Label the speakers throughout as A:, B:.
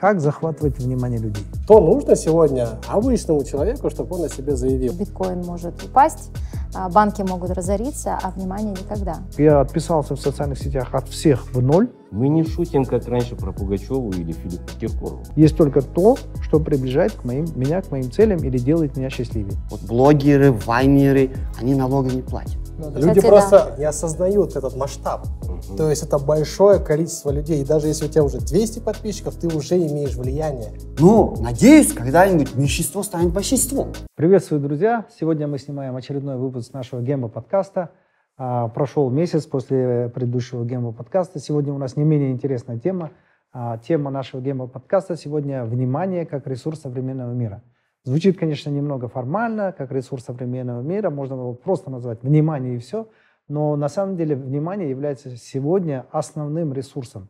A: Как захватывать внимание людей?
B: Что нужно сегодня обычному человеку, чтобы он о себе заявил?
C: Биткоин может упасть, а банки могут разориться, а внимание никогда.
A: Я отписался в социальных сетях от всех в ноль.
D: Мы не шутим, как раньше, про Пугачеву или Филиппа Киркорову.
A: Есть только то, что приближает к моим, меня к моим целям или делает меня счастливее.
E: Вот блогеры, вайнеры, они налоги не платят.
B: Люди
C: Кстати,
B: просто
C: да.
B: не осознают этот масштаб.
D: Мгм.
B: То есть это большое количество людей. И даже если у тебя уже 200 подписчиков, ты уже имеешь влияние.
E: Ну, надеюсь, когда-нибудь меньшинство станет большинством.
A: Приветствую, друзья! Сегодня мы снимаем очередной выпуск нашего Гембо подкаста. А, Прошел месяц после предыдущего Гембо подкаста. Сегодня у нас не менее интересная тема. А, Тема нашего Гембо подкаста сегодня «Внимание как ресурс современного мира». Звучит, конечно, немного формально, как ресурс современного мира. Можно его просто назвать «внимание» и все. Но на самом деле внимание является сегодня основным ресурсом.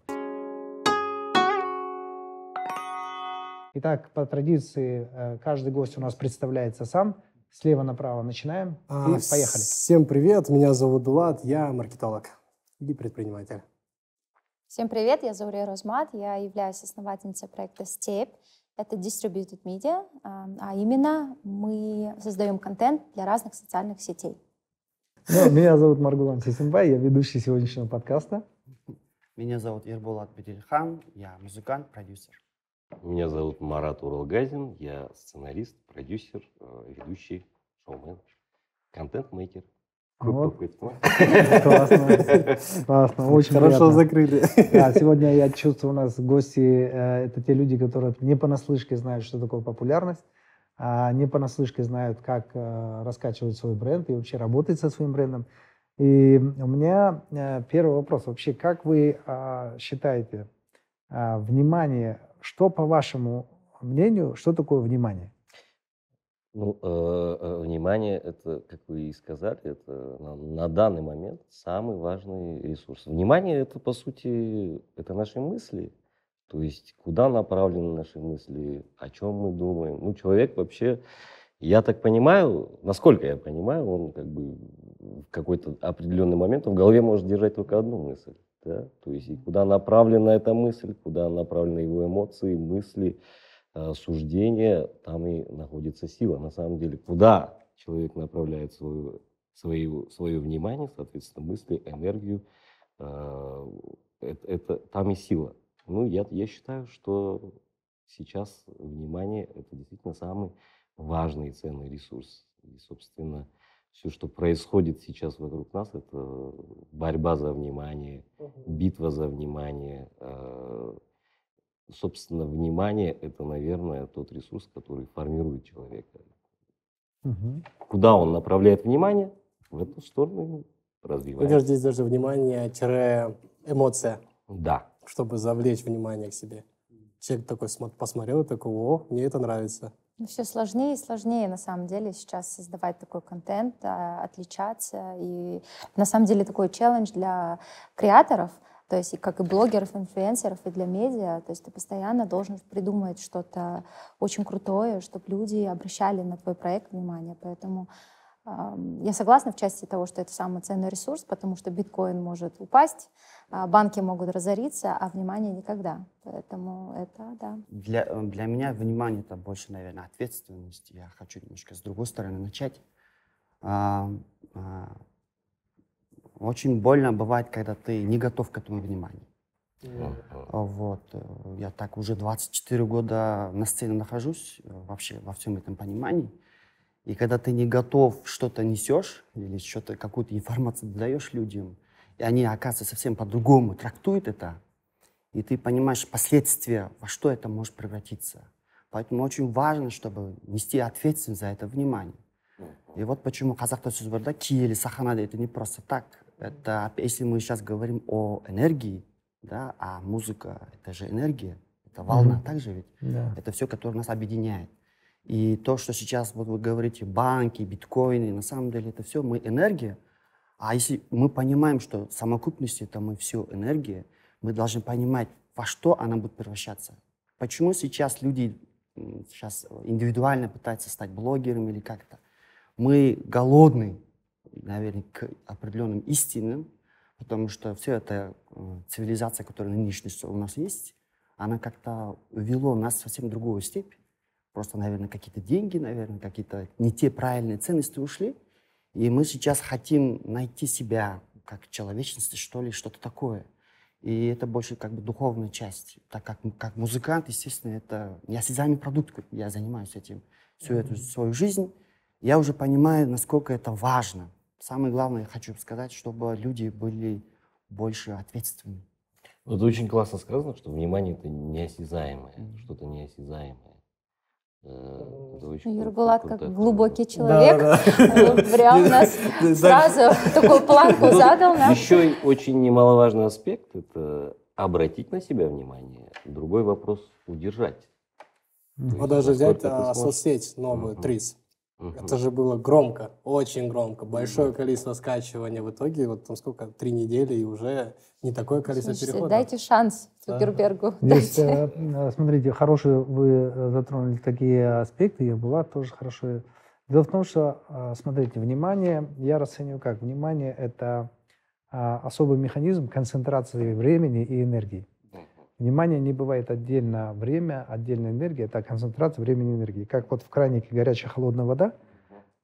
A: Итак, по традиции, э, каждый гость у нас представляется сам. Слева направо начинаем.
B: А,
A: И поехали.
B: Всем привет, меня зовут Дулат, я маркетолог и предприниматель.
C: Всем привет, я Заурия Розмат, я являюсь основательницей проекта «Степь». Это Distributed Media, а а именно мы создаем контент для разных социальных сетей.
A: Ну, меня зовут Маргулан Сисимбай, я ведущий сегодняшнего подкаста.
E: Меня зовут Ерболат Бедельхан, я музыкант, продюсер.
D: Меня зовут Марат Уралгазин, я сценарист, продюсер, э, ведущий, шоумен, контент-мейкер.
A: Вот.
D: Круг
A: Классно, классно, очень
B: Хорошо
A: приятно.
B: закрыли.
A: Да, сегодня я чувствую, у нас гости э, это те люди, которые не понаслышке знают, что такое популярность, а не понаслышке знают, как э, раскачивать свой бренд и вообще работать со своим брендом. И у меня э, первый вопрос. Вообще, как вы э, считаете, э, внимание, что, по вашему мнению, что такое внимание?
D: Ну, э, э, внимание, это, как вы и сказали, это на, на данный момент самый важный ресурс. Внимание, это, по сути, это наши мысли. То есть, куда направлены наши мысли, о чем мы думаем. Ну, человек вообще, я так понимаю, насколько я понимаю, он как бы в какой-то определенный момент в голове может держать только одну мысль. Да? То есть, и куда направлена эта мысль, куда направлены его эмоции, мысли, суждения, там и находится сила. На самом деле, куда человек направляет свою, свою, свое внимание, соответственно, мысли, энергию, э, это, это- там и сила. Ну, я, я считаю, что сейчас внимание – это действительно самый важный и ценный ресурс. И, собственно, все, что происходит сейчас вокруг нас, это борьба за внимание, битва за внимание. Собственно, внимание – это, наверное, тот ресурс, который формирует человека.
A: Мгм.
D: Куда он направляет внимание, в эту сторону и
B: Мне
D: развивает.
B: кажется, здесь даже внимание-эмоция,
D: Да.
B: чтобы завлечь внимание к себе. Человек такой смо- посмотрел, такой, о, мне это нравится.
C: все сложнее и сложнее, на самом деле, сейчас создавать такой контент, а, отличаться. И на самом деле такой челлендж для креаторов, то есть и как и блогеров, инфлюенсеров, и для медиа. То есть ты постоянно должен придумывать что-то очень крутое, чтобы люди обращали на твой проект внимание. Поэтому я согласна в части того, что это самый ценный ресурс, потому что биткоин может упасть, а банки могут разориться, а внимание никогда. Поэтому это, да.
E: Для, э, для меня внимание это больше, наверное, ответственность. Я хочу немножко с другой стороны начать. Очень больно бывает, когда ты не готов к этому вниманию.
D: Мгм.
E: Вот. э, Я так уже 24 года на сцене нахожусь, э, вообще во всем этом понимании. И когда ты не готов, что-то несешь или что-то, какую-то информацию даешь людям, и они, оказывается, совсем по-другому трактуют это, и ты понимаешь последствия, во что это может превратиться. Поэтому очень важно, чтобы нести ответственность за это внимание. И вот почему қазақта сөз бар да киелі сахнада это не просто так. Это если мы сейчас говорим о энергии, да, а музыка это же энергия, это волна
A: Мгм.
E: также ведь.
A: Да.
E: Это все, которое нас объединяет. И то, что сейчас вот вы говорите, банки, биткоины, на самом деле это все мы энергия. А если мы понимаем, что в совокупности это мы все энергия, мы должны понимать, во что она будет превращаться. Почему сейчас люди сейчас индивидуально пытаются стать блогером или как-то? Мы голодны, наверное, к определенным истинам, потому что все это э, цивилизация, которая нынешняя у нас есть, она как-то вело нас в совсем другую степь. Просто, наверное, какие-то деньги, наверное, какие-то не те правильные ценности ушли. И мы сейчас хотим найти себя как человечности, что ли, что-то такое. И это больше как бы духовная часть. Так как, как музыкант, естественно, это неосязаемый продукт. Я занимаюсь этим всю эту свою жизнь. Я уже понимаю, насколько это важно. Самое главное, я хочу сказать, чтобы люди были больше ответственны.
D: Вот очень классно сказано, что внимание это неосязаемое, что-то неосязаемое. Э, это круто,
C: как
D: это-
C: глубокий
B: Да,
C: человек,
B: да.
C: он прям нас
B: Да.
C: сразу такую планку
D: Тут
C: задал нам.
D: Еще очень немаловажный аспект – это обратить на себя внимание. Другой вопрос – удержать.
B: Вот даже взять а, соцсеть новую. Трис.
D: Мгм.
B: Это же было громко, очень громко. Большое количество скачивания. В итоге, вот там сколько, три недели, и уже не такое количество
C: Слушайте,
B: переходов.
C: дайте шанс
B: Да.
C: Цукербергу.
A: Здесь,
C: Дайте.
A: э, э, смотрите, хорошие вы э, затронули такие аспекты, и была тоже хорошая. Дело в том, что, смотрите, внимание, я расцениваю как, внимание – это а, особый механизм концентрации времени и энергии. Внимание не бывает отдельно время, отдельно энергия, это концентрация времени и энергии. Как вот в кранике горячая холодная вода,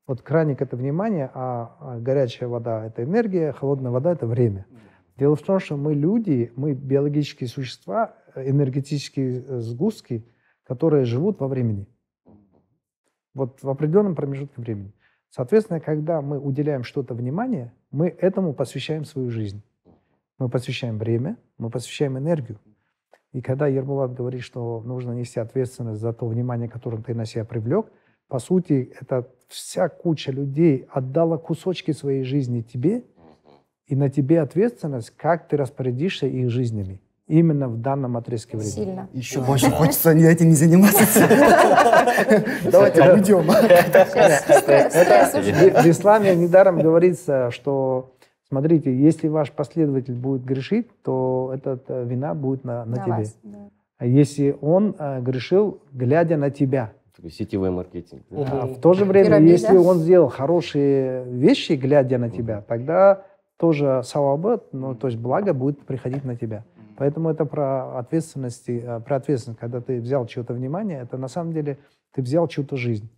A: вот краник это внимание, а а горячая вода это энергия, холодная вода это время. Дело в том, что мы люди, мы биологические существа, энергетические э, сгустки, которые живут во времени. Вот в определенном промежутке времени. Соответственно, когда мы уделяем что-то внимание, мы этому посвящаем свою жизнь. Мы посвящаем время, мы посвящаем энергию. И когда Ербулат говорит, что нужно нести ответственность за то внимание, которое ты на себя привлек, по сути, это вся куча людей отдала кусочки своей жизни тебе, и на тебе ответственность, как ты распорядишься их жизнями. Именно в данном отрезке времени.
C: Сильно.
E: Еще больше хочется не этим не заниматься. Давайте уйдем.
A: В исламе недаром говорится, что, смотрите, если ваш последователь будет грешить, то эта э, вина будет на, на
C: На
A: тебе.
C: вас, да.
A: А если он э, грешил, глядя на тебя,
D: Такой сетевой маркетинг. да.
A: А в то же время,
C: Пирамида.
A: если он сделал хорошие вещи, глядя на тебя, тогда тоже савабат, ну, то есть благо будет приходить на тебя. Поэтому это про ответственность, э, про ответственность, когда ты взял чье-то внимание, это на самом деле ты взял чью-то жизнь.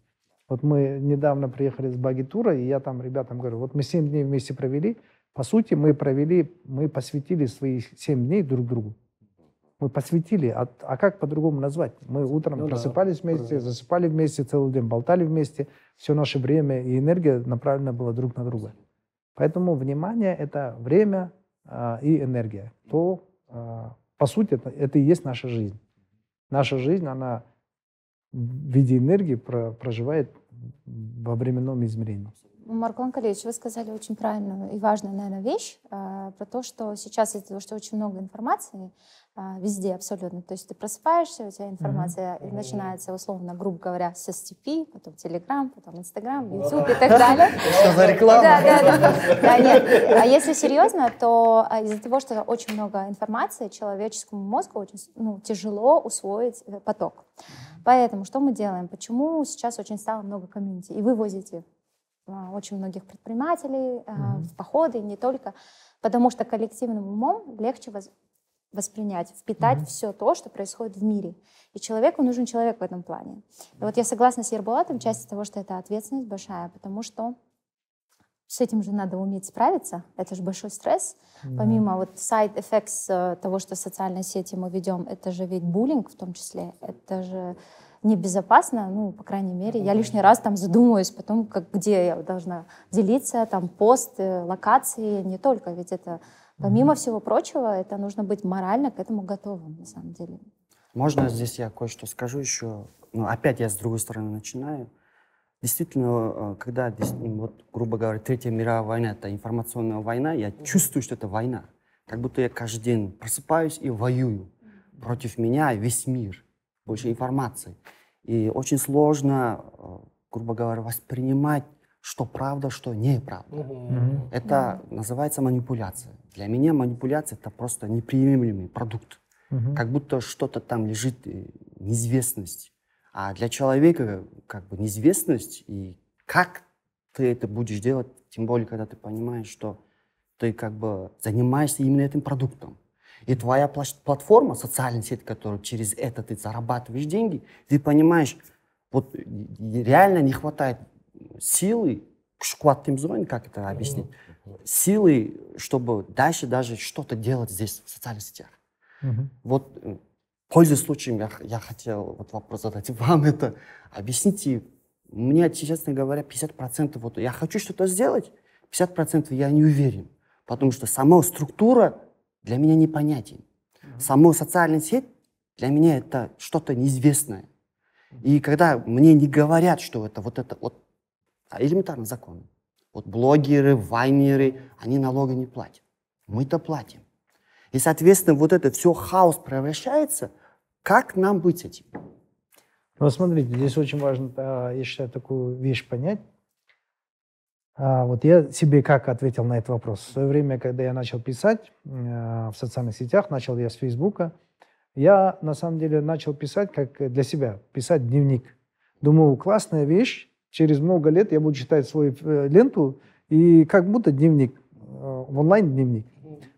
A: Вот мы недавно приехали с Багитура, и я там ребятам говорю, вот мы 7 дней вместе провели, по сути, мы провели, мы посвятили свои 7 дней друг другу. Мы посвятили, а, а как по-другому назвать? Мы утром
B: Ну да,
A: просыпались вместе,
B: правильно.
A: засыпали вместе, целый день болтали вместе, все наше время и энергия направлена была друг на друга. Поэтому внимание – это время а, и энергия. То, а, по сути, это, это и есть наша жизнь. Наша жизнь, она в виде энергии про- проживает во временном измерении.
C: Маркон Калевич, вы сказали очень правильную и важную, наверное, вещь э, про то, что сейчас из-за того, что очень много информации э, везде абсолютно, то есть ты просыпаешься, у тебя информация и начинается, условно, грубо говоря, с STP, потом Telegram, потом Instagram, YouTube и так далее.
E: Что за реклама?
C: Да, да, да. Нет. А если серьезно, то а, из-за того, что очень много информации, человеческому мозгу очень ну, тяжело усвоить э, поток. Поэтому что мы делаем? Почему сейчас очень стало много комьюнити? И вы возите а, очень многих предпринимателей а, в походы, и не только, потому что коллективным умом легче воз- воспринять, впитать все то, что происходит в мире. И человеку нужен человек в этом плане. И вот я согласна с Ербулатом в части того, что это ответственность большая, потому что с этим же надо уметь справиться. Это же большой стресс. Помимо вот side effects э, того, что социальные сети мы ведем, это же ведь буллинг в том числе. Это же небезопасно, ну, по крайней мере. Я лишний раз там задумываюсь потом, как, где я должна делиться, там, посты, локации, не только. Ведь это, помимо всего прочего, это нужно быть морально к этому готовым, на самом деле.
E: Можно здесь я кое-что скажу еще? Ну, опять я с другой стороны начинаю. Действительно, э, когда, дес- вот, грубо говоря, Третья мировая война, это информационная война, я чувствую, что это война. Как будто я каждый день просыпаюсь и воюю. Против меня весь мир. Больше информации. И очень сложно, э, грубо говоря, воспринимать, что правда, что неправда.
B: Мгм.
E: Это называется манипуляция. Для меня манипуляция это просто неприемлемый продукт.
A: Мгм.
E: Как будто что-то там лежит, э, неизвестность. А для человека как бы неизвестность, и как ты это будешь делать, тем более, когда ты понимаешь, что ты как бы занимаешься именно этим продуктом. И твоя платформа, социальная сеть, которую через это ты зарабатываешь деньги, ты понимаешь, вот реально не хватает силы, шкват тимзон, как это объяснить, силы, чтобы дальше даже что-то делать здесь, в социальных сетях.
A: Мгм.
E: Вот, э, пользуясь случаем, я, я хотел вот вопрос задать вам это. Объясните, мне, честно говоря, 50% вот я хочу что-то сделать, 50% я не уверен, потому что сама структура для меня непонятен. Сама социальная сеть для меня это что-то неизвестное. И когда мне не говорят, что это вот это вот а элементарно закон. Вот блогеры, вайнеры, они налоги не платят. Мы-то платим. И, соответственно, вот это все хаос превращается. Как нам быть с этим?
A: Ну, смотрите, здесь очень важно, а, я считаю, такую вещь понять. А, Вот я себе как ответил на этот вопрос. В свое время, когда я начал писать э, в социальных сетях, начал я с Фейсбука, я на самом деле начал писать как для себя, писать дневник. Думаю, классная вещь, через много лет я буду читать свою э, ленту, и как будто дневник, э, онлайн-дневник.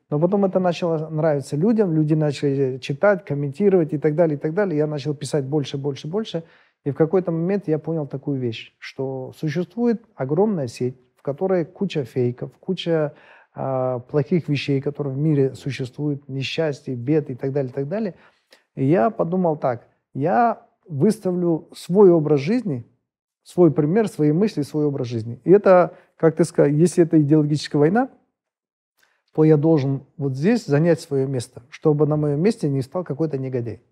A: Но потом это начало нравиться людям, люди начали читать, комментировать и так далее, и так далее. Я начал писать больше, больше, больше. И в какой-то момент я понял такую вещь, что существует огромная сеть, в которой куча фейков, куча а, плохих вещей, которые в мире существуют, несчастья, бед и так далее, и так далее. И я подумал так, я выставлю свой образ жизни, свой пример, свои мысли, свой образ жизни. И это, как ты сказал, если это идеологическая война, то я должен вот здесь занять свое место, чтобы на моем месте не стал какой-то негодяй.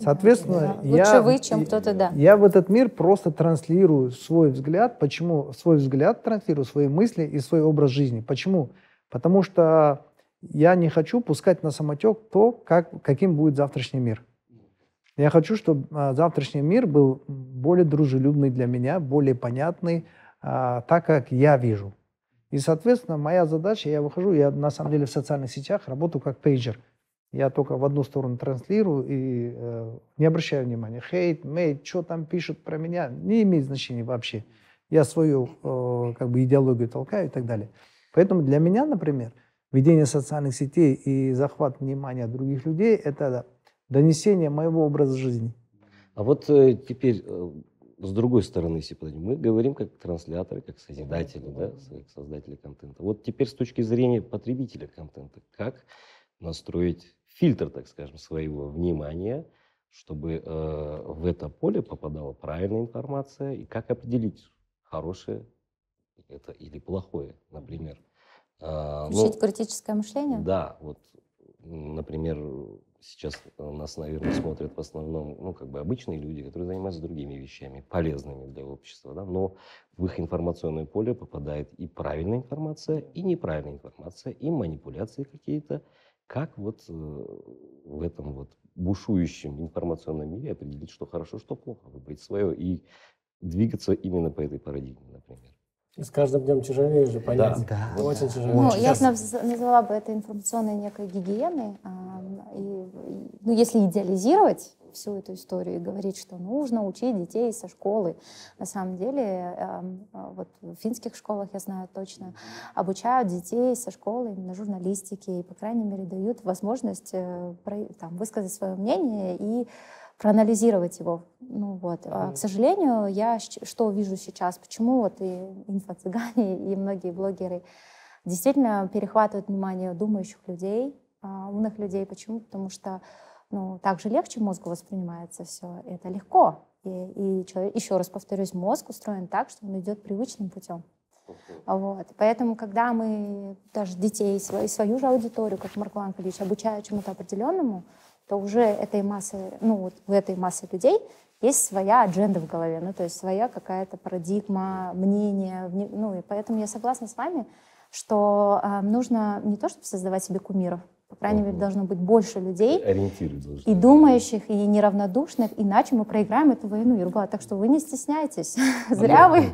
A: Соответственно,
C: Да.
A: я,
C: Лучше вы, чем кто-то, да.
A: я в этот мир просто транслирую свой взгляд. Почему? Свой взгляд транслирую, свои мысли и свой образ жизни. Почему? Потому что я не хочу пускать на самотек то, как, каким будет завтрашний мир. Я хочу, чтобы а, завтрашний мир был более дружелюбный для меня, более понятный, а, так как я вижу. И, соответственно, моя задача, я выхожу, я на самом деле в социальных сетях работаю как пейджер. Я только в одну сторону транслирую и э, не обращаю внимания. Хейт, мейт, что там пишут про меня, не имеет значения вообще. Я свою э, как бы идеологию толкаю и так далее. Поэтому для меня, например, ведение социальных сетей и захват внимания других людей – это донесение моего образа жизни.
D: А вот э, теперь э, с другой стороны, если подойдем, мы говорим как трансляторы, как созидатели, да, как создатели контента. Вот теперь с точки зрения потребителя контента, как настроить фильтр, так скажем, своего внимания, чтобы э, в это поле попадала правильная информация, и как определить хорошее это или плохое, например. А, ну,
C: Включить критическое мышление?
D: да, вот, например, сейчас нас, наверное, смотрят в основном, ну, как бы обычные люди, которые занимаются другими вещами, полезными для общества, да, но в их информационное поле попадает и правильная информация, и неправильная информация, и манипуляции какие-то. Как вот э, в этом вот бушующем информационном мире определить, что хорошо, что плохо, выбрать свое и двигаться именно по этой парадигме, например.
B: И с каждым днем тяжелее же понять.
E: Да.
B: Очень тяжело.
C: Ну, я наз- назвала бы это информационной некой гигиеной. и- ну, если идеализировать всю эту историю и говорить, что нужно учить детей со школы, на самом деле, эм, а, вот в финских школах, я знаю точно, обучают детей со школы именно журналистике и, по крайней мере, дают возможность э, там, высказать свое мнение и проанализировать его. Ну вот. А, к сожалению, я что вижу сейчас, почему вот и инфо-цыгане, и многие блогеры действительно перехватывают внимание думающих людей, а, умных людей. Почему? Потому что ну, так же легче мозгу воспринимается все. Это легко. И, и человек, еще раз повторюсь, мозг устроен так, что он идет привычным путем. Вот. Поэтому, когда мы даже детей, свою, свою же аудиторию, как Марк Ланкович, обучают чему-то определенному, то уже этой массы, ну, вот у этой массы людей есть своя адженда в голове, ну, то есть своя какая-то парадигма, мнение. Ну, и поэтому я согласна с вами, что э, нужно не то, чтобы создавать себе кумиров, по крайней мере, должно быть больше людей,
D: Ориентиры должны
C: и думающих, и неравнодушных, иначе мы проиграем эту войну, Юрба. Так что вы не стесняйтесь. Зря вы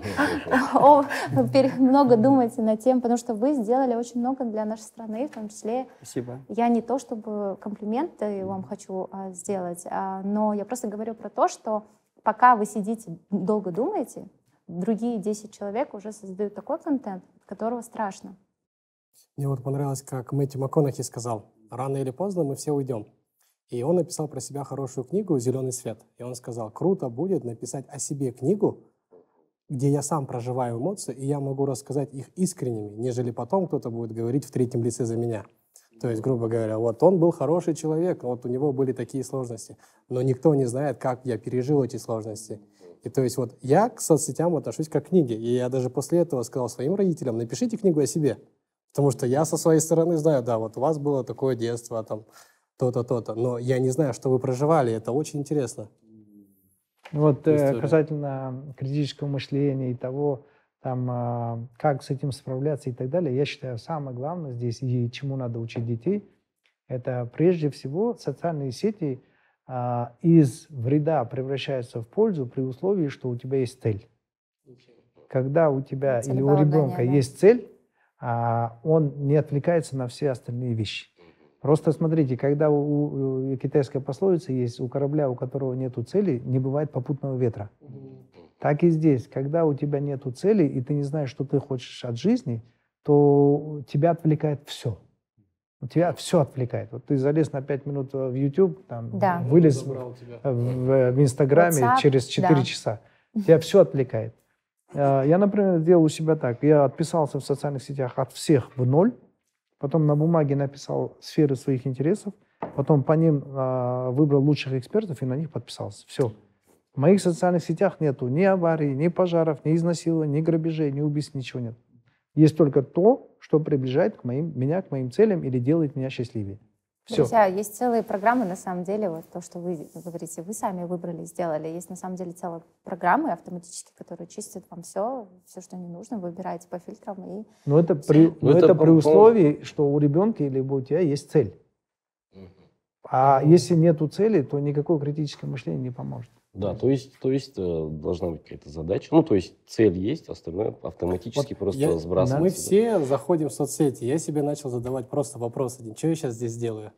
C: много думаете над тем, потому что вы сделали очень много для нашей страны, в том числе
E: Спасибо.
C: я не то чтобы комплименты вам хочу а, сделать, а, но я просто говорю про то, что пока вы сидите, долго думаете, другие 10 человек уже создают такой контент, от которого страшно.
B: Мне вот понравилось, как Мэтью МакКонахи сказал, рано или поздно мы все уйдем. И он написал про себя хорошую книгу «Зеленый свет». И он сказал, круто будет написать о себе книгу, где я сам проживаю эмоции, и я могу рассказать их искренними, нежели потом кто-то будет говорить в третьем лице за меня. То есть, грубо говоря, вот он был хороший человек, вот у него были такие сложности, но никто не знает, как я пережил эти сложности. И то есть вот я к соцсетям отношусь как к книге, и я даже после этого сказал своим родителям, напишите книгу о себе, потому что я со своей стороны знаю, да, вот у вас было такое детство, там, то-то, то-то, но я не знаю, что вы проживали, это очень интересно.
A: Вот э, касательно критического мышления и того, там, э, как с этим справляться и так далее, я считаю, самое главное здесь и чему надо учить детей, это прежде всего социальные сети э, из вреда превращаются в пользу при условии, что у тебя есть цель. Когда у тебя или у ребенка да. есть цель, э, он не отвлекается на все остальные вещи. Просто смотрите, когда у, у китайской пословицы есть, у корабля, у которого нету цели, не бывает попутного ветра. Так и здесь, когда у тебя нету цели, и ты не знаешь, что ты хочешь от жизни, то тебя отвлекает все. У тебя все отвлекает. Вот ты залез на 5 минут в YouTube, там, да. вылез в, в, в Инстаграме WhatsApp, через 4 да. часа. Тебя все отвлекает. А, я, например, сделал у себя так. Я отписался в социальных сетях от всех в ноль, потом на бумаге написал сферы своих интересов, потом по ним э, выбрал лучших экспертов и на них подписался. Все. В моих социальных сетях нету ни аварий, ни пожаров, ни изнасилований, ни грабежей, ни убийств, ничего нет. Есть только то, что приближает к моим, меня к моим целям или делает меня счастливее.
C: Все. Друзья, есть целые программы, на самом деле, вот то, что вы говорите, вы сами выбрали, сделали. Есть на самом деле целые программы автоматически, которые чистят вам все, все, что не нужно, выбираете по фильтрам и...
A: Но это при, но это, это при условии, что у ребенка или у тебя есть цель. А если нету цели, то никакое критическое мышление не поможет.
D: Да, то есть, то есть э, должна быть какая-то задача. Ну, то есть цель есть, остальное автоматически вот просто я, сбрасывается.
B: Мы все заходим в соцсети. Я себе начал задавать просто вопрос один. Что я сейчас здесь делаю?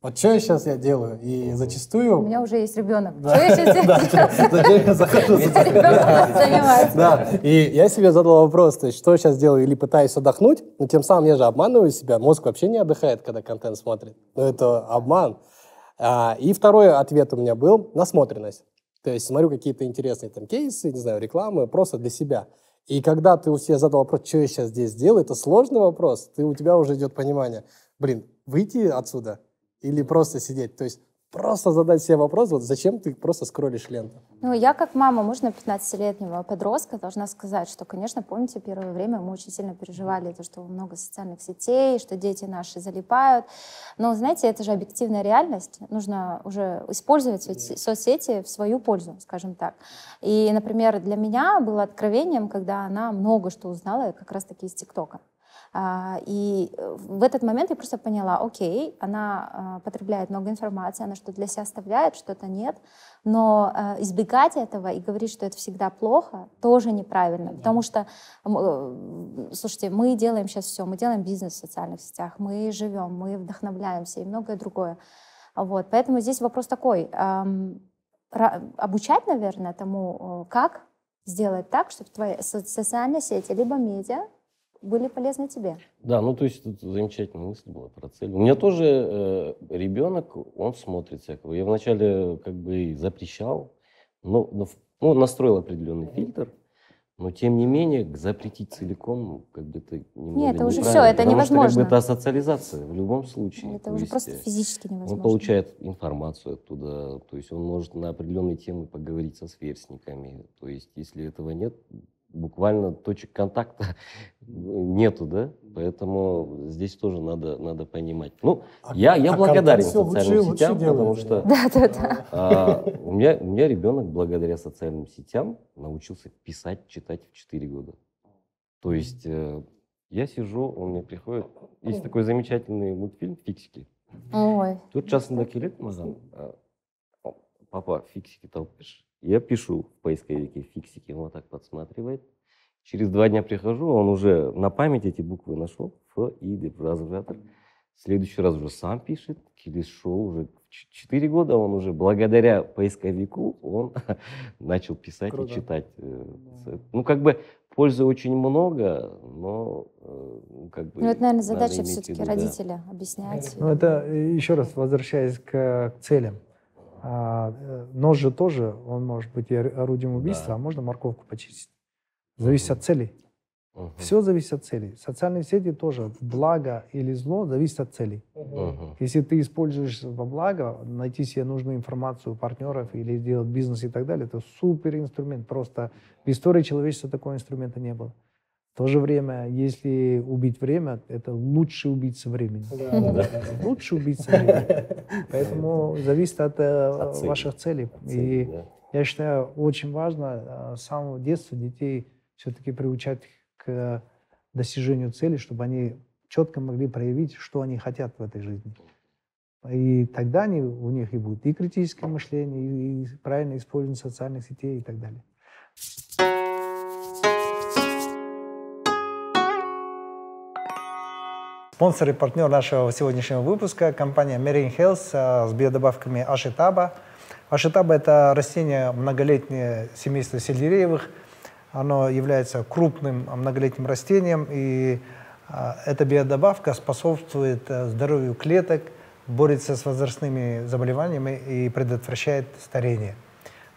B: Вот что я сейчас я делаю? И зачастую...
C: У меня уже есть ребенок. Что я сейчас делаю?
B: Да, и я себе задал вопрос, то есть что я сейчас делаю? Или пытаюсь отдохнуть, но тем самым я же обманываю себя. Мозг вообще не отдыхает, когда контент смотрит. Но это обман. А, и второй ответ у меня был насмотренность. То есть смотрю какие-то интересные там кейсы, не знаю, рекламы, просто для себя. И когда ты у себя задал вопрос, что я сейчас здесь делаю, это сложный вопрос, ты, у тебя уже идет понимание, блин, выйти отсюда или просто сидеть. То есть просто задать себе вопрос, вот зачем ты просто скроллишь ленту?
C: Ну, я как мама, можно 15-летнего подростка, должна сказать, что, конечно, помните, первое время мы очень сильно переживали то, что много социальных сетей, что дети наши залипают. Но, знаете, это же объективная реальность. Нужно уже использовать соцсети в свою пользу, скажем так. И, например, для меня было откровением, когда она много что узнала как раз-таки из ТикТока. А, и э, в этот момент я просто поняла, окей, она а, потребляет много информации, она что-то для себя оставляет, что-то нет, но э, избегать этого и говорить, что это всегда плохо, тоже неправильно, потому что, э, слушайте, мы делаем сейчас все, мы делаем бизнес в социальных сетях, мы живем, мы вдохновляемся и многое другое. Вот, поэтому здесь вопрос такой, обучать, наверное, тому, как сделать так, чтобы твоя социальная сеть, либо медиа, были полезны тебе.
D: Да, ну то есть тут замечательная мысль была про цель. У меня тоже э, ребенок, он смотрит всякого. Я вначале как бы запрещал, но, но ну, настроил определенный фильтр, но тем не менее запретить целиком как бы это немного
C: Нет, это уже все, это
D: потому
C: невозможно.
D: Что, как бы, это социализация в любом случае.
C: Это то уже есть, просто э, физически невозможно.
D: Он получает информацию оттуда, то есть он может на определенные темы поговорить со сверстниками. То есть если этого нет, буквально точек контакта нету, да? Поэтому здесь тоже надо, надо понимать. Ну, а, я, я а благодарен социальным лучше, сетям, лучше потому что да, да, да. А, у, меня, у меня ребенок благодаря социальным сетям научился писать, читать в 4 года. То есть э, я сижу, он мне приходит, есть такой замечательный мультфильм «Фиксики».
C: Ой.
D: Тут часто келет маған папа фиксики тауып я пишу в поисковике фиксики, он вот так подсматривает. Через два дня прихожу, он уже на память эти буквы нашел. Ф, И, жазып жатыр. В следующий раз уже сам пишет, через шоу уже четыре года он уже благодаря поисковику он начал писать
B: Круто.
D: и читать. э, ц- Ну, как бы пользы очень много, но э, как бы
C: Ну, это, наверное, задача все-таки
D: виду, да.
C: родителя объяснять.
A: Ну, это э, еще раз возвращаясь к, к целям. А, э, нож же тоже, он может быть и ор- орудием убийства,
D: Да.
A: а можно морковку почистить. Зависит от целей.
D: Мгм.
A: Все зависит от целей. Социальные сети тоже, благо или зло, зависит от целей.
D: Мгм.
A: Если ты используешь во благо, найти себе нужную информацию у партнеров или сделать бизнес и так далее, это супер инструмент. Просто в истории человечества такого инструмента не было. В то же время, если убить время, это лучший убийца времени. Лучше убийца времени. Поэтому зависит от, э,
D: От цели.
A: ваших целей.
D: Цели,
A: И
D: да.
A: я считаю, очень важно э, с самого детства детей все-таки приучать к достижению цели, чтобы они четко могли проявить, что они хотят в этой жизни. И тогда они, у них и будет и критическое мышление, и, и правильное использование социальных сетей и так далее. Спонсор и партнер нашего сегодняшнего выпуска – компания Marine Health э, с биодобавками Ашитаба. Ашитаба – это растение многолетнее семейства сельдереевых. Оно является крупным а, многолетним растением, и а, эта биодобавка способствует э, здоровью клеток, борется с возрастными заболеваниями и предотвращает старение.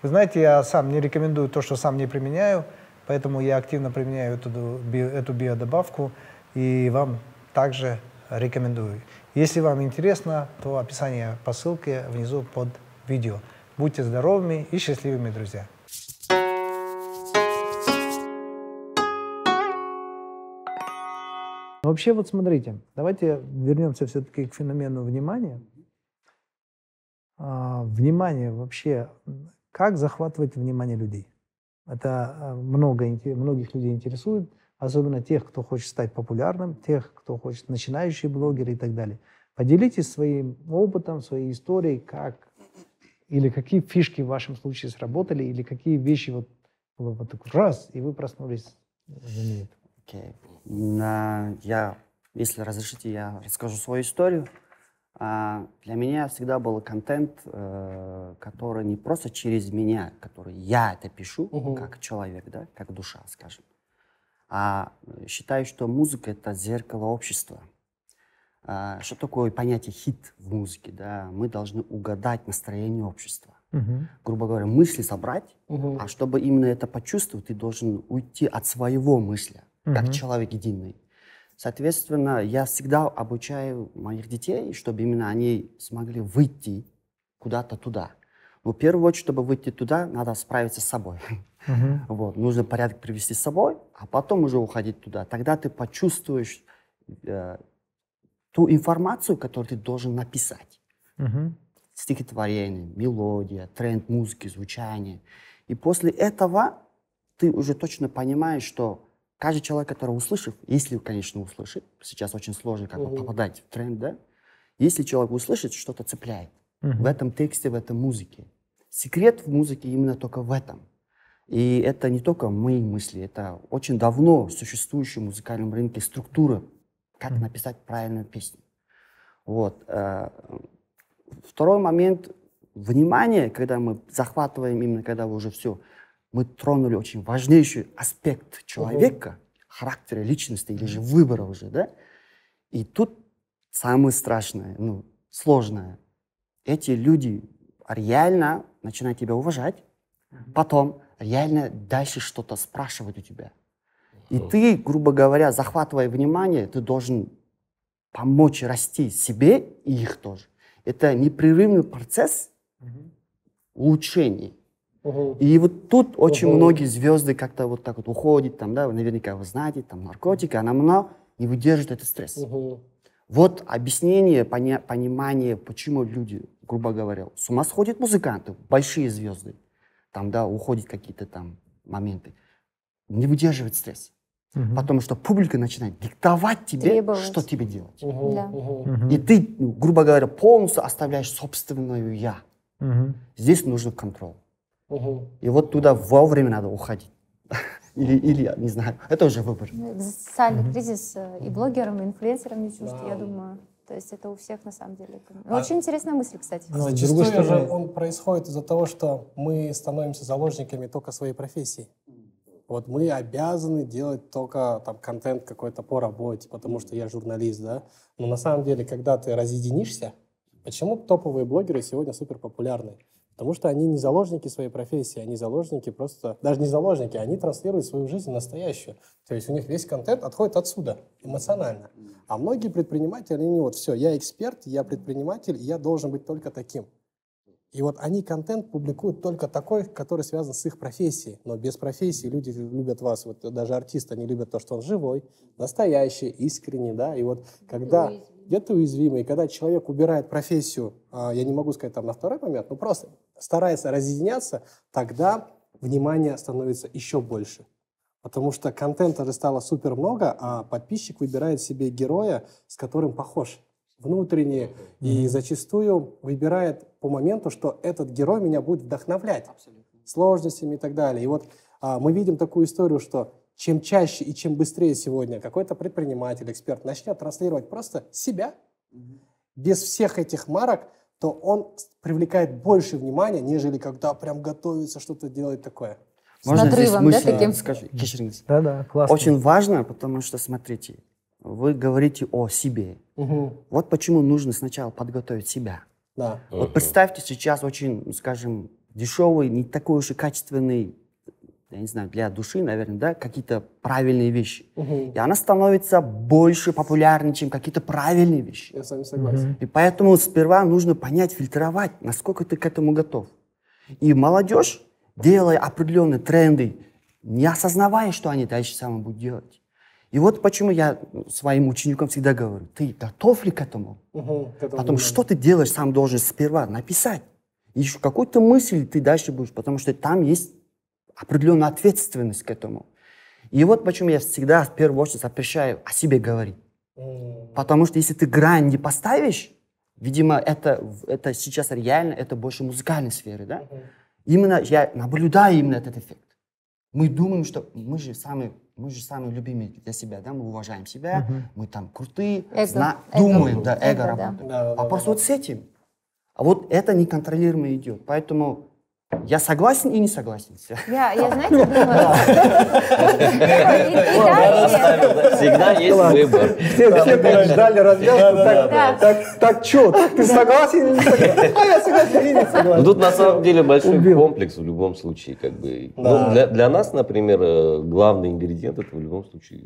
A: Вы знаете, я сам не рекомендую то, что сам не применяю, поэтому я активно применяю эту, эту биодобавку и вам также рекомендую. Если вам интересно, то описание по ссылке внизу под видео. Будьте здоровыми и счастливыми, друзья! Вообще, вот смотрите, давайте вернемся все-таки к феномену внимания. А, внимание вообще, как захватывать внимание людей? Это а, много, многих людей интересует, особенно тех, кто хочет стать популярным, тех, кто хочет начинающие блогеры и так далее. Поделитесь своим опытом, своей историей, как или какие фишки в вашем случае сработали, или какие вещи вот, было вот так раз, и вы проснулись знаменитым.
E: Окей. Я, если разрешите, я расскажу свою историю. А, Для меня всегда был контент, э, который не просто через меня, который я это пишу,
B: Мгм.
E: как человек, да, как душа, скажем. А э, считаю, что музыка — это зеркало общества. А, Что такое понятие хит в музыке? Да? Мы должны угадать настроение общества.
A: Мгм.
E: Грубо говоря, мысли собрать,
B: Мгм.
E: а чтобы именно это почувствовать, ты должен уйти от своего мысля, как
A: Мгм.
E: человек единый. Соответственно, я всегда обучаю моих детей, чтобы именно они смогли выйти куда-то туда. Но в первую очередь, чтобы выйти туда, надо справиться с собой.
A: Мгм.
E: Вот. Нужно порядок привести с собой, а потом уже уходить туда. Тогда ты почувствуешь э, ту информацию, которую ты должен написать
A: Мгм.
E: стихотворение, мелодия, тренд музыки, звучание. И после этого ты уже точно понимаешь, что каждый человек, который услышит, если, конечно, услышит, сейчас очень сложно как
B: Мгм.
E: попадать в тренд, да, если человек услышит, что-то цепляет
A: Мгм.
E: в этом тексте, в этом музыке. Секрет в музыке именно только в этом. И это не только мои мысли, это очень давно существующая в музыкальном рынке структура, как написать правильную песню. Вот. э, Второй момент — внимание, когда мы захватываем, именно когда уже все, мы тронули очень важнейший аспект человека, характера, личности или же выбора уже, да? И тут самое страшное, ну, сложное. Эти люди реально начинают тебя уважать, потом реально дальше что-то спрашивать у тебя. И ты, грубо говоря, захватывая внимание, ты должен помочь расти себе и их тоже. Это непрерывный процесс улучшения.
B: Мгм.
E: И вот тут очень многие звезды как-то вот так вот уходят, там, да, наверняка вы знаете, там наркотики, она много не выдерживает этот стресс. Вот объяснение, поня- понимание, почему люди, грубо говоря, с ума сходят музыканты, большие звезды, там, да, уходят какие-то там моменты, не выдерживает стресс.
A: Мгм.
E: Потому что публика начинает диктовать тебе,
C: Требовать.
E: что тебе делать.
B: Мгм.
C: Да.
B: Мгм.
E: И ты, ну, грубо говоря, полностью оставляешь собственную «я».
A: Мгм.
E: Здесь нужен контроль.
B: Мгм.
E: И вот туда вовремя надо уходить. Или, или, не знаю, это уже выбор.
C: Ну, Экзистенциальный кризис э, и блогерам, и инфлюенсерам не чужд, я
B: Да.
C: думаю. То есть это у всех на самом деле.
B: А-
C: Очень интересная мысль, кстати.
A: Ну, с
B: Зачастую же
A: стороны-
B: он происходит из-за того, что мы становимся заложниками только своей профессии. Вот мы обязаны делать только там контент какой-то по работе, потому что я журналист, да. Но на самом деле, когда ты разъединишься, почему топовые блогеры сегодня супер популярны? Потому что они не заложники своей профессии, они заложники просто, даже не заложники, они транслируют свою жизнь настоящую. То есть у них весь контент отходит отсюда, эмоционально. А многие предприниматели, они вот все, я эксперт, я предприниматель, я должен быть только таким. И вот они контент публикуют только такой, который связан с их профессией. Но без профессии люди любят вас, вот даже артисты, они любят то, что он живой, настоящий, искренний, да. И вот когда где-то уязвимый, когда человек убирает профессию, а, я не могу сказать там на второй момент, но просто старается разъединяться, тогда внимание становится еще больше. Потому что контента же стало супер много, а подписчик выбирает себе героя, с которым похож внутренне, и зачастую выбирает по моменту, что этот герой меня будет вдохновлять сложностями и так далее. И вот а, мы видим такую историю, что чем чаще и чем быстрее сегодня какой-то предприниматель, эксперт начнет транслировать просто себя, без всех этих марок, то он с- привлекает больше внимания, нежели когда прям готовится что-то делать такое.
C: С надрывом, да, таким?
E: скажу? Кешіріңіз.
A: Да-да, классно.
E: Очень важно, потому что, смотрите, вы говорите о себе. Вот почему нужно сначала подготовить себя.
B: Да.
E: Вот представьте сейчас очень, ну, скажем, дешевый, не такой уж и качественный, я не знаю, для души, наверное, да, какие-то правильные вещи. И она становится больше популярной, чем какие-то правильные вещи.
B: Я с вами согласен.
E: И поэтому сперва нужно понять, фильтровать, насколько ты к этому готов. И молодежь, делая определенные тренды, не осознавая, что они дальше самое будут делать. И вот почему я своим ученикам всегда говорю, ты готов ли к этому?
B: К этому
E: Потом, что ты делаешь, сам должен сперва написать. И еще какую-то мысль ты дальше будешь, потому что там есть определенная ответственность к этому. И вот почему я всегда в первую очередь запрещаю о себе говорить. Потому что если ты грань не поставишь, видимо, это, это сейчас реально, это больше музыкальной сферы, да? Именно я наблюдаю именно этот эффект. Мы думаем, что мы же самые, мы же самые любимые для себя, да? Мы уважаем себя, мы там крутые,
C: Эго.
E: зна-
C: Эго.
E: думаем, да, эго,
C: Эго, да.
E: работает.
B: Да, да,
E: а
B: да,
E: просто
B: да.
E: вот с этим. А вот это неконтролируемо идет. Поэтому я согласен и не согласен.
C: Я, я знаете. И- и и нет.
D: Всегда есть выбор.
A: Все, ждали развязку, так, что, ты согласен или не согласен? А я согласен или не
D: Ну,
A: согласен.
D: тут на самом деле большой комплекс в любом случае. Как бы. Ну, для нас, например, э, главный ингредиент это в любом случае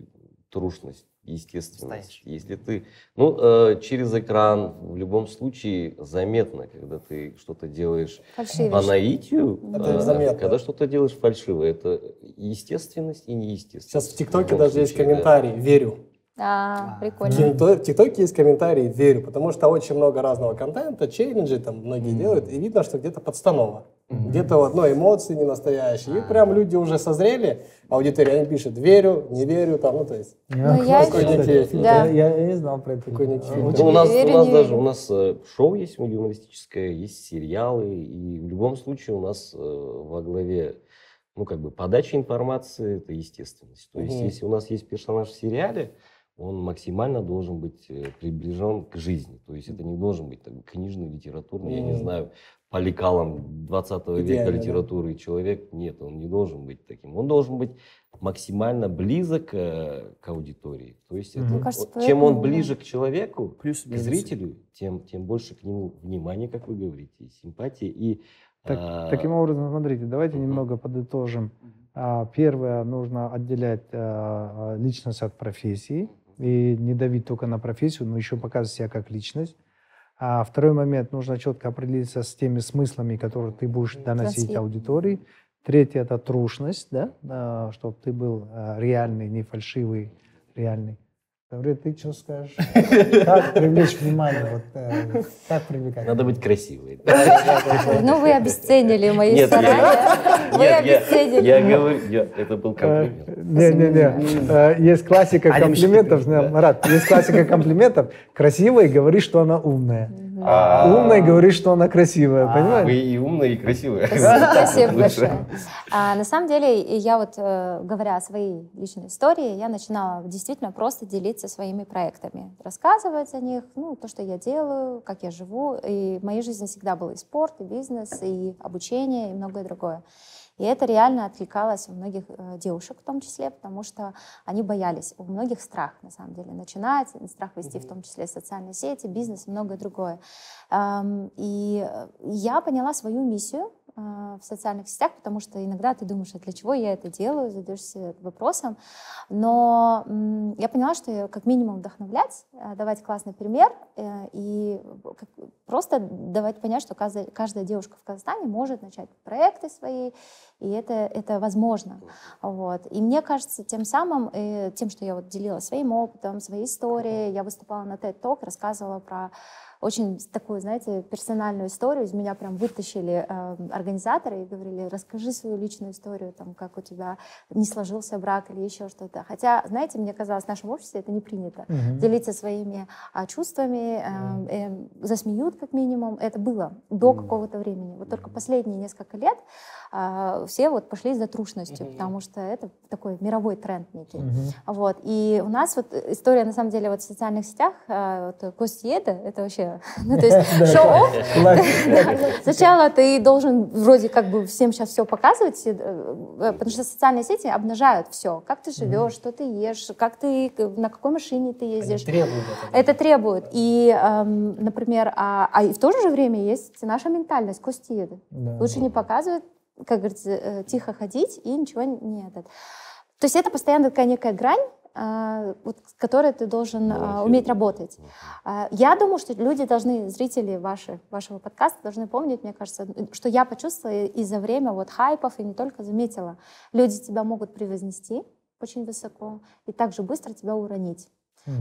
D: трушность, естественность.
E: Настоящий.
D: Если ты ну, э, через экран в любом случае заметно, когда ты что-то делаешь
C: Фальшивишь.
D: по наитию,
B: Это
D: э,
B: заметно.
D: когда что-то делаешь фальшиво, это естественность и неестественность.
B: Сейчас в ТикТоке
D: любом
B: даже есть
D: случае, да.
B: комментарий «Верю».
C: А,
B: В
C: прикольно.
B: В ТикТоке есть комментарии «Верю», потому что очень много разного контента, челленджи там многие делают, и видно, что где-то подстанова. Где-то вот, ну, эмоции не настоящие. И прям люди уже созрели, аудитория, они пишут «верю», «не верю», там, ну, то есть...
C: Ну, я
B: некий.
C: Да.
A: Я, я не знал про это.
B: Такой некий фильм.
D: Ну, у нас, у
C: верю,
D: нас
C: не
D: даже
C: верю.
D: у нас э, шоу есть юмористическое, есть сериалы, и в любом случае у нас э, во главе, ну, как бы, подача информации – это естественность. То есть,
B: Мгм.
D: если у нас есть персонаж в сериале, он максимально должен быть э, приближен к жизни. То есть, это не должен быть там, книжный, литературный, я не знаю, по лекалам 20 века
B: Идеально, да.
D: литературы человек. Нет, он не должен быть таким. Он должен быть максимально близок э, к аудитории. То есть, это,
A: Мне
C: кажется,
D: вот чем он
C: да.
D: ближе к человеку,
E: Плюс
D: к зрителю, тем, тем больше к нему внимания, как вы говорите, и симпатии. И,
A: Так-
D: а,
A: Таким образом, смотрите, давайте
D: Мгм.
A: немного подытожим. А, Первое, нужно отделять а, личность от профессии и не давить только на профессию, но еще показывать себя как личность. А второй момент, нужно четко определиться с теми смыслами, которые ты будешь доносить
C: Транслировать.
A: аудитории. Третье – это трушность, да, чтобы ты был а, реальный, не фальшивый, реальный. Гаврил, ты что скажешь? Как привлечь внимание? Вот, э, как привлекать?
D: Надо быть красивой.
C: Ну, вы обесценили мои старания. Вы
D: Нет, я, говорю, это был комплимент.
A: Не-не-не. Э, Есть классика комплиментов. Марат, есть классика комплиментов. Красивая, говори, что она умная.
D: А,
A: Умный говорит, что она красивая,
D: Вы
A: понимаешь?
D: и умная, и красивая.
C: Спасибо большое. А, на самом деле, я вот, э, говоря о своей личной истории, я начинала действительно просто делиться своими проектами, рассказывать о них, ну, то, что я делаю, как я живу. И в моей жизни всегда был и спорт, и бизнес, и обучение, и многое другое. И это реально откликалось у многих э, девушек в том числе, потому что они боялись. У многих страх, на самом деле, начинать, страх вести в том числе социальные сети, бизнес и многое другое. Эм, И э, я поняла свою миссию в социальных сетях, потому что иногда ты думаешь, а для чего я это делаю, задаешься вопросом. Но я поняла, что я как минимум вдохновлять, э, давать классный пример э, и просто давать понять, что каждая, каждая девушка в Казахстане может начать проекты свои, и это, это возможно. Вот. И мне кажется, тем самым, э, тем, что я вот делилась своим опытом, своей историей, я выступала на TED Talk, рассказывала про очень такую, знаете, персональную историю. Из меня прям вытащили э, организаторы и говорили, расскажи свою личную историю, там, как у тебя не сложился брак или еще что-то. Хотя, знаете, мне казалось, в нашем обществе это не принято.
A: Мгм.
C: Делиться своими а, чувствами, э, э, засмеют как минимум. Это было до какого-то времени. Вот только последние несколько лет все вот пошли за трушностью, потому что это такой мировой тренд некий.
A: Мгм.
C: Вот. И у нас вот история, на самом деле, вот в социальных сетях, э, вот, Костиеда, это вообще, ну, то есть шоу Сначала ты должен вроде как бы всем сейчас все показывать, э, э, потому что социальные сети обнажают все. Как ты живешь, что ты ешь, как ты, на какой машине ты ездишь. Это требует. И, эм, например, а, а в то же время есть наша ментальность, костиеды.
A: Да.
C: Лучше не показывать, как говорится, э, тихо ходить и ничего не этот. То есть это постоянно такая некая грань, а, вот, с которой ты должен а, уметь работать. А, Я думаю, что люди должны, зрители ваши, вашего подкаста должны помнить, мне кажется, что я почувствовала и за время вот хайпов, и не только заметила. Люди тебя могут превознести очень высоко и также быстро тебя уронить.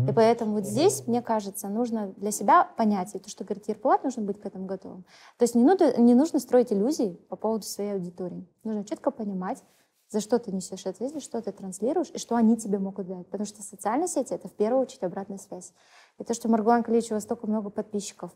C: И поэтому вот здесь, мне кажется, нужно для себя понять, и то, что говорит Ерпулат, нужно быть к этому готовым. То есть не, нужно- не нужно строить иллюзий по поводу своей аудитории. Нужно четко понимать, за что ты несешь ответственность, что ты транслируешь и что они тебе могут дать. Потому что социальные сети — это в первую очередь обратная связь. И то, что Маргулан вас столько много подписчиков,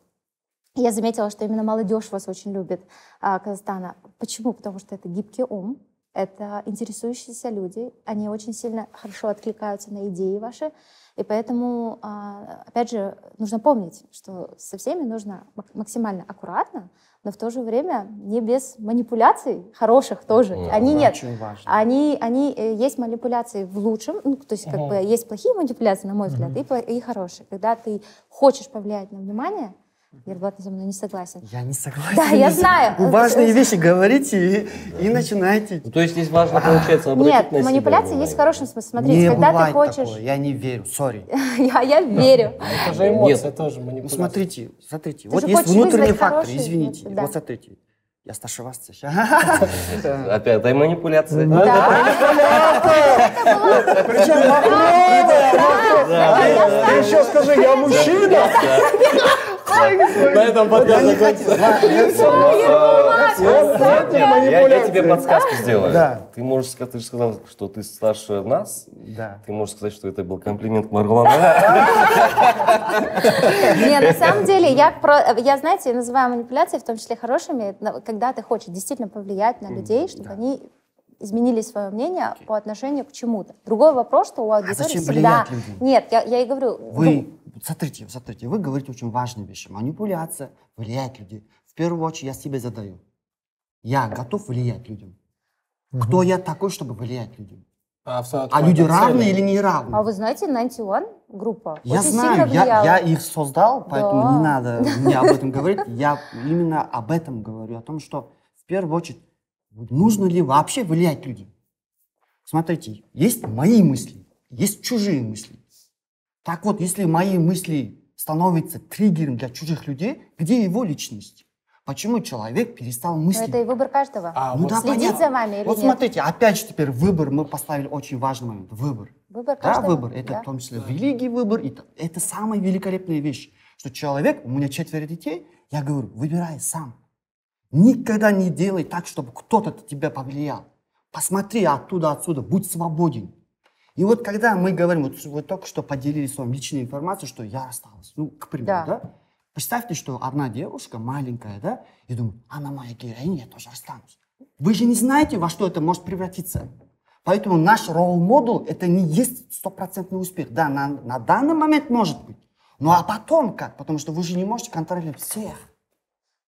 C: я заметила, что именно молодежь вас очень любит, а, Казахстана. Почему? Потому что это гибкий ум, это интересующиеся люди, они очень сильно хорошо откликаются на идеи ваши, и поэтому, а, опять же, нужно помнить, что со всеми нужно мак- максимально аккуратно, но в то же время не без манипуляций хороших тоже.
D: Мгм.
C: Они нет.
E: Очень важно.
C: Они, они э, есть манипуляции в лучшем, ну, то есть как
B: Мгм.
C: бы есть плохие манипуляции, на мой взгляд, и, пла- и хорошие. Когда ты хочешь повлиять на внимание, Ербат со мной не согласен.
E: Я не согласен.
C: Да, я знаю.
E: Вы важные вещи говорите и, и начинаете.
D: Ну, То есть здесь важно, получается, обратить
C: Нет,
D: на себя
C: манипуляции
D: внимание.
C: есть в хорошем смысле. Смотрите,
E: не
C: когда ты хочешь...
E: такого, я не верю, сори.
C: я, я верю.
B: Это же эмоция тоже
E: Ну,
B: манипуляция.
E: смотрите, смотрите,
C: Ты
E: вот есть
C: хочешь
E: внутренний
C: вызвать
E: фактор,
C: хорошие
E: извините.
C: да.
E: Вот смотрите, я старше вас сейчас.
D: Опять, это манипуляция.
A: Причем Ты еще скажи, я мужчина?
B: На этом подкаст
D: Я, тебе подсказку сделаю.
E: Да.
D: Ты можешь сказать, ты же сказал, что ты старше нас.
E: Да.
D: Ты можешь сказать, что это был комплимент Маргулана.
C: Не, на самом деле, я, я, знаете, называю манипуляции, в том числе хорошими, когда ты хочешь действительно повлиять на людей, чтобы они изменили свое мнение по отношению к чему-то. Другой вопрос, что у аудитории
E: зачем
C: всегда...
E: людям?
C: Нет, я, я и говорю... ну,
E: Вы, смотрите, смотрите, вы говорите очень важные вещи. Манипуляция, влиять людей. В первую очередь я себе задаю. Я готов влиять людям. Кто я такой, чтобы влиять людям?
B: А,
E: А люди
B: это
E: равны
B: цели.
E: или не равны?
C: А вы знаете, 91 группа
E: Я
C: очень
E: знаю, я, я их создал, поэтому
C: Да.
E: не надо мне об этом говорить. Я именно об этом говорю, о том, что в первую очередь нужно ли вообще влиять людям. Смотрите, есть мои мысли, есть чужие мысли. Так вот, если мои мысли становятся триггером для чужих людей, где его личность? Почему человек перестал
C: Но
E: мыслить?
C: это и выбор каждого.
B: А,
E: Ну
B: вот
E: да,
C: Следить
E: понятно.
C: за вами или
E: Вот
C: нет?
E: смотрите, опять же теперь выбор, мы поставили очень важный момент. Выбор.
C: Выбор
E: Да,
C: каждого.
E: выбор. Это
C: да.
E: в том числе в религии выбор. И т- это самая великолепная вещь. Что человек, у меня четверо детей, я говорю, выбирай сам. Никогда не делай так, чтобы кто-то тебя повлиял. Посмотри оттуда, отсюда, будь свободен. И вот когда мы говорим, вот вы только что поделились с вами личной информацией, что я рассталась, ну, к примеру,
C: Да.
E: да? Представьте, что одна девушка маленькая, да, и думает, она моя героиня, я тоже останусь. Вы же не знаете, во что это может превратиться. Поэтому наш ролл-модул это не есть стопроцентный успех. Да, на, на данный момент может быть. Ну а потом как? Потому что вы же не можете контролировать всех.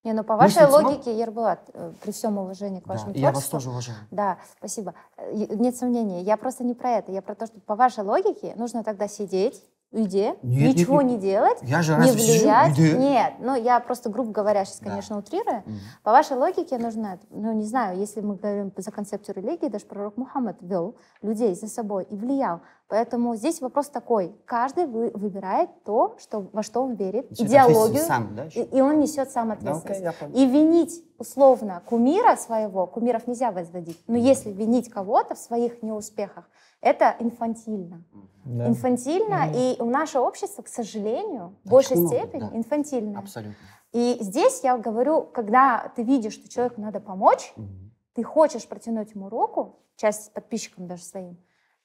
C: Не, ну по вашей
E: Мыслить
C: логике, Ербулат, э, при всем уважении к
E: Да,
C: вашему
E: и я вас тоже уважаю.
C: Да, спасибо. Э, Нет сомнений. Я просто не про это. Я про то, что по вашей логике нужно тогда сидеть, уйди,
E: Нет,
C: ничего
E: нет,
C: не делать,
E: Я же
C: не
E: сижу?
C: влиять.
E: Иди.
C: Нет, ну я просто, грубо говоря, сейчас,
E: Да.
C: конечно, утрирую.
E: Мгм.
C: По вашей логике нужно, ну не знаю, если мы говорим за концепцию религии, даже пророк Мухаммад вел людей за собой и влиял. Поэтому здесь вопрос такой. Каждый вы- выбирает то, что, во что он верит,
E: Несет
C: идеологию,
E: сам, да,
C: и, и он несет сам
E: Да,
C: ответственность.
E: я понял.
C: И винить условно кумира своего, кумиров нельзя возводить, но если винить кого-то в своих неуспехах, это инфантильно.
A: Да.
C: Инфантильно,
B: Мгм.
C: и наше общество, к сожалению, в большей
E: много,
C: степени
E: да.
C: инфантильное.
E: Абсолютно.
C: И здесь я говорю, когда ты видишь, что человеку надо помочь,
E: Мгм.
C: ты хочешь протянуть ему руку, часть подписчикам даже своим,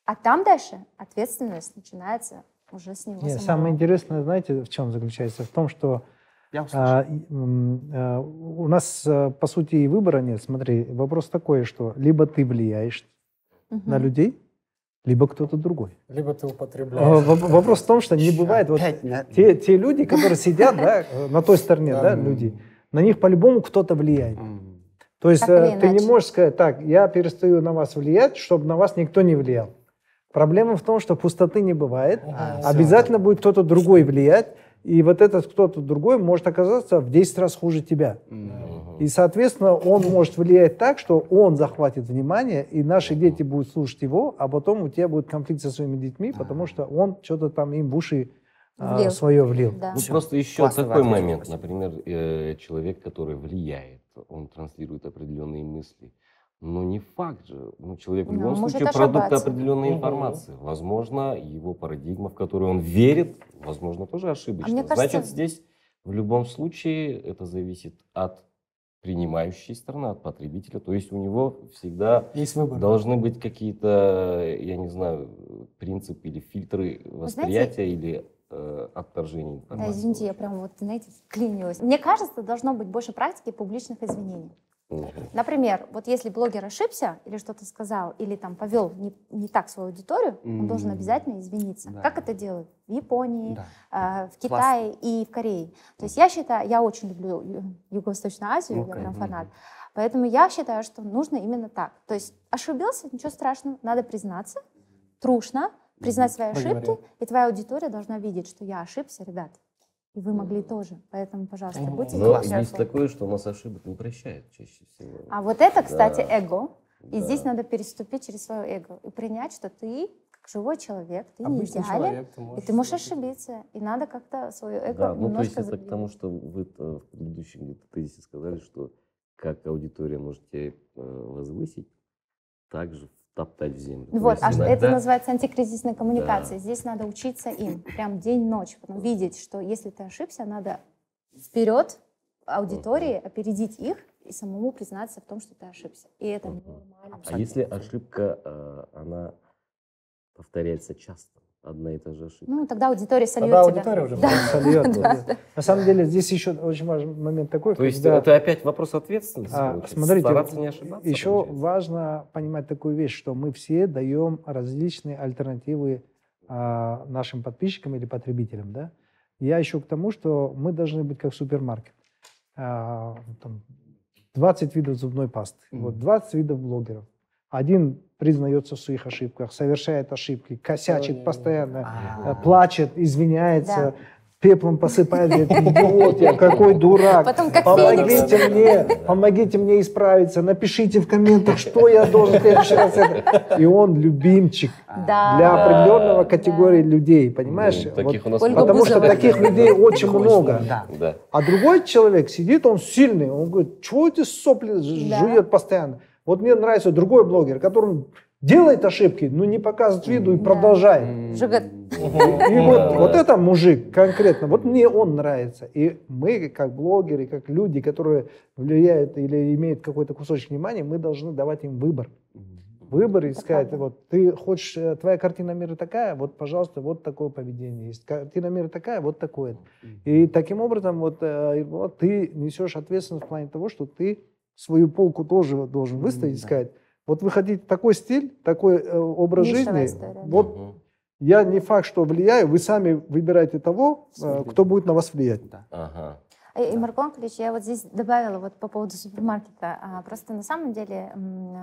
C: а там дальше ответственность начинается уже с него
A: Не,
C: самого.
A: самое интересное, знаете, в чем заключается? В том, что
E: Я
A: а, а, у нас, а, по сути, и выбора нет. Смотри, вопрос такой, что либо ты влияешь
C: Мгм.
A: на людей, либо кто-то другой.
B: Либо ты
A: А,
B: употребляешь.
A: в- Вопрос в том, что не бывает... Вот те, те люди, которые сидят да, на той стороне,
B: Да.
A: да, люди, на них по-любому кто-то влияет. То есть э, ты не можешь сказать, так, я перестаю на вас влиять, чтобы на вас никто не влиял. Проблема в том, что пустоты не бывает.
E: Всё.
A: Обязательно будет кто-то другой влиять, и вот этот кто-то другой может оказаться в 10 раз хуже тебя. И, соответственно, он может влиять так, что он захватит внимание, и наши дети будут слушать его, а потом у тебя будет конфликт со своими детьми, потому что он что-то там им в уши а,
C: Влил.
A: свое влил.
C: Да.
D: Ну, просто еще
E: Классно
D: такой момент,
E: спасибо.
D: например, э, человек, который влияет, он транслирует определенные мысли. Но не факт же, ну, человек в
C: Ну,
D: любом
C: может
D: случае продукт определенной
B: Мгм.
D: информации. Возможно, его парадигма, в которую он верит, возможно, тоже ошибочна.
C: А кажется-
D: Значит, здесь в любом случае это зависит от принимающей стороны, от потребителя. То есть у него всегда
B: Есть выбор.
D: должны быть какие-то, я не знаю, принципы или фильтры восприятия или э, отторжения
C: Да,
D: информации.
C: извините, я прям вот, знаете, вклинилась. Мне кажется, должно быть больше практики публичных извинений. Например, вот если блогер ошибся или что-то сказал, или там повел не, не так свою аудиторию, он должен обязательно извиниться.
E: Да.
C: Как это делают? В Японии,
E: Да.
C: а, в. Китае и в Корее. То есть я считаю, я очень люблю Юго-Восточную Азию, я
E: Окей.
C: прям фанат. Поэтому я считаю, что нужно именно так. То есть ошибился, ничего страшного, надо признаться, трушно, признать свои ошибки, и твоя аудитория должна видеть, что я ошибся, ребят. И вы могли тоже. Поэтому, пожалуйста,
B: Мгм.
C: будьте
D: Но есть такое, что у нас ошибок не прощают чаще всего.
C: А вот это, кстати,
D: Да.
C: эго. И
D: Да.
C: здесь надо переступить через свое эго и принять, что ты, как живой человек, ты не
B: Обычный
C: идеален,
B: человек, ты
C: и
B: можешь
C: ты можешь
B: ошибиться.
C: ошибиться. И надо как-то свое эго
D: Да, ну то есть
C: немножко
D: это к тому, что вы в предыдущем где-то тезисе сказали, что как аудитория может тебя э, возвысить, так же втоптать в землю.
C: Вот, а что- это
D: иногда-
C: называется антикризисной коммуникацией.
D: Да.
C: Здесь надо учиться им, прям день-ночь, потом видеть, что если ты ошибся, надо вперед аудитории, опередить их и самому признаться в том, что ты ошибся. И это
D: Мгм.
C: нормально.
D: А если ошибка, э, она повторяется часто, одна и та же ошибка?
C: Ну, тогда аудитория сольет
B: Тогда
C: тебя.
B: аудитория уже
C: Да.
A: Сольет,
C: Да,
A: да. На самом деле здесь еще очень важный момент такой,
D: То есть
A: когда-
D: это опять вопрос ответственности.
A: А, смотрите,
D: стараться не ошибаться.
A: еще
D: получается.
A: важно понимать такую вещь, что мы все даем различные альтернативы а, нашим подписчикам или потребителям. Да? Я еще к тому, что мы должны быть как супермаркет. А, там 20 видов зубной пасты,
E: Мгм.
A: вот 20 видов блогеров. Один признается в своих ошибках, совершает ошибки, косячит постоянно,
E: А.
A: э, плачет, извиняется,
C: Да.
A: пеплом посыпает, говорит, идиот я, какой дурак.
C: Потом как
A: Помогите
C: Феникс.
A: мне, помогите мне исправиться, напишите в комментах, что я должен в следующий раз это. И он любимчик
C: Да.
A: для определенного
C: Да.
A: категории людей, понимаешь?
D: Ну,
A: Вот
D: таких у нас
C: Ольга
D: много.
A: потому что таких людей очень много.
E: Да.
D: Да.
A: А другой человек сидит, он сильный, он говорит, чего эти сопли жует постоянно? Вот мне нравится другой блогер, который делает ошибки, но не показывает виду и
C: Да.
A: продолжает.
C: Жигат.
A: И вот, вот это мужик конкретно, вот мне он нравится. И мы, как блогеры, как люди, которые влияют или имеют какой-то кусочек внимания, мы должны давать им выбор. Выбор и
C: Это
A: сказать,
C: правда.
A: вот ты хочешь, э, твоя картина мира такая, вот, пожалуйста, вот такое поведение есть. Картина мира такая, вот такое. И таким образом вот, э, вот ты несешь ответственность в плане того, что ты свою полку тоже должен выставить и
E: да.
A: сказать, вот вы хотите такой стиль, такой э, образ
C: Нишевая
A: жизни,
C: история, да.
A: вот
D: Мгм.
A: я не факт, что влияю, вы сами выбираете того, э, кто будет на вас влиять.
E: Да.
D: Ага.
C: И, и Марк Лонкович, я вот здесь добавила вот по поводу супермаркета. А, Просто на самом деле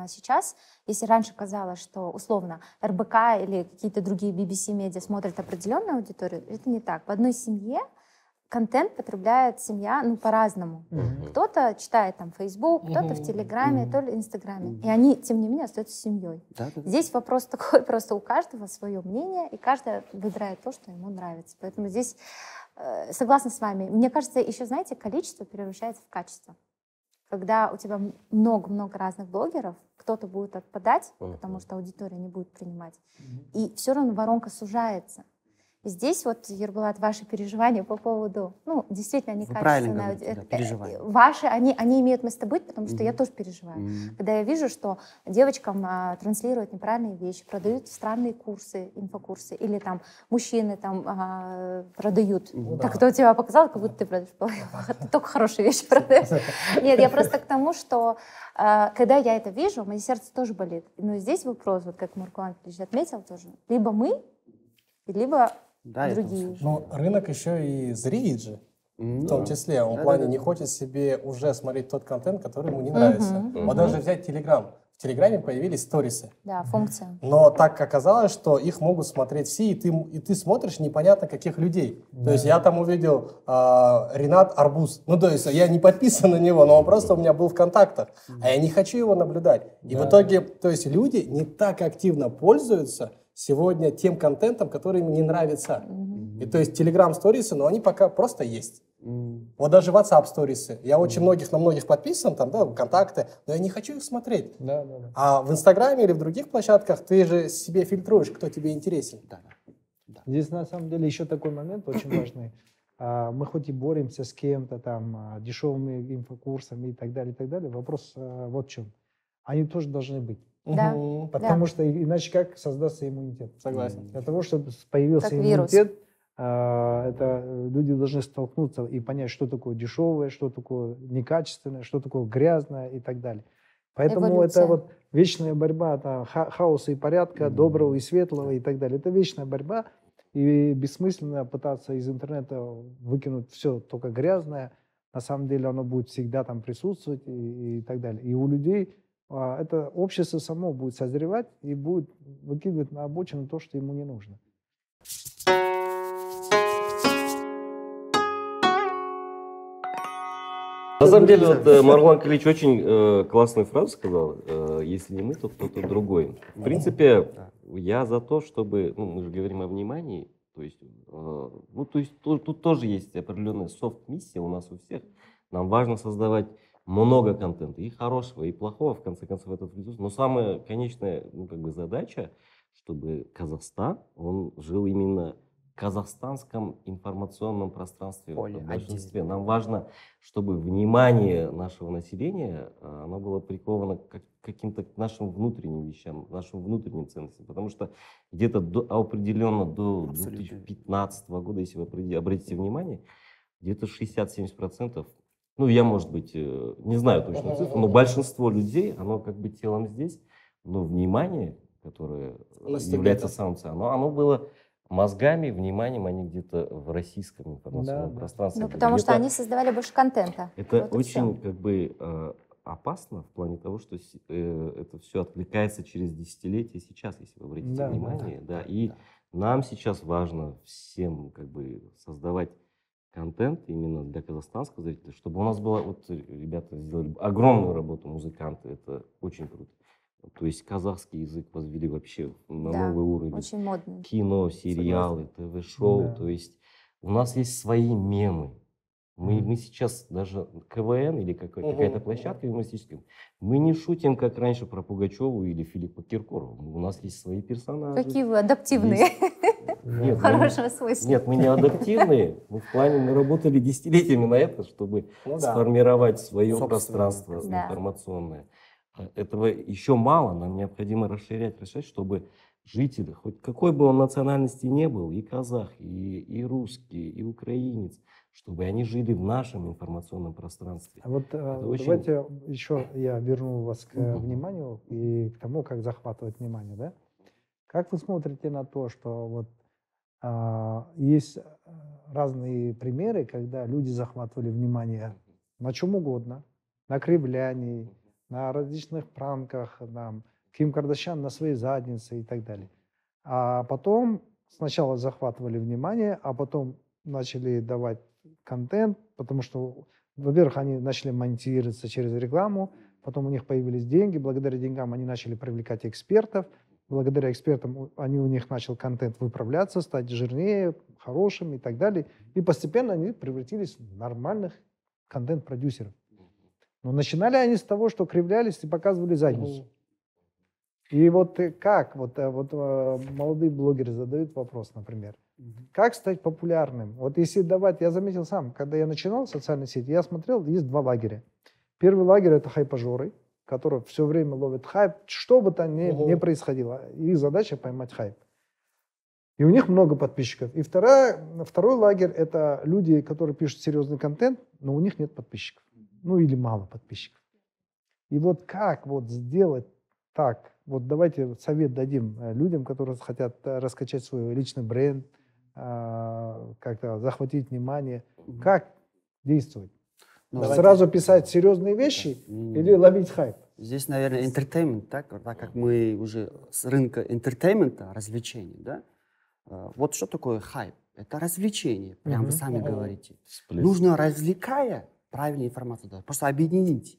C: сейчас, если раньше казалось, что условно РБК или какие-то другие BBC медиа смотрят определенную аудиторию, это не так. В одной семье контент потребляет семья ну, по-разному. Кто-то читает там Facebook, кто-то в. Телеграме,
E: Мгм.
C: то ли Инстаграме.
E: Мгм.
C: И они, тем не менее, остаются семьей.
E: Да, да, да.
C: Здесь вопрос такой, просто у каждого свое мнение, и каждый выбирает то, что ему нравится. Поэтому здесь э, согласна с вами. Мне кажется, еще, знаете, количество превращается в качество. Когда у тебя много-много разных блогеров, кто-то будет отпадать,
D: Мгм.
C: потому что аудитория не будет принимать. И все равно воронка сужается. Здесь вот, Ербулат, ваши переживания по поводу, ну, действительно, они
E: Вы правильно
C: качественные.
E: говорите, да,
C: Э, э,
E: переживания.
C: Ваши, они, они имеют место быть, потому что я
E: Мгм.
C: тоже переживаю.
E: М.
C: Когда я вижу, что девочкам а, транслируют неправильные вещи, продают странные курсы, инфокурсы, или там мужчины там а, продают.
B: Ну
C: так
B: да.
C: кто тебе показал, как будто ты продаешь ты только хорошие вещи продаешь. Нет, я просто к тому, что а, когда я это вижу, мое сердце тоже болит. Но здесь вопрос, вот как Маркуан отметил тоже, либо мы, либо
E: Да, это
C: другие.
B: Но рынок еще и зреет же.
E: М,
B: В том
E: да.
B: числе, он в
E: Да,
B: плане
E: да,
B: не
E: да.
B: хочет себе уже смотреть тот контент, который ему не нравится.
C: Мгм.
B: Вот даже взять Телеграм. В Телеграме появились сторисы.
C: Да, функция.
B: Но так оказалось, что их могут смотреть все, и ты, и ты смотришь непонятно каких людей. То есть я там увидел а, Ренат Арбуз. Ну, то есть я не подписан на него, но он просто у меня был в контактах. А я не хочу его наблюдать. И в
A: Да.
B: итоге, то есть люди не так активно пользуются сегодня тем контентом, который им не нравится. И то есть Telegram сторисы, но они пока просто есть.
E: М.
B: Вот даже WhatsApp сторисы. Я очень многих на многих подписан, там, да, контакты, но я не хочу их смотреть.
A: Да, да, да.
B: А в Инстаграме или в других площадках ты же себе фильтруешь, кто тебе интересен.
E: Да, да.
A: Здесь на самом деле еще такой момент очень важный. А, Мы хоть и боремся с кем-то там а, дешевыми инфокурсами и так далее, и так далее. Вопрос а, вот в чем. Они тоже должны быть.
C: Да.
A: Потому что и- иначе как создастся иммунитет?
B: Согласен.
A: Для того, чтобы появился
C: Как вирус.
A: иммунитет, а, это э, люди должны столкнуться и понять, что такое дешевое, что такое некачественное, что такое грязное и так далее. Поэтому
C: Эволюция.
A: это вот вечная борьба там, ха- хаоса и порядка,
E: Мгм.
A: доброго и светлого и так далее. Это вечная борьба, и бессмысленно пытаться из интернета выкинуть все только грязное. На самом деле оно будет всегда там присутствовать и, и так далее. И у людей это общество само будет созревать и будет выкидывать на обочину то, что ему не нужно.
D: На самом деле, вот э, Марwan Калич очень э, классную фразу сказал. э, Если не мы, то кто-то другой. В принципе, я за то, чтобы, ну, мы же говорим о внимании, то есть, э, ну, то есть тут, тут тоже есть определенная софт-миссия у нас у всех. Нам важно создавать много контента, и хорошего, и плохого, в конце концов, этот ресурс. Но самая конечная, ну, как бы задача, чтобы Казахстан, он жил именно в казахстанском информационном пространстве
E: Поле
D: в большинстве.
E: отдельно.
D: Нам важно, чтобы внимание нашего населения, э, оно было приковано к каким-то нашим внутренним вещам, нашим внутренним ценностям. Потому что где-то до, определенно до
E: Абсолютно.
D: 2015 года, если вы обрати- обратите внимание, где-то 60-70%, ну, я, может быть, э, не знаю точно цифру, но большинство людей, оно как бы телом здесь, но внимание, которое
B: Оно
D: является
B: студентов.
D: самым ценным, оно, оно было мозгами, вниманием, они где-то в российском информационном
A: Да, да.
D: пространстве.
C: Ну, потому что они создавали больше контента.
D: Это
C: Вот
D: очень как бы э, опасно в плане того, что э, это все отвлекается через десятилетия сейчас, если вы обратите
A: Да, да,
D: внимание. Да, И
E: да.
D: нам сейчас важно всем как бы создавать контент именно для казахстанского зрителя, чтобы у нас была, вот э, ребята сделали огромную работу, музыканты, это очень круто. То есть казахский язык возвели вообще на
C: Да,
D: новый уровень
C: Очень модный.
D: кино, сериалы, ТВ-шоу.
A: Да.
D: То есть у нас есть свои мемы. Мы, мы сейчас даже КВН или какой-
B: Мгм.
D: какая-то площадка юмористическая, мы не шутим, как раньше, про Пугачеву или Филиппа Киркорова. У нас есть свои персонажи.
C: Какие вы адаптивные.
D: Нет, мы не-
C: Хорошего свойства.
D: Нет, мы не адаптивные. Мы в плане, мы работали десятилетиями на это, чтобы
B: Ну да.
D: сформировать свое пространство.
C: Да.
D: информационное. Этого еще мало, нам необходимо расширять, расширять, чтобы жители, хоть какой бы он национальности не был, и казах, и, и русский, и украинец, чтобы они жили в нашем информационном пространстве.
A: А Вот э,
D: очень-
A: давайте еще я верну вас к вниманию и к тому, как захватывать внимание, да? Как вы смотрите на то, что вот а, есть э, разные примеры, когда люди захватывали внимание на чем угодно, на кривлянии, на различных пранках, на Ким Кардашьян на своей заднице и так далее. А потом сначала захватывали внимание, а потом начали давать контент, потому что, во-первых, они начали монетизироваться через рекламу, потом у них появились деньги, благодаря деньгам они начали привлекать экспертов, благодаря экспертам они у них начал контент выправляться, стать жирнее, хорошим и так далее. И постепенно они превратились в нормальных контент-продюсеров. Но начинали они с того, что кривлялись и показывали задницу. И вот э, как, вот, э, вот э, молодые блогеры задают вопрос, например, как стать популярным? Вот если давать, я заметил сам, когда я начинал в социальной сети, я смотрел, есть два лагеря. Первый лагерь это хайпажоры, которые все время ловят хайп, что бы там ни,
B: Мгм.
A: ни происходило. Их задача поймать хайп. И у них много подписчиков. И вторая, второй лагерь это люди, которые пишут серьезный контент, но у них нет подписчиков. Ну или мало подписчиков. И вот как вот сделать так? Вот давайте совет дадим э, людям, которые хотят э, раскачать свой личный бренд, а, как-то захватить внимание. Как действовать?
E: Ну.
A: Сразу писать серьезные вещи или ловить хайп?
E: Здесь, наверное, entertainment, так, так как мы уже с рынка entertainment а, развлечений, да? э, Вот что такое хайп? Это развлечение, прям
A: Мгм.
E: вы сами
B: Ага.
E: говорите.
D: Всплеск.
E: Нужно, развлекая, правильную информацию дать, просто объединить.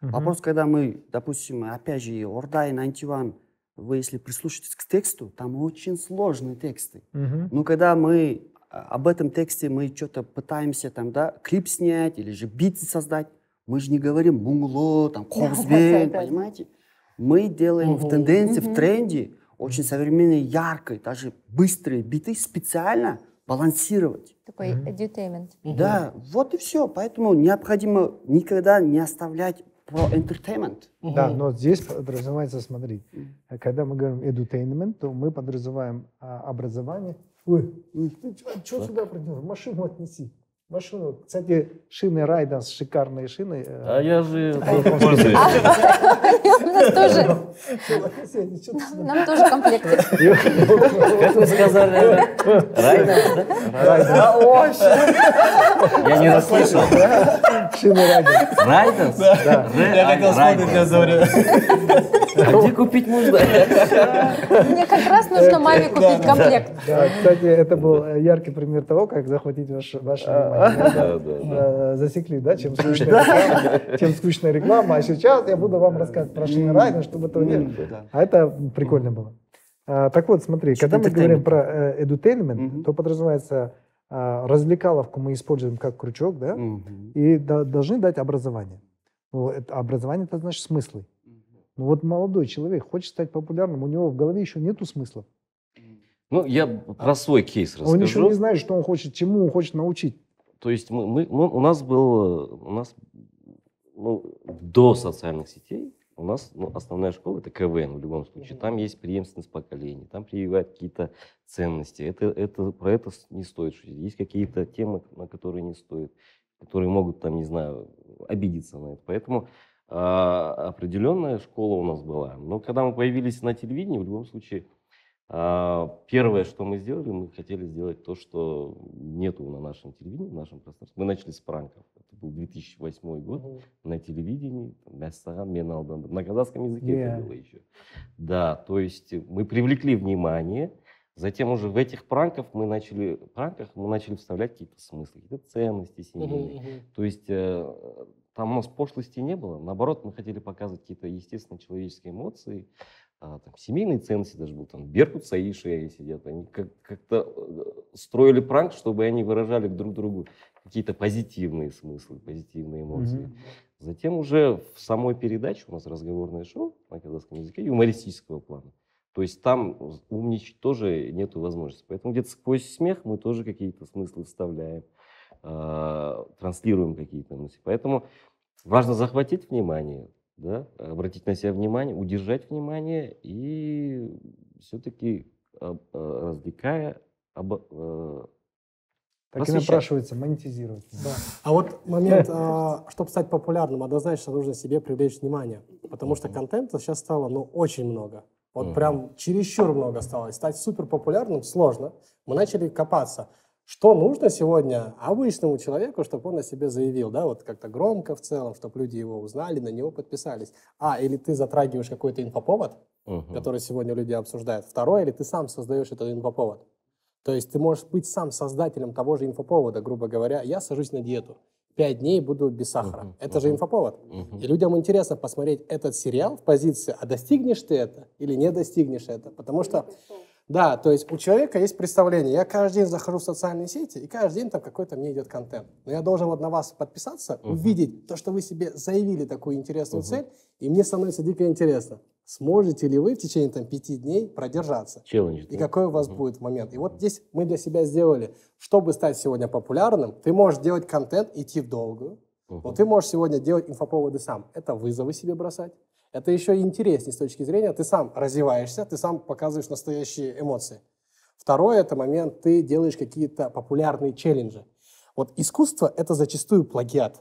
E: Вопрос, когда мы, допустим, опять же, Орда и 91, вы если прислушаетесь к тексту, там очень сложные тексты.
A: Мгм.
E: Ну, когда мы а, об этом тексте мы что-то пытаемся там, да, клип снять или же бит создать, мы же не говорим мунгло, там,
C: Да-да-да.
E: понимаете? Мы делаем в тенденции, в тренде очень современные, яркие, даже быстрые биты специально балансировать.
C: Такой edutainment.
E: Да, вот и все. Поэтому необходимо никогда не оставлять про entertainment.
A: Да, но здесь подразумевается, смотри, когда мы говорим edutainment, то мы подразумеваем а, образование. Ой, ой, ты что сюда принес? Машину отнеси. Машину. Кстати, шины Райденс, шикарные шины. э,
D: А я же пользуюсь.
C: У нас тоже, Нам тоже комплекты.
D: Как вы сказали? Райдер, да? Я не расслышал.
A: Шины Райденс.
D: Райденс?
A: Да.
F: Я хотел вспомнить для Зори.
D: А где купить можно?
C: Мне как раз нужно маме купить комплект.
A: Да, кстати, это был яркий пример того, как захватить ваше, ваше внимание.
D: Да, да, да.
A: Засекли, да, чем скучная реклама, чем скучная реклама. А сейчас я буду вам рассказывать про шины Райденс, чтобы этого было.
E: Да.
A: А это прикольно было. А, так вот, смотри, когда мы говорим про э, edutainment,
E: Мгм.
A: то подразумевается а, развлекаловку мы используем как крючок, да, и да- должны дать образование. Ну, это, образование это значит смыслы. Ну вот молодой человек хочет стать популярным, у него в голове еще нету смыслов.
D: Ну, я про свой кейс
A: Он еще
D: расскажу.
A: не знает, что он хочет, чему он хочет научить.
D: То есть мы, мы- у нас был, у нас ну, до социальных сетей у нас ну, основная школа это КВН в любом случае. Там есть преемственность поколений, там прививают какие-то ценности. Это, это, про это не стоит шутить. Есть какие-то темы, на которые не стоит, которые могут там, не знаю, обидеться на это. Поэтому а, определенная школа у нас была. Но когда мы появились на телевидении, в любом случае, первое, что мы сделали, мы хотели сделать то, что нету на нашем телевидении, в нашем пространстве. Мы начали с пранков. Это был 2008 год на телевидении, на казахском языке
A: Yeah.
D: это было еще. Да, то есть мы привлекли внимание, затем уже в этих пранках мы начали, пранках мы начали вставлять какие-то смыслы, какие-то ценности семейные. То есть э, там у нас пошлости не было. Наоборот, мы хотели показывать какие-то естественные человеческие эмоции, а, там, семейные ценности даже был. Там Беркут с Аишей сидят. Они как- как-то э, строили пранк, чтобы они выражали друг другу какие-то позитивные смыслы, позитивные эмоции.
A: Мгм.
D: Затем уже в самой передаче у нас разговорное шоу на казахском языке юмористического плана. То есть там умничать тоже нету возможности. Поэтому где-то сквозь смех мы тоже какие-то смыслы вставляем, э, транслируем какие-то мысли. Поэтому важно захватить внимание, да, обратить на себя внимание, удержать внимание и все-таки развлекая, об, э,
A: Так и
D: просвещать.
A: напрашивается монетизировать.
B: Да. А вот момент, а, чтобы стать популярным, однозначно нужно себе привлечь внимание. Потому что контента сейчас стало, ну, очень много. Вот прям чересчур много стало. И Стать супер популярным сложно. Мы начали копаться. Что нужно сегодня обычному человеку, чтобы он о себе заявил, да, вот как-то громко в целом, чтобы люди его узнали, на него подписались. А, или ты затрагиваешь какой-то инфоповод,
D: Мгм.
B: который сегодня люди обсуждают. Второе, или ты сам создаешь этот инфоповод. То есть ты можешь быть сам создателем того же инфоповода, грубо говоря. Я сажусь на диету. Пять дней буду без сахара.
D: Мгм,
B: Это же
D: мгм.
B: инфоповод.
D: Мгм.
B: И людям интересно посмотреть этот сериал в позиции, а достигнешь ты это или не достигнешь это. Потому что, да, то есть у человека есть представление. Я каждый день захожу в социальные сети, и каждый день там какой-то мне идет контент. Но я должен вот на вас подписаться,
D: Мгм.
B: увидеть то, что вы себе заявили такую интересную
D: Мгм.
B: цель, и мне становится дико интересно. Сможете ли вы в течение там, пяти дней продержаться?
D: Челлендж.
B: И
D: да?
B: какой у вас
D: Мгм.
B: будет момент. И вот здесь мы для себя сделали, чтобы стать сегодня популярным, ты можешь делать контент, идти в долгую, но
D: Мгм.
B: ты можешь сегодня делать инфоповоды сам. Это вызовы себе бросать. Это еще и интереснее с точки зрения, ты сам развиваешься, ты сам показываешь настоящие эмоции. Второе, это момент, ты делаешь какие-то популярные челленджи. Вот искусство — это зачастую плагиат.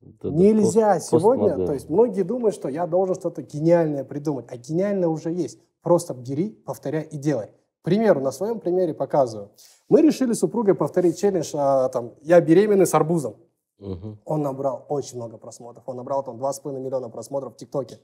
D: Да-да,
B: Нельзя
D: пост-
B: сегодня, то есть многие думают, что я должен что-то гениальное придумать, а гениальное уже есть. Просто бери, повторяй и делай. К примеру, на своем примере показываю. Мы решили с супругой повторить челлендж, а, там, я беременный с арбузом.
D: Мгм.
B: Он набрал очень много просмотров. Он набрал там 2,5 миллиона просмотров в ТикТоке.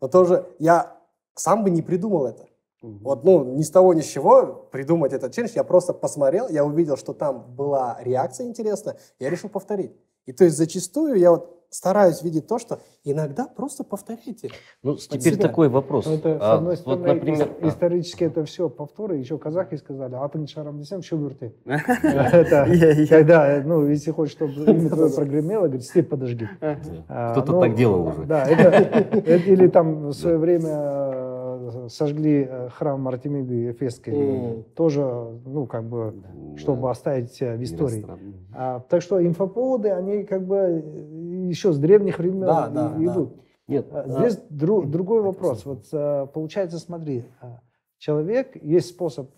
B: Но тоже я сам бы не придумал это.
E: Мгм.
B: Вот, ну, ни с того ни с чего придумать этот челлендж. Я просто посмотрел, я увидел, что там была реакция интересная, я решил повторить. И то есть зачастую я вот стараюсь видеть то, что иногда просто повторяйте.
D: Ну, теперь
B: себя.
D: такой вопрос.
A: Ну, Это, с
D: А,
A: одной
D: вот,
A: стороны,
D: например,
A: ис-
D: а,
A: исторически это все повторы. Еще казахи сказали, атын шарам десем, что ты.
E: Я-
A: Это
E: я-
A: когда, ну, если хочешь, чтобы имя твое прогремело, говорит, степь подожги.
D: да,
A: А,
D: кто-то
A: ну,
D: так делал уже.
A: Да, или там в свое время сожгли э, храм Артемиды Эфесской.
B: Мгм.
A: Тоже, ну, как бы, чтобы
D: Да,
A: оставить себя в истории. А, так что инфоповоды, они как бы э, еще с древних времен
B: Да,
A: и-
B: да, да.
A: идут.
D: Нет,
A: А,
D: а,
A: Здесь дру- другой вопрос. Вот а, получается, смотри, человек, есть способ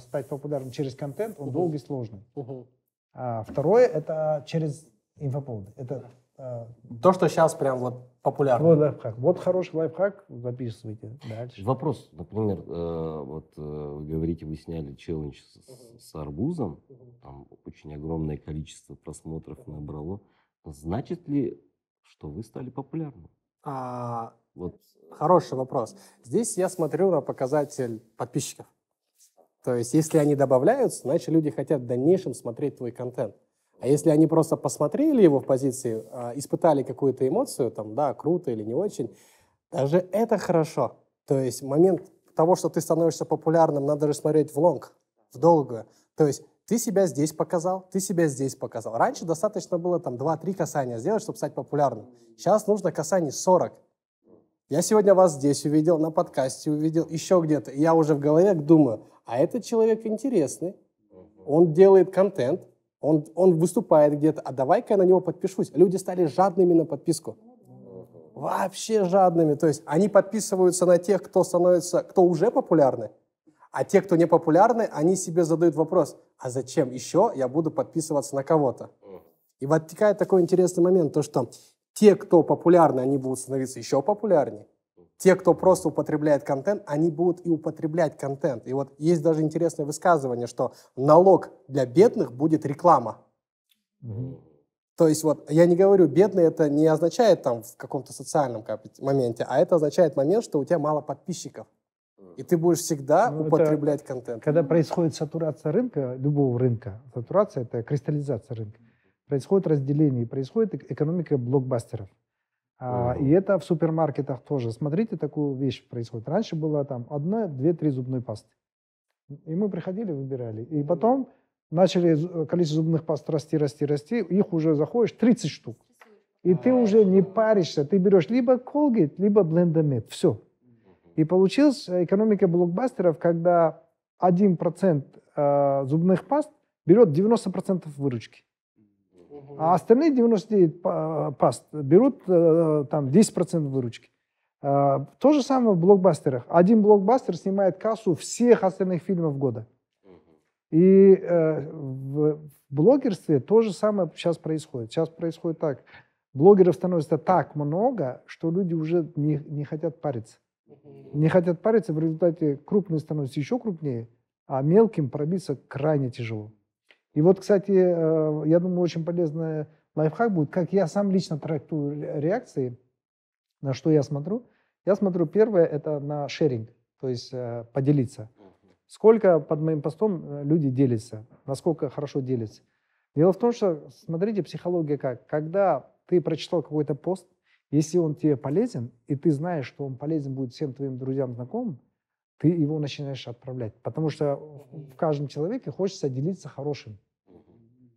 A: стать популярным через контент, он
B: Мгм.
A: долгий, сложный.
B: Мгм.
A: А второе, это через инфоповоды. Это
B: То, что сейчас прям вот популярно.
A: вот лайфхак. Вот хороший лайфхак, записывайте дальше.
D: Вопрос, например, э, вот э, вы говорите, вы сняли челлендж с, с арбузом, там очень огромное количество просмотров набрало. Значит ли, что вы стали популярным?
B: А,
D: Вот
B: Хороший вопрос. Здесь я смотрю на показатель подписчиков. То есть, если они добавляются, значит, люди хотят в дальнейшем смотреть твой контент. А если они просто посмотрели его в позиции, а, испытали какую-то эмоцию, там, да, круто или не очень, даже это хорошо. То есть, момент того, что ты становишься популярным, надо же смотреть в лонг, в долгую. То есть, ты себя здесь показал, ты себя здесь показал. Раньше достаточно было там 2-3 касания сделать, чтобы стать популярным. Сейчас нужно касаний 40. Я сегодня вас здесь увидел, на подкасте увидел, еще где-то. Я уже в голове думаю, а этот человек интересный, он делает контент, он, он выступает где-то, а давай-ка я на него подпишусь. Люди стали жадными на подписку. Вообще жадными. То есть они подписываются на тех, кто становится, кто уже популярны, а те, кто не популярны, они себе задают вопрос, а зачем еще я буду подписываться на кого-то? И возникает такой интересный момент, то что те, кто популярны, они будут становиться еще популярнее. Те, кто просто употребляет контент, они будут и употреблять контент. И вот есть даже интересное высказывание, что налог для бедных будет реклама. То есть вот я не говорю, бедный это не означает там в каком-то социальном моменте, а это означает момент, что у тебя мало подписчиков. И ты будешь всегда
A: Ну, это-
B: употреблять контент.
A: Когда происходит сатурация рынка, любого рынка, сатурация – это кристаллизация рынка, происходит разделение, происходит эк- экономика блокбастеров. А, и это в супермаркетах тоже. Смотрите, такую вещь происходит. Раньше было там одна, две, три зубной пасты. И мы приходили, выбирали. И потом начали зу- количество зубных паст расти, расти, расти. Их уже заходишь 30 штук. И ты уже не паришься. Ты берешь либо Colgate, либо Blendamed. Все. И получилась экономика блокбастеров, когда 1% э, зубных паст берет 90% выручки. А остальные 99 па- паст берут э, там 10% выручки. Э, То же самое в блокбастерах. Один блокбастер снимает кассу всех остальных фильмов года. И э, в блогерстве то же самое сейчас происходит. Сейчас происходит так. Блогеров становится так много, что люди уже не, не хотят париться. Не хотят париться, в результате крупные становятся еще крупнее, а мелким пробиться крайне тяжело. И вот, кстати, э, я думаю, очень полезный лайфхак будет, как я сам лично трактую ре- реакции, на что я смотрю. Я смотрю, первое, это на шеринг, то есть э, поделиться. Сколько под моим постом э, люди делятся, насколько хорошо делятся. Дело в том, что, смотрите, психология как. Когда ты прочитал какой-то пост, если он тебе полезен, и ты знаешь, что он полезен будет всем твоим друзьям, знакомым, ты его начинаешь отправлять. Потому что в каждом человеке хочется делиться хорошим.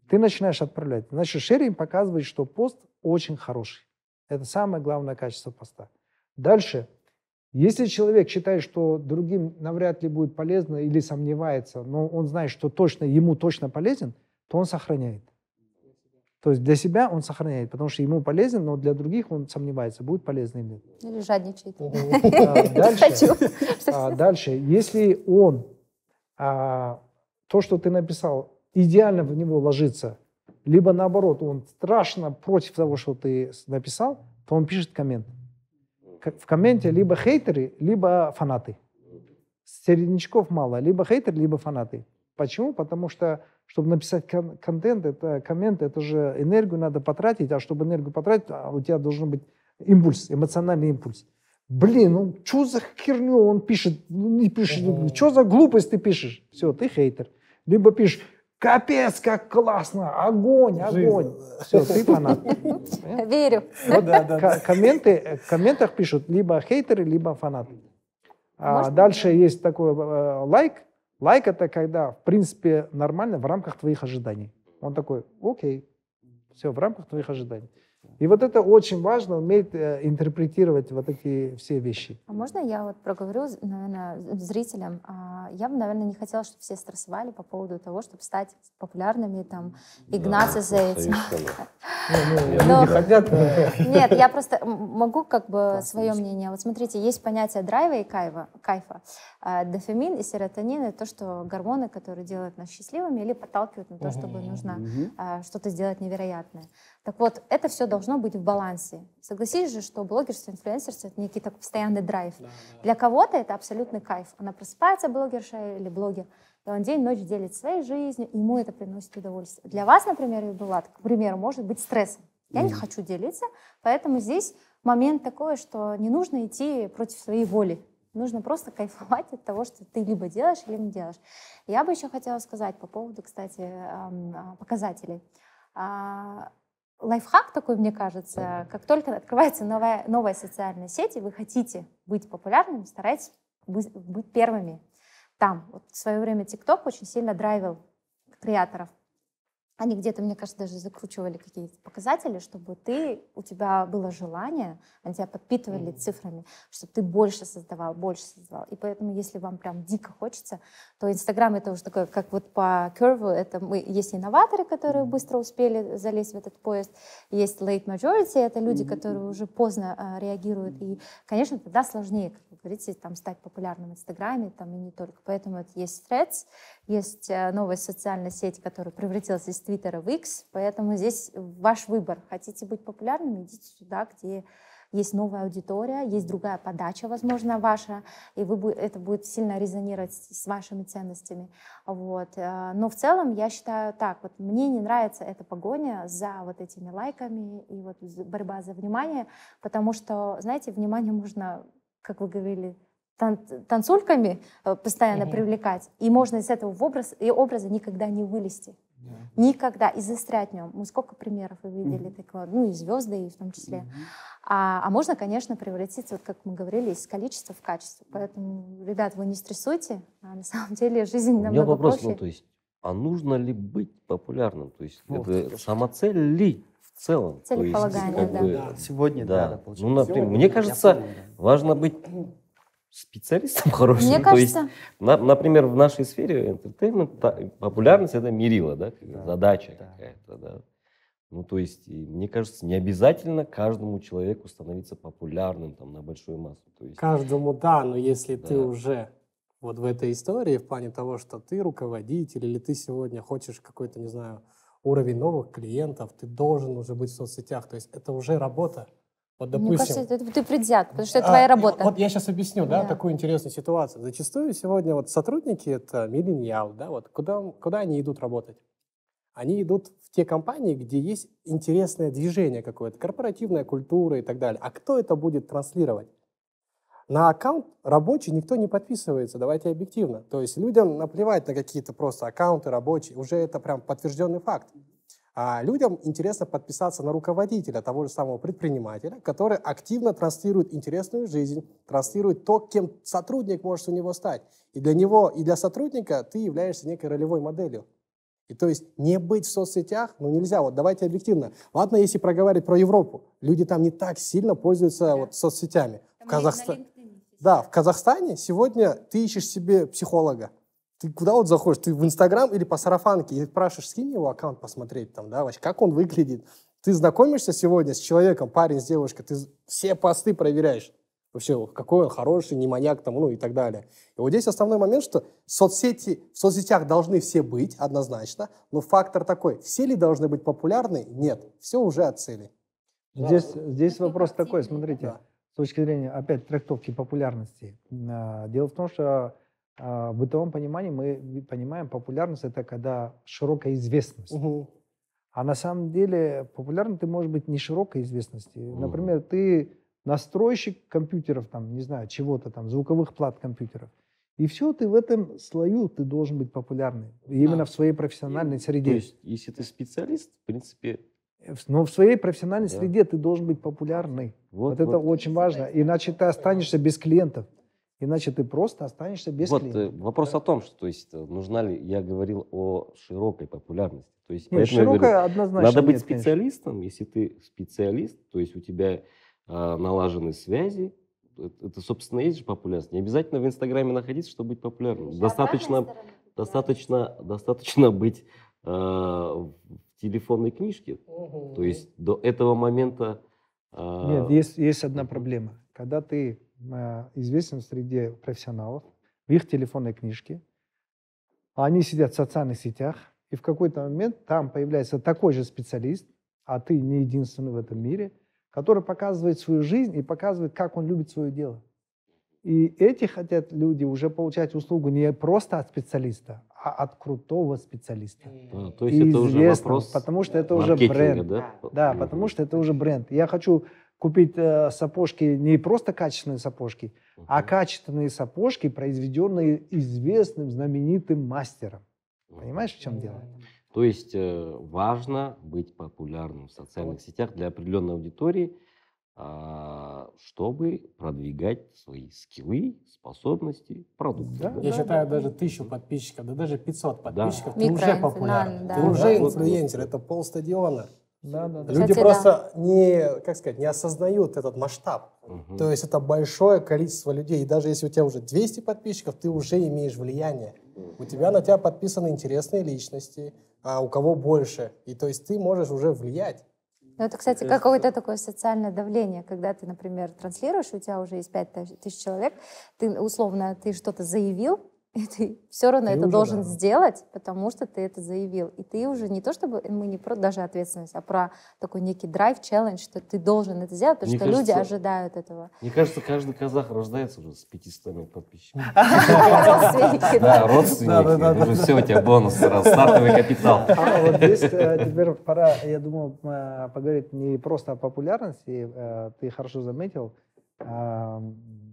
A: Ты начинаешь отправлять. Значит, шеринг показывает, что пост очень хороший. Это самое главное качество поста. Дальше. Если человек считает, что другим навряд ли будет полезно или сомневается, но он знает, что точно ему точно полезен, то он сохраняет. То есть для себя он сохраняет, потому что ему полезен, но для других он сомневается, будет полезно или нет.
C: Или жадничает.
A: А, Дальше, а, дальше, если он а, то, что ты написал, идеально в него ложится, либо наоборот, он страшно против того, что ты написал, то он пишет коммент. В комменте либо хейтеры, либо фанаты. Середнячков мало, либо хейтеры, либо фанаты. Почему? Потому что, чтобы написать кон- контент, это коммент, это же энергию надо потратить, а чтобы энергию потратить, а у тебя должен быть импульс, эмоциональный импульс. Блин, ну что за херню он пишет? Ну, Не пишет, что за глупость ты пишешь? Все, ты хейтер. Либо пишешь, капец, как классно, огонь, огонь. Все, ты фанат.
C: Верю.
F: Ну да, да, да.
A: К- комменты, э, в комментах пишут либо хейтеры, либо фанаты. А дальше есть такой э, лайк. Лайк это когда, в принципе, нормально в рамках твоих ожиданий. Он такой, окей, все в рамках твоих ожиданий. И вот это очень важно, уметь э, интерпретировать вот эти все вещи.
C: А можно я вот проговорю, наверное, зрителям? А, Я бы, наверное, не хотела, чтобы все стрессовали по поводу того, чтобы стать популярными, там, и гнаться за этим.
A: Люди хотят...
C: Нет, я просто могу как бы свое мнение. Вот смотрите, есть понятие драйва и кайфа. кайфа. Дофамин и серотонин — это то, что гормоны, которые делают нас счастливыми или подталкивают на то, чтобы нужно а, что-то сделать невероятное. Так вот, это все должно быть в балансе. Согласись же, что блогерство, инфлюенсерство — это некий такой постоянный драйв. Для кого-то это абсолютный кайф. Она просыпается, блогерша или блогер, и он день-ночь делит своей жизнью, и ему это приносит удовольствие. Для вас, например, Булат, к примеру, может быть стрессом. Я не хочу делиться, поэтому здесь момент такой, что не нужно идти против своей воли. Нужно просто кайфовать от того, что ты либо делаешь, либо не делаешь. Я бы еще хотела сказать по поводу, кстати, а, показателей. Лайфхак такой, мне кажется, как только открывается новая, новая социальная сеть, и вы хотите быть популярным, старайтесь быть, быть первыми там. Вот в свое время TikTok очень сильно драйвил креаторов. Они где-то, мне кажется, даже закручивали какие-то показатели, чтобы ты, у тебя было желание, они тебя подпитывали цифрами, чтобы ты больше создавал, больше создавал. И поэтому, если вам прям дико хочется, то Инстаграм это уже такое, как вот по curve, это мы, есть инноваторы, которые быстро успели залезть в этот поезд, есть late majority, это люди, которые уже поздно а, реагируют. И, конечно, тогда сложнее, как вы говорите, там, стать популярным в Инстаграме, там, и не только. Поэтому это есть Threads, есть э, новая социальная сеть, которая превратилась из Твиттера в X, поэтому здесь ваш выбор. Хотите быть популярным, идите туда, где есть новая аудитория, есть другая подача, возможно, ваша, и вы, это будет сильно резонировать с вашими ценностями. Вот. э, Но в целом я считаю так, вот мне не нравится эта погоня за вот этими лайками и вот борьба за внимание, потому что, знаете, внимание можно, как вы говорили, тан- танцульками э, постоянно привлекать, и можно из этого в образ, и образа никогда не вылезти. Никогда. И застрять в нем. Мы сколько примеров вы видели такого, ну и звезды, и в том числе. А, а можно, конечно, превратиться, вот как мы говорили, из количества в качество. Поэтому, ребят, вы не стрессуйте. А на самом деле жизнь
D: У меня
C: намного
D: вопрос,
C: проще.
D: ну, то есть, а нужно ли быть популярным? То есть,
E: Вот,
D: это самоцель ли в целом? То есть,
C: Целеполагание,
D: как
C: да.
D: бы,
E: Да, сегодня,
D: Да.
E: да, да,
D: Ну,
E: получается.
D: например,
E: Сегодня,
D: мне кажется,
E: понял, да.
D: важно быть специалистом хорошим.
C: Мне
D: То есть,
C: кажется,
D: на- например, в нашей сфере entertainment популярность это мерило, да,
E: Да,
D: задача
E: да.
D: какая-то, да. Ну, то есть, мне кажется, не обязательно каждому человеку становиться популярным там, на большую массу. То есть,
B: Каждому да, но если ты
D: Да.
B: уже вот в этой истории, в плане того, что ты руководитель или ты сегодня хочешь какой-то, не знаю, уровень новых клиентов, ты должен уже быть в соцсетях. То есть это уже работа. Вот, допустим,
C: Мне кажется, это ты предвзят, потому что это
B: а,
C: твоя работа.
B: Вот я сейчас объясню, да,
C: Да.
B: такую интересную ситуацию. Зачастую сегодня вот сотрудники это миллениал, да, вот куда, куда они идут работать? Они идут в те компании, где есть интересное движение какое-то, корпоративная культура и так далее. А кто это будет транслировать? На аккаунт рабочий никто не подписывается, давайте объективно. То есть людям наплевать на какие-то просто аккаунты рабочие, уже это прям подтвержденный факт. А людям интересно подписаться на руководителя, того же самого предпринимателя, который активно транслирует интересную жизнь, транслирует то, кем сотрудник может у него стать. И для него, и для сотрудника ты являешься некой ролевой моделью. И то есть не быть в соцсетях, ну нельзя, вот давайте объективно. Ладно, если проговорить про Европу, люди там не так сильно пользуются вот соцсетями. В Казахстане. Да, в Казахстане сегодня ты ищешь себе психолога. Ты куда вот заходишь? Ты в Инстаграм или по сарафанке и спрашиваешь, скинь его аккаунт посмотреть там, да, вообще, как он выглядит. Ты знакомишься сегодня с человеком, парень с девушкой, ты все посты проверяешь. Вообще, какой он хороший, не маньяк там, ну и так далее. И вот здесь основной момент, что соцсети, в соцсетях должны все быть, однозначно, но фактор такой, все ли должны быть популярны? Нет, все уже от цели.
A: Здесь, здесь вопрос такой, смотрите,
B: Да.
A: с точки зрения, опять, трактовки популярности. А, Дело в том, что в бытовом понимании мы понимаем, популярность – это когда широкая известность.
B: Мгм.
A: А на самом деле популярным ты можешь быть не широкой известности.
D: Мгм.
A: Например, ты настройщик компьютеров, там, не знаю, чего-то там, звуковых плат компьютеров. И все, ты в этом слою, ты должен быть популярный. И Именно
B: Да.
A: в своей профессиональной
D: то
A: среде.
D: есть, если ты специалист, в принципе,
A: В- Но в своей профессиональной
D: Да.
A: среде ты должен быть популярный.
D: вот,
A: Вот, это
D: вот,
A: очень важно. Иначе ты останешься без клиентов. Иначе ты просто останешься без
D: вот, э,
A: клиентов.
D: вопрос о том, что то есть, э, нужна ли, я говорил о широкой популярности. То есть,
A: Нет,
D: поэтому я говорю,
A: широкая однозначно
D: Надо быть
A: нет, конечно.
D: специалистом, если ты специалист, то есть у тебя а, налажены связи, это, это, собственно, есть же популярность. Не обязательно в Инстаграме находиться, чтобы быть популярным. Достаточно, достаточно, достаточно быть а, в телефонной книжке. То есть до этого момента... а,
A: Нет, есть, есть одна проблема. Когда ты э, известен в среде профессионалов, в их телефонной книжке, они сидят в социальных сетях, и в какой-то момент там появляется такой же специалист, а ты не единственный в этом мире, который показывает свою жизнь и показывает, как он любит свое дело. И эти хотят люди уже получать услугу не просто от специалиста, а от крутого специалиста.
D: а, то есть
A: И
D: это уже вопрос
A: потому что это уже бренд.
D: да?
A: Да,
D: Мгм.
A: потому что это уже бренд. Я хочу купить э, сапожки, не просто качественные сапожки, а
D: Мгм.
A: качественные сапожки, произведенные известным, знаменитым мастером. Понимаешь, в чем дело?
D: То есть э, важно быть популярным в социальных сетях для определенной аудитории, а, чтобы продвигать свои скиллы, способности, продукты.
A: Да,
D: да?
B: Я
A: да,
B: считаю,
A: да.
B: даже тысячу подписчиков, да даже 500
D: Да.
B: подписчиков, ты уже популярен. Ты
C: да.
B: уже
D: Да, вот,
B: инфлюенсер, это полстадиона.
A: Да, да, да.
B: Люди
C: Кстати,
B: просто не, как сказать, не осознают этот масштаб.
D: Мгм.
B: То есть это большое количество людей. И даже если у тебя уже 200 подписчиков, ты уже имеешь влияние. У тебя на тебя подписаны интересные листи, а у кого больше. И то есть ты можешь уже влиять.
C: Ну, это, кстати, какое-то такое социальное давление, когда ты, например, транслируешь, у тебя уже есть 5 тысяч человек, ты условно, ты что-то заявил, и ты все равно
A: Ты
C: это должен
A: да.
C: сделать, потому что ты это заявил. И ты уже не то, чтобы мы не про даже ответственность, а про такой некий драйв, челлендж, что ты должен это сделать, потому
D: Мне
C: что люди
D: кажется,
C: ожидают этого.
D: Мне кажется, каждый казах рождается уже с 500 подписчиками.
C: Родственники,
D: Да,
C: да.
D: родственники. Уже все, у тебя бонус сразу, стартовый капитал.
A: А вот здесь э, теперь пора, я думаю, э, поговорить не просто о популярности. Э, Ты хорошо заметил, а,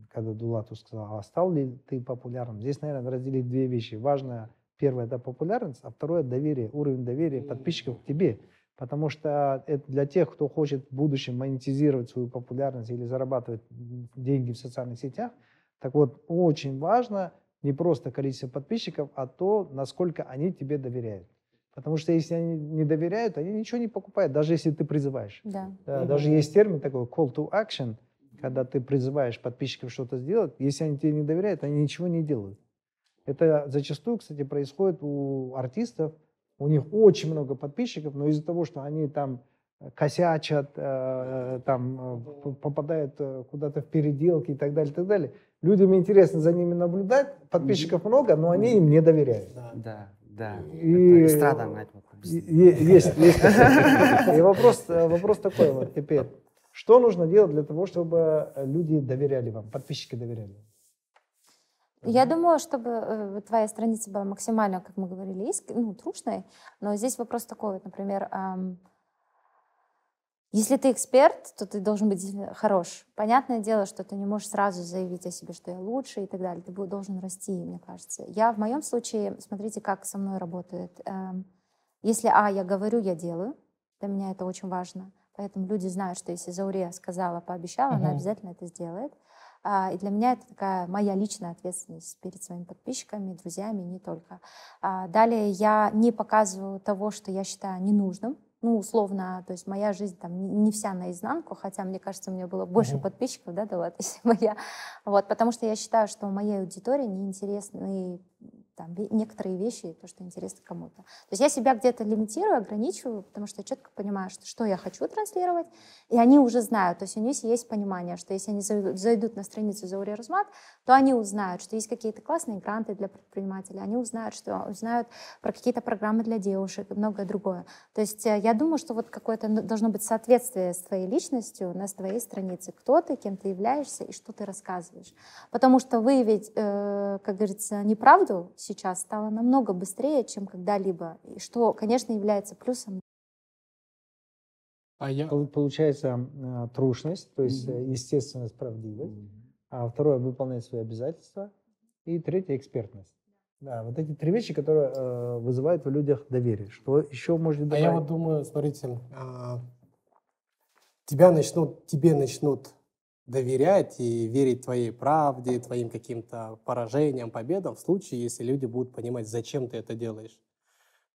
A: когда Дулату сказал, а стал ли ты популярным? Здесь, наверное, разделить две вещи. Важно, первое, это популярность, а второе, доверие, уровень доверия подписчиков к тебе. Потому что это для тех, кто хочет в будущем монетизировать свою популярность или зарабатывать деньги в социальных сетях, так вот, очень важно не просто количество подписчиков, а то, насколько они тебе доверяют. Потому что если они не доверяют, они ничего не покупают, даже если ты призываешь.
C: Да.
A: Да, Даже есть термин такой call to action, когда ты призываешь подписчиков что-то сделать. Если они тебе не доверяют, они ничего не делают. Это зачастую, кстати, происходит у артистов, у них очень много подписчиков, но из-за того, что они там косячат, э, там э, попадают э, куда-то в переделки и так далее, и так далее. Людям интересно за ними наблюдать, подписчиков много, но они им не доверяют.
E: Да, да.
A: И-
E: эстрада, вот.
A: И- е- Есть, есть. И вопрос, э, вопрос такой вот теперь. Что нужно делать для того, чтобы люди доверяли вам, подписчики доверяли?
C: Я думаю, чтобы э, твоя страница была максимально, как мы говорили, иск- ну, трушной, но здесь вопрос такой, вот, например, ам, если ты эксперт, то ты должен быть действительно хорош. Понятное дело, что ты не можешь сразу заявить о себе, что я лучше и так далее. Ты должен расти, мне кажется. Я в моем случае, смотрите, как со мной работает. Эм, Если, а, я говорю, я делаю. Для меня это очень важно. Поэтому люди знают, что если Заурия сказала, пообещала, она
A: Мгм.
C: обязательно это сделает. А, И для меня это такая моя личная ответственность перед своими подписчиками, друзьями, не только. А, Далее я не показываю того, что я считаю ненужным. Ну, условно, то есть моя жизнь там не- вся наизнанку, хотя, мне кажется, у меня было больше
A: Мгм.
C: подписчиков, да, Давлат, если бы я... Вот, потому что я считаю, что моей аудитории неинтересны там, некоторые вещи, то, что интересно кому-то. То есть я себя где-то лимитирую, ограничиваю, потому что я четко понимаю, что, что я хочу транслировать, и они уже знают, то есть у них есть понимание, что если они зайдут, на страницу Заури Рузмат, то они узнают, что есть какие-то классные гранты для предпринимателей, они узнают, что узнают про какие-то программы для девушек и многое другое. То есть э, я думаю, что вот какое-то ну, должно быть соответствие с твоей личностью на твоей странице, кто ты, кем ты являешься и что ты рассказываешь. Потому что выявить, э, как говорится, неправду сейчас стало намного быстрее, чем когда-либо, и что, конечно, является плюсом
B: А я,
A: Пол- Получается э, трушность, то есть э, естественность, правдивость. А второе, выполнять свои обязательства. И третье, экспертность. Да, вот эти три вещи, которые э, вызывают в людях доверие. Что еще
B: а
A: добавить?
B: я вот думаю, смотрите, а, тебя начнут, тебе начнут доверять и верить твоей правде, твоим каким-то поражениям, победам в случае, если люди будут понимать, зачем ты это делаешь.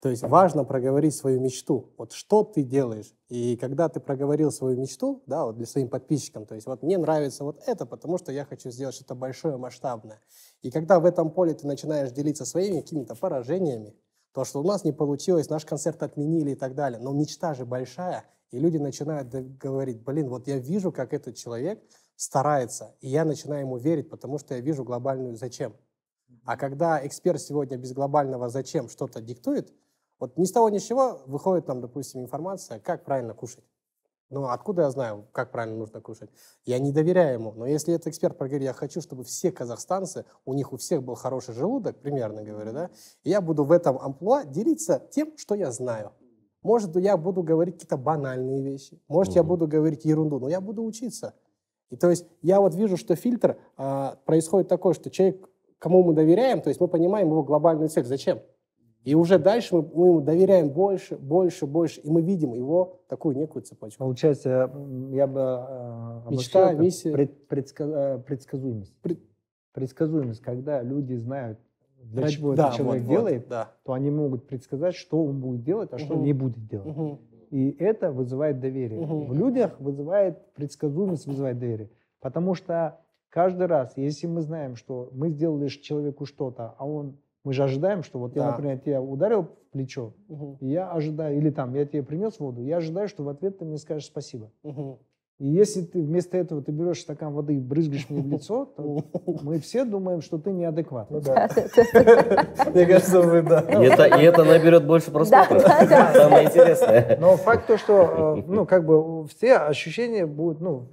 B: То есть важно проговорить свою мечту. Вот что ты делаешь. И когда ты проговорил свою мечту, да, вот для своим подписчикам, то есть вот мне нравится вот это, потому что я хочу сделать что-то большое, масштабное. И когда в этом поле ты начинаешь делиться своими какими-то поражениями, то, что у нас не получилось, наш концерт отменили и так далее, но мечта же большая, и люди начинают говорить, блин, вот я вижу, как этот человек старается, и я начинаю ему верить, потому что я вижу глобальную зачем. А когда эксперт сегодня без глобального зачем что-то диктует, вот ни с того ни с чего выходит там, допустим, информация, как правильно кушать. Ну, откуда я знаю, как правильно нужно кушать? Я не доверяю ему. Но если этот эксперт проговорит, я хочу, чтобы все казахстанцы, у них у всех был хороший желудок, примерно говорю, да, и я буду в этом амплуа делиться тем, что я знаю. Может, я буду говорить какие-то банальные вещи, может, я
D: Мгм.
B: буду говорить ерунду, но я буду учиться. И то есть я вот вижу, что фильтр а, происходит такой, что человек, кому мы доверяем, то есть мы понимаем его глобальную цель. Зачем? И уже дальше мы, мы ему доверяем больше, больше, больше, и мы видим его такую некую цепочку.
A: Получается, я бы э,
B: Мечта,
A: это
B: миссия.
A: пред- предска- э, предсказуемость.
B: Пред-
A: Предсказуемость, когда люди знают, для чего
B: да,
A: этот человек
B: вот, вот,
A: делает,
B: да.
A: то они могут предсказать, что он будет делать, а что
B: Мгм.
A: не будет делать.
B: Мгм.
A: И это вызывает доверие.
B: Мгм.
A: В людях вызывает предсказуемость, вызывает доверие. Потому что каждый раз, если мы знаем, что мы сделали человеку что-то, а он, мы же ожидаем, что вот я,
B: Да.
A: например, тебя ударил в плечо,
B: Мгм.
A: и я ожидаю, или там, я тебе принес воду, я ожидаю, что в ответ ты мне скажешь спасибо.
B: Мгм.
A: И если ты вместо этого ты берешь стакан воды и брызгаешь мне в лицо, то мы все думаем, что ты неадекватный.
F: Мне кажется, вы, да.
D: И это, и это наберет больше просмотров. Самое интересное.
A: Но факт то, что, э, ну, как бы все ощущения будут, ну,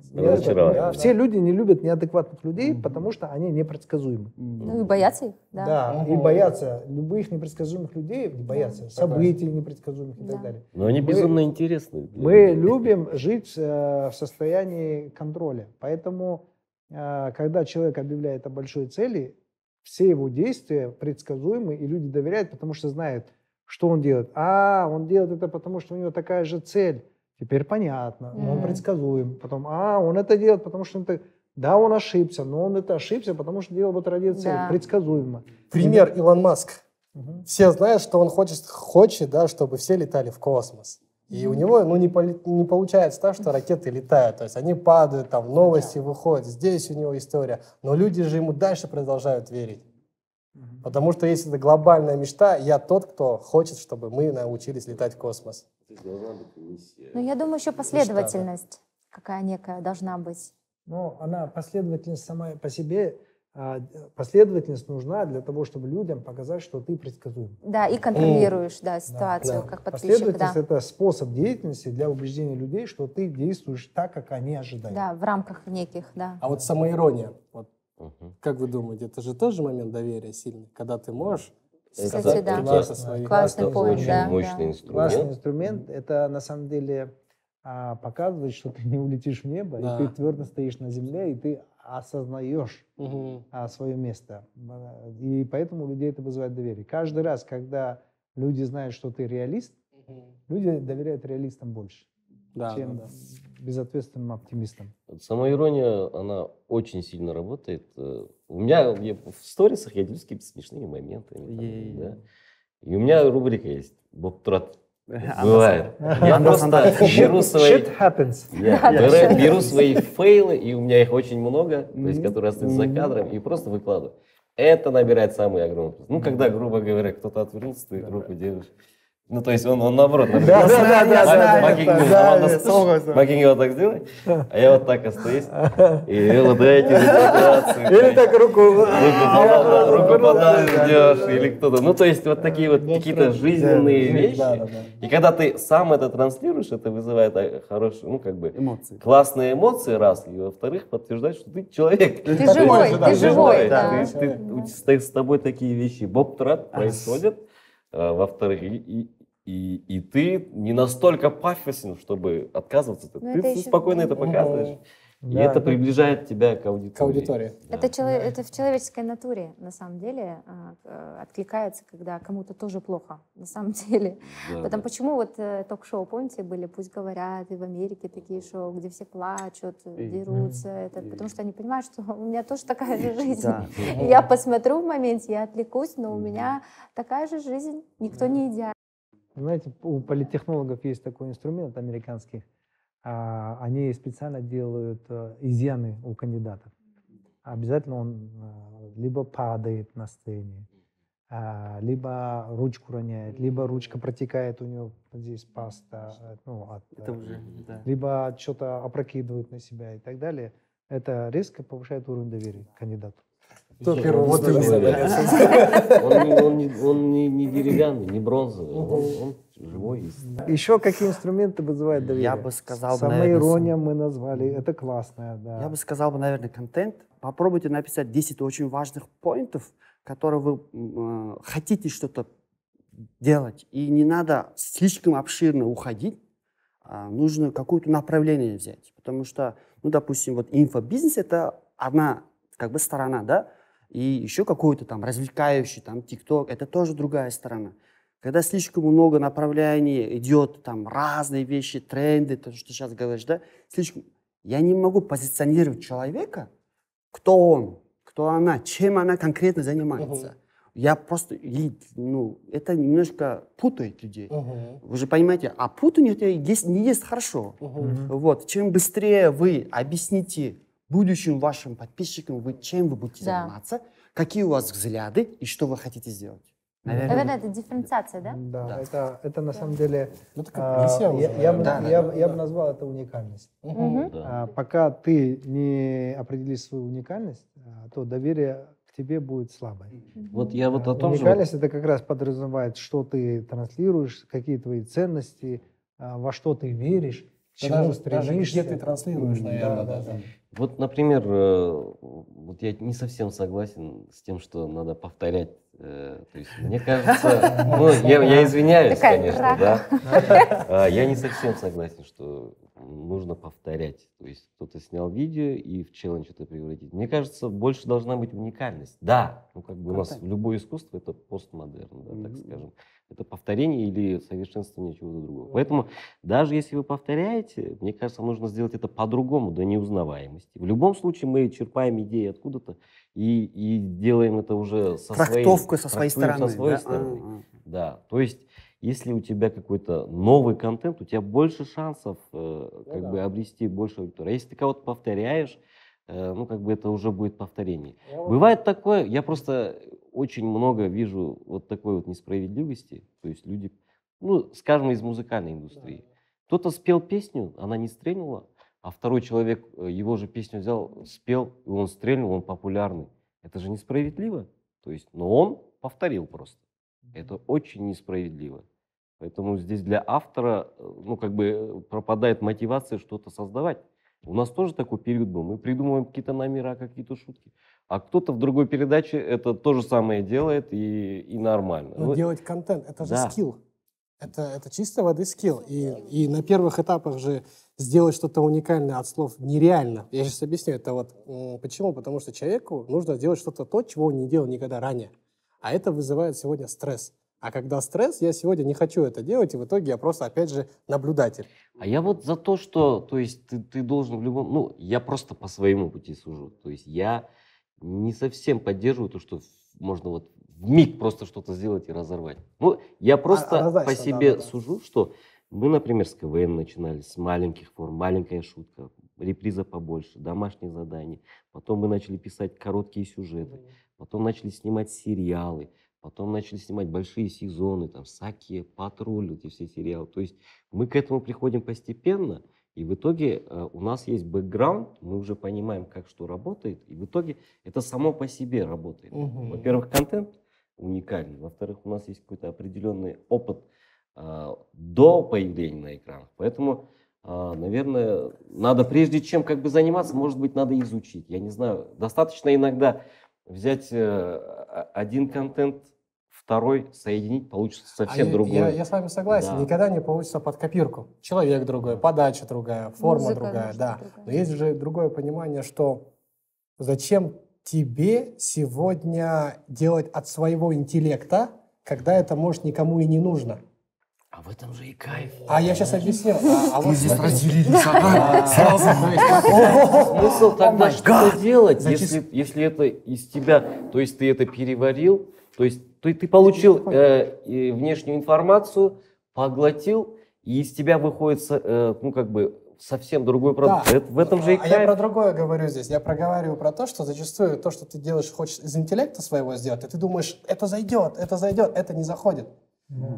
A: все люди не любят неадекватных людей, потому что они непредсказуемы.
C: Ну и боятся их, да.
A: Да, и боятся любых непредсказуемых людей, боятся событий непредсказуемых и так
C: Да.
A: далее.
D: Но они безумно интересны.
A: Мы любим жить э, в состоянии контроля. Поэтому, э, когда человек объявляет о большой цели, все его действия предсказуемы, и люди доверяют, потому что знают, что он делает. А, он делает это потому, что у него такая же цель. Теперь понятно, он
C: Мгм.
A: предсказуем. Потом, а, он это делает, потому что это... Да, он ошибся, но он это ошибся, потому что делал вот ради цели.
C: Да.
A: Предсказуемо.
B: Пример Илон Маск.
A: Мгм.
B: Все знают, что он хочет, хочет, да, чтобы все летали в космос. И у него ну, не, поли- не получается так, что ракеты летают. То есть они падают, там новости выходят. Здесь у него история. Но люди же ему дальше продолжают верить. Потому что если это глобальная мечта, я тот, кто хочет, чтобы мы научились летать в космос.
C: Ну, я думаю, еще последовательность какая некая должна быть.
A: Но она, последовательность сама по себе, последовательность нужна для того, чтобы людям показать, что ты предсказуем.
C: Да, и контролируешь, да, ситуацию
B: да.
C: как подписчик,
A: Последовательность
C: да.
A: это способ деятельности для убеждения людей, что ты действуешь так, как они ожидают.
C: Да, в рамках неких, да.
B: А вот самоирония, вот
D: Мгм.
B: как вы думаете, это же тоже момент доверия сильный, когда ты можешь
D: Это
C: Кстати, да.
B: классно свои-
C: Классный поинт, да,
D: мощный
C: да.
D: инструмент.
A: Классный инструмент. Это на самом деле а, показывает, что ты не улетишь в небо,
B: Да.
A: и ты твердо стоишь на земле, и ты осознаешь
B: Мгм.
A: а, свое место. А, И поэтому у людей это вызывает доверие. Каждый раз, когда люди знают, что ты реалист, люди доверяют реалистам больше,
B: Да,
A: чем
B: да, да.
A: безответственным оптимистам.
D: Самоирония, она очень сильно работает. Э, У меня я в сторисах я делюсь какими-то смешными моментами. там, да. И у меня рубрика есть. Боб Трот.
E: Андерсон.
D: Бывает. Я просто беру свои,
A: Shit happens.
D: я беру, свои фейлы, и у меня их очень много, то есть, которые остаются за кадром, и просто выкладываю. Это набирает самый огромный плюс. Ну, когда, грубо говоря, кто-то отвернулся, ты руку держишь. Ну, то есть он, он наоборот.
A: Да, да, да, да, это,
D: говорит,
A: да,
D: «Ладно,
A: это
D: слушай, Макинг вот так сделай, а я вот так остаюсь. И вот эти ситуации.
A: Или так руку...
D: Руку подал, руку подал, ждешь, или кто-то. Ну, то есть вот такие вот какие-то жизненные вещи. И когда ты сам это транслируешь, это вызывает э, хорошие, ну, как бы,
E: Эмоции.
D: классные эмоции, раз, и во-вторых, подтверждает, что ты человек.
C: Ты живой, ты живой,
D: с тобой такие вещи боб трат происходят. А, Во-вторых, и, и, и, и ты не настолько пафосен, чтобы отказываться.
C: Ну,
D: ты
C: это еще-
D: спокойно это показываешь. И
A: Да,
D: это
A: да.
D: приближает тебя к аудитории.
B: К аудитории.
D: Да.
C: Это, чело- это в человеческой натуре, на самом деле, а, э, откликается, когда кому-то тоже плохо, на самом деле.
D: Да,
C: Потому
D: да.
C: почему вот э, ток-шоу, помните, были «Пусть говорят», и в Америке такие шоу, где все плачут,
E: И-
C: дерутся, это, потому что они понимают, что у меня тоже такая же жизнь.
E: Да.
C: И Я посмотрю в моменте, я отвлекусь, но у меня такая же жизнь, никто не идеален.
A: Знаете, у политтехнологов есть такой инструмент американский. А, Они специально делают э, изъяны у кандидатов. Обязательно он э, либо падает на сцене, а, либо ручку роняет, либо ручка протекает у него здесь паста, э, ну, от,
E: Это уже, да.
A: либо что-то опрокидывает на себя и так далее. Это резко повышает уровень доверия кандидату.
B: Кто первый
D: Вот? Он, не, он, не, он не, не деревянный, не бронзовый, он, он живой. есть.
A: Еще какие инструменты вызывают доверие?
E: Я бы сказал наверное,
A: Самоирония мы назвали, это классная, да.
E: Я бы сказал бы, наверное, контент. Попробуйте написать 10 очень важных поинтов, которые вы э, хотите что-то делать. И не надо слишком обширно уходить, а нужно какое-то направление взять. Потому что, ну, допустим, вот инфобизнес — это одна как бы сторона, да, и еще какой-то там развлекающий, там, ТикТок, это тоже другая сторона. Когда слишком много направлений идет, там, разные вещи, тренды, то, что ты сейчас говоришь, да, слишком... Я не могу позиционировать человека, кто он, кто она, чем она конкретно занимается. Я просто, ну, это немножко путает людей.
B: Мгм.
E: Вы же понимаете, а путание это есть, не есть хорошо.
B: Мгм.
E: Вот, чем быстрее вы объясните будущим вашим подписчикам, вы, чем вы будете
C: Да.
E: заниматься, какие у вас взгляды и что вы хотите сделать. Наверное,
C: Наверное, это дифференциация, да?
A: Да,
E: Да.
A: Это, это на самом деле,
B: Ну,
A: а,
B: уже,
A: я, я бы,
B: наверное.
A: я бы- я бы назвал это уникальность.
C: Мгм.
D: Да.
A: А, пока ты не определишь свою уникальность, а, то доверие к тебе будет слабое.
D: Вот я вот о том же...
A: Уникальность это как раз подразумевает, что ты транслируешь, какие твои ценности, а, во что ты веришь, к чему
B: Даже- даже
A: стремишься.
B: где ты транслируешь, наверное,
A: да,
B: даже.
D: Вот, например, э, вот я не совсем согласен с тем, что надо повторять. э, То есть, мне кажется, ну, я, я извиняюсь,
C: Такая
D: конечно,
C: драка.
D: да. А, Я не совсем согласен, что нужно повторять. То есть кто-то снял видео и в челлендж это превратить. Мне кажется, больше должна быть уникальность. Да, ну как бы у нас
E: Контент.
D: любое искусство это постмодерн, да, так скажем. Это повторение или совершенствование чего-то другого. Поэтому даже если вы повторяете, мне кажется, нужно сделать это по-другому, до неузнаваемости. В любом случае мы черпаем идеи откуда-то и, и делаем это уже со своей,
E: трактовка со своей стороны.
D: Со своей
E: да?
D: стороны. Да, то есть если у тебя какой-то новый контент, у тебя больше шансов э, как
B: да.
D: бы обрести больше аудитории. А если ты кого-то повторяешь, э, ну как бы это уже будет повторение. Бывает такое, я просто очень много вижу вот такой вот несправедливости. То есть люди, ну, скажем, из музыкальной индустрии. Кто-то спел песню, она не стрельнула, а второй человек э, его же песню взял, спел, и он стрельнул, он популярный. Это же несправедливо. То есть, но он повторил просто. Это очень несправедливо. Поэтому здесь для автора, э, ну, как бы э, пропадает мотивация что-то создавать. У нас тоже такой период был. Мы придумываем какие-то номера, какие-то шутки. А кто-то в другой передаче это то же самое делает и, и нормально.
B: Но
D: Ну,
B: делать контент это же
D: да.
B: скилл. Это, это чистой воды скилл. И, и на первых этапах же сделать что-то уникальное от слов нереально. Я сейчас объясню это вот почему. Потому что человеку нужно сделать что-то то, чего он не делал никогда ранее. А это вызывает сегодня стресс. А когда стресс, я сегодня не хочу это делать, и в итоге я просто, опять же, наблюдатель.
D: А я вот за то, что, то есть ты, ты должен в любом, ну, я просто по своему пути сужу. То есть я не совсем поддерживаю то, что можно вот в миг просто что-то сделать и разорвать. Ну, я просто
B: однозначно,
D: по себе
B: да, да.
D: сужу, что мы, например, с КВН начинали с маленьких форм, маленькая шутка, реприза побольше, домашние задания. Потом мы начали писать короткие сюжеты, потом начали снимать сериалы, потом начали снимать большие сезоны, там, Саке, Патруль, эти все сериалы. То есть мы к этому приходим постепенно, и в итоге э, у нас есть бэкграунд, мы уже понимаем, как что работает, и в итоге это само по себе работает.
B: Мгм.
D: Во-первых, контент уникальный, во-вторых, у нас есть какой-то определенный опыт а, до появления на экранах, поэтому, а, наверное, надо прежде чем как бы заниматься, может быть, надо изучить. Я не знаю, достаточно иногда взять э, один контент, второй соединить, получится
B: А
D: совсем
B: я,
D: другой.
B: Я, я с вами согласен.
D: Да.
B: Никогда не получится под копирку. Человек другой, подача другая, форма
C: Музыка
B: другая,
C: может
B: да.
C: другая.
B: Но есть же другое понимание, что зачем тебе сегодня делать от своего интеллекта, когда это может никому и не нужно.
D: А в этом же и кайф.
B: А я сейчас объясню. А, а вот
E: здесь
B: смотри.
E: разделились, ага, сразу.
D: Смысл тогда что-то делать, если это из тебя, то есть ты это переварил, то есть ты, ты получил э, внешнюю информацию, поглотил, и из тебя выходит э, ну как бы совсем другой продукт.
B: Да.
D: Это- в этом же и
B: А я про
D: кайф.
B: другое говорю здесь. Я проговариваю про то, что зачастую то, что ты делаешь, хочешь из интеллекта своего сделать, и ты думаешь, это зайдет, это зайдет, это не заходит.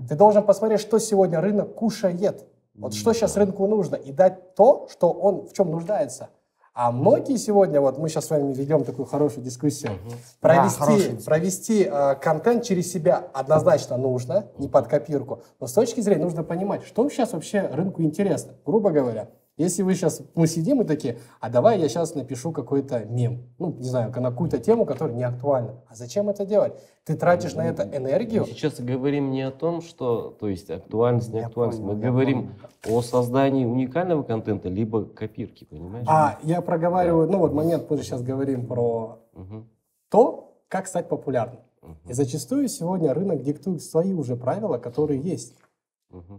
B: Ты должен посмотреть, что сегодня рынок кушает. Вот что сейчас рынку нужно, и дать то, что он в чем нуждается. А многие сегодня, вот мы сейчас с вами ведем такую хорошую дискуссию, провести,
E: Да,
B: провести э, контент через себя однозначно нужно, не под копирку, но с точки зрения нужно понимать, что сейчас вообще рынку интересно. Грубо говоря, если вы сейчас, мы сидим и такие, а давай я сейчас напишу какой-то мем, ну, не знаю, на какую-то тему, которая не актуальна. А зачем это делать? Ты тратишь на это энергию,
D: Мы сейчас говорим не о том, что, то есть актуальность, не актуальность. Мы говорим о создании уникального контента, либо копирки, понимаешь?
B: А я проговариваю, ну вот момент, мы же сейчас говорим про
D: Мгм,
B: то, как стать популярным.
D: мгм,
B: И зачастую сегодня рынок диктует свои уже правила, которые есть.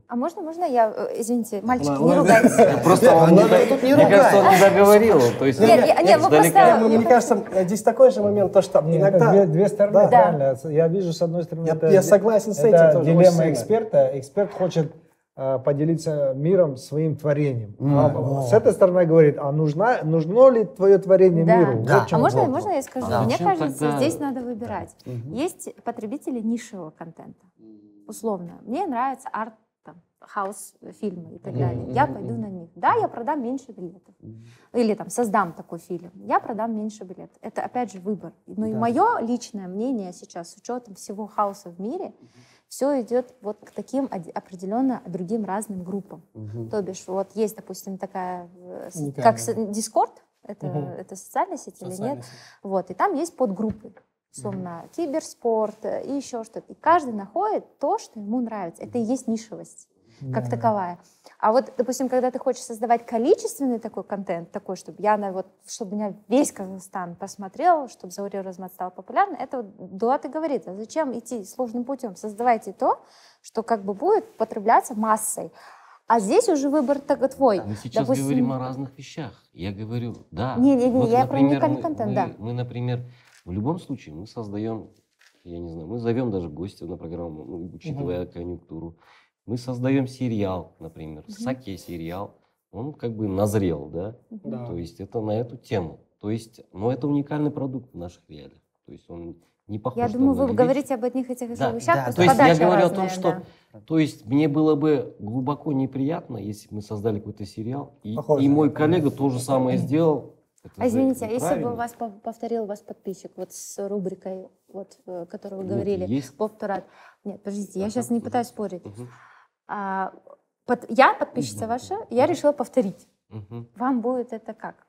C: А можно, можно я, э, извините, мальчики, не ругайтесь.
D: Просто он не Мне кажется, он не договорил. То есть
C: Нет, нет, вы просто-
B: мне кажется, здесь такой же момент, то, что
A: это
B: иногда...
A: две, две стороны,
B: Да.
A: правильно. Я вижу, с одной стороны,
B: Я-
A: это,
B: я согласен с
A: это
B: этим тоже очень
A: дилемма эксперта. Эксперт хочет э, поделиться миром своим творением. А с этой стороны говорит, а нужна, нужно ли твое творение
C: Да.
A: миру?
E: Да.
A: Вот
C: А можно,
A: вопрос.
C: можно я скажу?
D: Да.
C: Мне кажется,
D: тогда-
C: здесь надо выбирать. Есть потребители нишевого контента, условно. Мне нравится арт, там, хаус, фильмы и так далее. Я пойду на них. Да, я продам меньше билетов. Или там создам такой фильм. Я продам меньше билетов. Это опять же выбор. И
E: Да.
C: мое личное мнение сейчас, с учетом всего хаоса в мире, все идет вот к таким определенно другим разным группам.
E: Мгм.
C: То бишь, вот есть, допустим, такая, э,
B: Уникальная.
C: как с- Discord, это,
B: Мгм.
C: это социальная сеть или нет?
B: Социальная сеть.
C: Вот, и там есть подгруппы, условно, киберспорт э, и еще что-то. И каждый находит то, что ему нравится. Это и есть нишевость как
A: Да.
C: таковая. А вот, допустим, когда ты хочешь создавать количественный такой контент, такой, чтобы я на вот, чтобы меня весь Казахстан посмотрел, чтобы Заурия Размат стал популярной, это вот Дулат и говорит, а зачем идти сложным путем? Создавайте то, что как бы будет потребляться массой. А здесь уже выбор так твой.
D: Мы сейчас
C: Допустим,
D: говорим о разных вещах. Я говорю, да.
C: Не-не-не, я про
D: например,
C: уникальный
D: мы-
C: контент,
D: мы-
C: да.
D: Мы, например, в любом случае мы создаем, я не знаю, мы зовем даже гостя на программу, ну, учитывая конъюнктуру. Мы создаем сериал, например, Саке сериал. Он как бы назрел, да?
B: Да.
D: То есть это на эту тему. То есть, но это уникальный продукт в наших реалиях. То есть он не похож
C: Я думаю, вы говорите об одних этих
D: Да,
C: вещах,
E: да,
D: То есть я говорю о том,
C: разная,
D: что,
C: да.
D: то есть мне было бы глубоко неприятно, если бы мы создали какой-то сериал, и,
B: Похоже
D: и мой коллега то же самое сделал. Это
C: А извините, а если бы
D: неправильно.
C: вас пов- повторил вас подписчик вот с рубрикой, вот, э, которую вы
D: Нет,
C: говорили,
D: есть.
C: Поп Турат. Нет, подождите, я
D: Ага,
C: сейчас не пытаюсь спорить. А, под- я подписчица ваша, я решила повторить. Вам будет это как?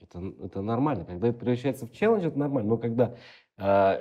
D: Это, это нормально. Когда это превращается в челлендж, это нормально. Но когда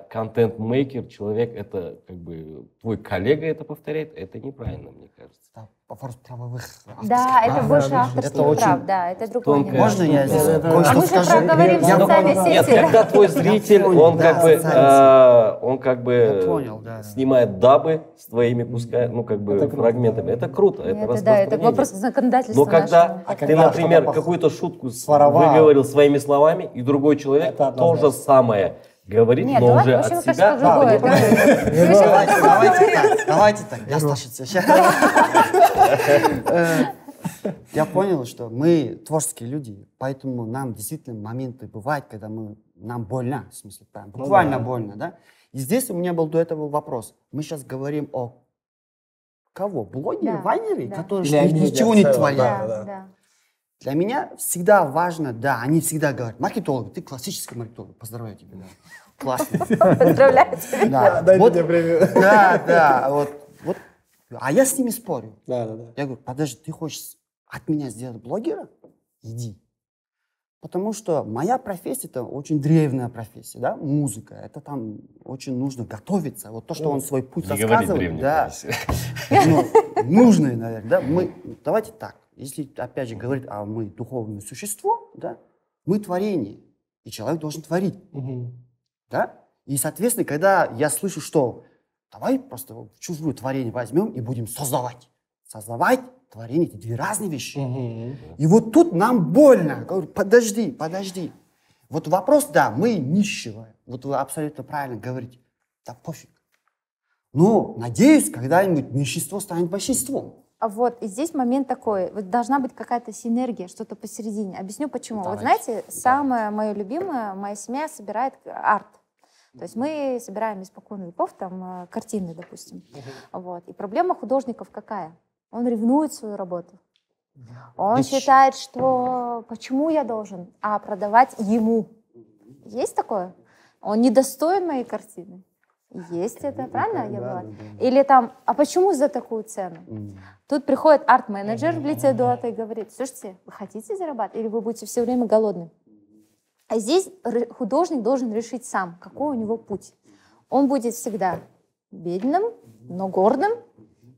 D: контент-мейкер, человек, это как бы твой коллега это повторяет, это неправильно, мне кажется.
E: Это вопрос правовых
C: Да, это больше
A: да,
C: авторских
E: это очень
C: прав, да, это немного.
E: Можно я здесь
C: А мы же проговорим
E: Я понял.
C: сети.
D: Нет,
C: да.
D: когда твой зритель,
E: понял,
D: он
E: да,
D: как бы, он как бы
E: да, да.
D: снимает дабы с твоими, пускай, ну как бы фрагментами. Это круто, это
C: Это да, это
D: распространение.
C: вопрос законодательства
D: Но когда.
B: А
D: ты, например, какую-то шутку выговорил своими словами, и другой человек то же самое говорит,
C: Нет,
D: но
C: давай,
D: уже от себя. Да,
C: сейчас
E: Давайте, так, давайте так. Я старше тебя. Э, Я понял, что мы творческие люди, поэтому нам действительно моменты бывают, когда мы, нам больно, в смысле, прям буквально
B: да.
E: больно, да? И здесь у меня был до этого вопрос. Мы сейчас говорим о кого? Блогеры,
C: Да,
E: вайнеры,
C: да.
E: которые
B: Или
E: ничего не
B: да.
C: Да, да.
E: Для меня всегда важно, да, они всегда говорят, маркетолог, ты классический маркетолог, поздравляю тебя, да. Классно.
C: Поздравляю тебя.
E: Да,
B: Дайте
E: вот-
B: мне премию.
E: да, да, вот, вот. А я с ними спорю.
B: Да, да, да.
E: Я говорю, подожди, ты хочешь от меня сделать блогера? Иди. Потому что моя профессия это очень древняя профессия, да, музыка. Это там очень нужно готовиться. Вот то, что он свой путь
D: Не
E: рассказывает, да, ну, нужное, наверное, да. Мы, давайте так, если опять же говорить, а мы духовное существо, да, мы творение, и человек должен творить,
B: Мгм.
E: да. И, соответственно, когда я слышу, что давай просто чужое творение возьмем и будем создавать. Создавать, творение – это две разные вещи.
B: Мгм.
E: И вот тут нам больно. Говорю, подожди, подожди. Вот вопрос, да, мы нищего. Вот вы абсолютно правильно говорите. Да пофиг. Но, надеюсь, когда-нибудь нищество станет большинством.
C: А вот и здесь момент такой, вот должна быть какая-то синергия, что-то посередине. Объясню почему. Вот
E: Давайте.
C: знаете, самое мое любимое, моя семья собирает арт. То есть мы собираем испокон веков там э, картины, допустим. Вот. И проблема художников какая? Он ревнует свою работу. Он
E: Ведь-
C: считает, что почему я должен, а продавать ему. Есть такое? Он недостоин моей картины. Есть это, правильно я была? Или там, а почему за такую цену? Тут приходит арт-менеджер в лице Дуата и говорит, слушайте, вы хотите зарабатывать или вы будете все время голодны? А здесь художник должен решить сам, какой у него путь. Он будет всегда бедным, но гордым,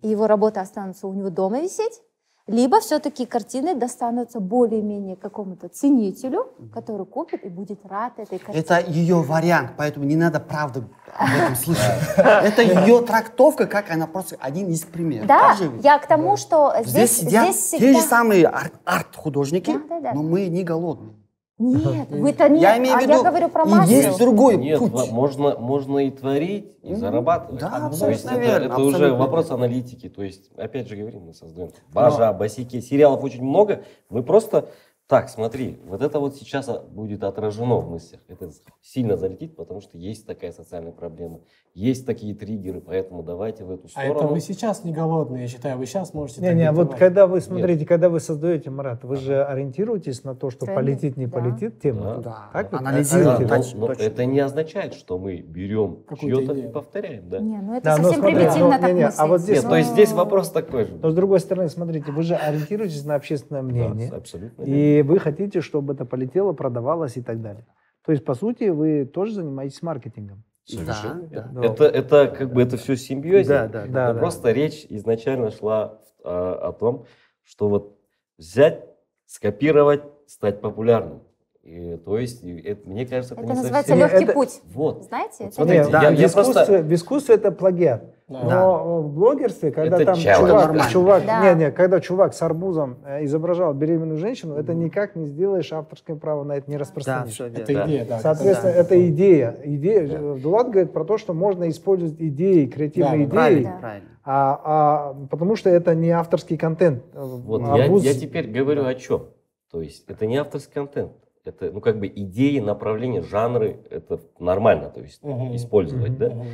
C: и его работа останутся у него дома висеть, либо все-таки картины достанутся более-менее какому-то ценителю, который купит и будет рад этой картине.
E: Это ее вариант, поэтому не надо правду об этом слышать. Это ее трактовка, как она просто один из примеров.
C: Да, я к тому, что
E: Здесь
C: здесь,
E: сидят
C: здесь
E: те же самые ар- арт-художники,
C: Да, да, да.
E: но мы не голодные.
C: Нет, вы-то нет,
E: Я имею в
C: а
E: виду,
C: я говорю про массу.
E: есть другой
D: Нет,
E: путь.
D: можно, можно и творить, и
E: Мгм.
D: зарабатывать.
E: Да,
D: То
E: абсолютно
D: есть это,
E: верно,
D: это уже
E: абсолютно
D: вопрос
E: верно.
D: аналитики. То есть, опять же говорим, мы создаем бажа, босики, сериалов очень много. Мы просто так, смотри, вот это вот сейчас а, будет отражено в мыслях. Это сильно залетит, потому что есть такая социальная проблема, есть такие триггеры, поэтому давайте в эту
B: А
D: сторону.
B: это вы сейчас не голодные, я считаю, вы сейчас можете так
A: Не-не, вот когда вы смотрите, когда вы создаете, Марат, вы же ориентируетесь на то, что
C: Тренды,
A: полетит, не
C: да.
A: полетит тема.
D: Да.
E: Да,
A: Так ведь?
D: Да, но- но это не означает, что мы берем чье-то и повторяем, да.
C: Не, ну это
A: Да, но
C: совсем
A: смотри,
C: примитивно
A: но-
C: так
A: не-не, а
C: мыслить.
A: вот здесь-
D: Нет, то есть здесь
C: Ну,
D: вопрос такой же.
A: Но с другой стороны, смотрите, вы же ориентируетесь на общественное мнение.
D: Да, абсолютно. верно.
A: И вы хотите, чтобы это полетело, продавалось и так далее. То есть, по сути, вы тоже занимаетесь маркетингом.
D: Совершенно
E: Да,
A: да.
D: Это, это как бы это все симбиозе.
E: Да, да,
A: да.
D: Но
A: да.
D: просто речь изначально шла а, о том, что вот взять, скопировать, стать популярным. И, то есть, это, мне кажется, это,
C: Это
D: не
C: называется
D: совсем...
C: Легкий
A: это-
C: путь.
D: Вот.
C: Знаете, это
D: смотрите,
A: Нет,
D: я-
A: да,
D: я
A: в,
D: просто-
A: искусстве, в искусстве это плагиат.
B: Да.
A: Но в блогерстве, когда
D: Это
A: там
D: челлендж.
A: чувак,
E: Нормально.
A: чувак,
C: Да.
A: не, не, когда чувак с арбузом э, изображал беременную женщину, это никак не сделаешь авторское право на это не
E: Да,
A: распространишь.
E: все
B: Это.
D: Да.
B: идея, да.
A: Соответственно,
E: Да.
A: это идея. идея. Дулат говорит про то, что можно использовать идеи, креативные
B: Да,
A: идеи,
E: Правильно,
C: Да.
E: правильно.
A: а, а, потому что это не авторский контент.
D: Вот
A: Арбуз-
D: я, я теперь говорю о чем. То есть это не авторский контент. Это, ну, как бы идеи, направления, жанры, это нормально, то есть
B: Мгм.
D: использовать,
A: Мгм.
D: да?
B: Мгм.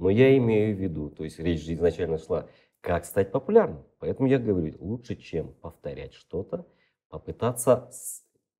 D: Но я имею в виду, то есть речь же изначально шла, как стать популярным. Поэтому я говорю, лучше, чем повторять что-то, попытаться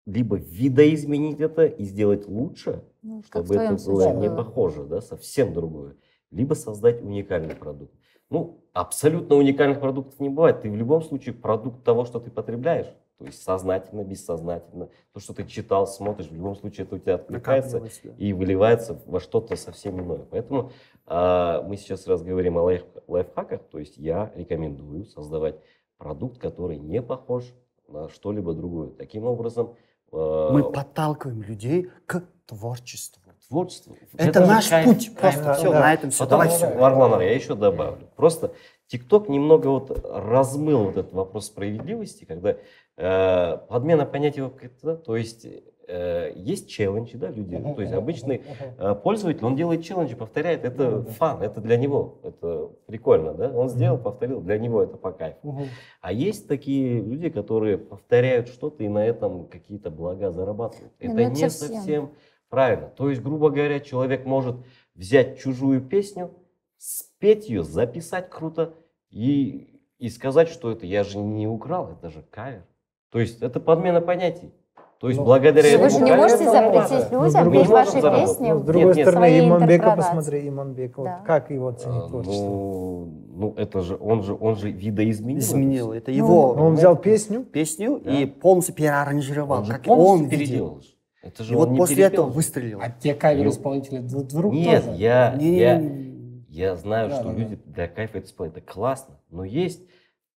D: либо видоизменить это и сделать лучше,
C: Ну,
D: чтобы это было
C: случае
D: не похоже, да, совсем другое, либо создать уникальный продукт. Ну, абсолютно уникальных продуктов не бывает. Ты в любом случае продукт того, что ты потребляешь, то есть сознательно, бессознательно, то, что ты читал, смотришь, в любом случае это у тебя откликается
E: да.
D: и выливается во что-то совсем иное. Поэтому а, мы сейчас раз говорим о лайф- лайфхаках, то есть я рекомендую создавать продукт, который не похож на что-либо другое. Таким образом, а,
E: Мы подталкиваем людей к творчеству.
D: Творчество.
E: Это наш
D: кайф.
E: путь. Просто
A: Да,
E: все,
A: да.
E: на этом все.
D: Потом,
E: Давай все.
D: Варлам, я еще добавлю. Просто ТикТок немного вот размыл вот этот вопрос справедливости, когда э, подмена понятия как это, то есть э, есть челленджи, да, люди, ну, то есть обычный э, пользователь, он делает челленджи, повторяет, это фан, это для него, это прикольно, да, он сделал, повторил, для него это по кайфу.
B: Мгм.
D: А есть такие люди, которые повторяют что-то и на этом какие-то блага зарабатывают. Это
C: ну
D: не
C: совсем.
D: совсем правильно. То есть, грубо говоря, человек может взять чужую песню, спеть ее, записать круто и, и сказать, что это я же не украл, это же кавер. То есть это подмена понятий. То есть
B: Ну,
D: благодаря
C: Вы
D: этому
C: же не можете запретить
A: Ну,
C: людям
A: мы
C: петь ваши песни
A: Ну, с
C: в
A: другой
D: Нет, нет,
A: стороны, Иманбека,
C: интерпретации.
A: посмотри, Иманбек, вот
C: Да.
A: как его оценить
D: А,
A: творчество?
D: Ну, ну, это же, он же, он же видоизменил.
E: Изменил. Это
C: Ну,
E: его
A: Он взял песню,
E: песню
D: Да.
E: и полностью переаранжировал,
D: Он же
E: как
D: полностью
E: он видел.
D: переделал. Это же
E: И
D: он
E: вот
D: не
E: после
D: перепел
E: этого выстрелил.
B: А те кавер
D: Ну,
B: вдруг
D: Нет,
B: тоже?
D: я, я,
E: Не-не-не.
D: я знаю,
B: Да,
D: что
B: да, да.
D: люди для кайфа это исполняют. Это классно. Но есть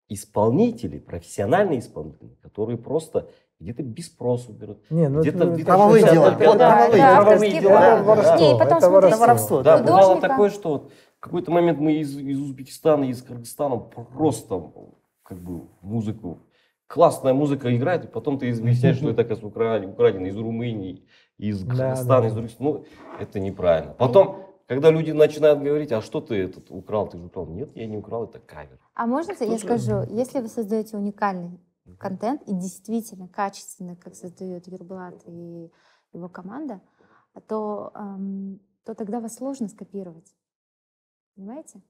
D: исполнители, профессиональные исполнители, которые просто где-то без спросу берут.
A: Не, ну
D: Где-то-
A: это-
D: где-то
E: правовые дела.
A: это-
E: Это
A: это-
E: правовые
C: да,
E: дела.
C: авторские
A: это воровство,
C: Не, и потом
A: это
C: смотрите,
A: воровство.
E: воровство,
D: Да,
C: Художника.
D: бывало такое, что вот в какой-то момент мы из, из Узбекистана, из Кыргызстана просто как бы музыку, классная музыка играет, и потом ты выясняешь, что это, оказывается, украдено, украдено из Румынии, из
A: Да, да.
D: из других. Ну, это неправильно. Потом, когда люди начинают говорить, а что ты этот украл, ты же украл. Нет, я не украл, это кавер.
C: А можно я
D: Тоже-
C: скажу, если вы создаете уникальный контент и действительно качественно, как создает Юрбулат и его команда, то, эм, то тогда вас сложно скопировать. Понимаете?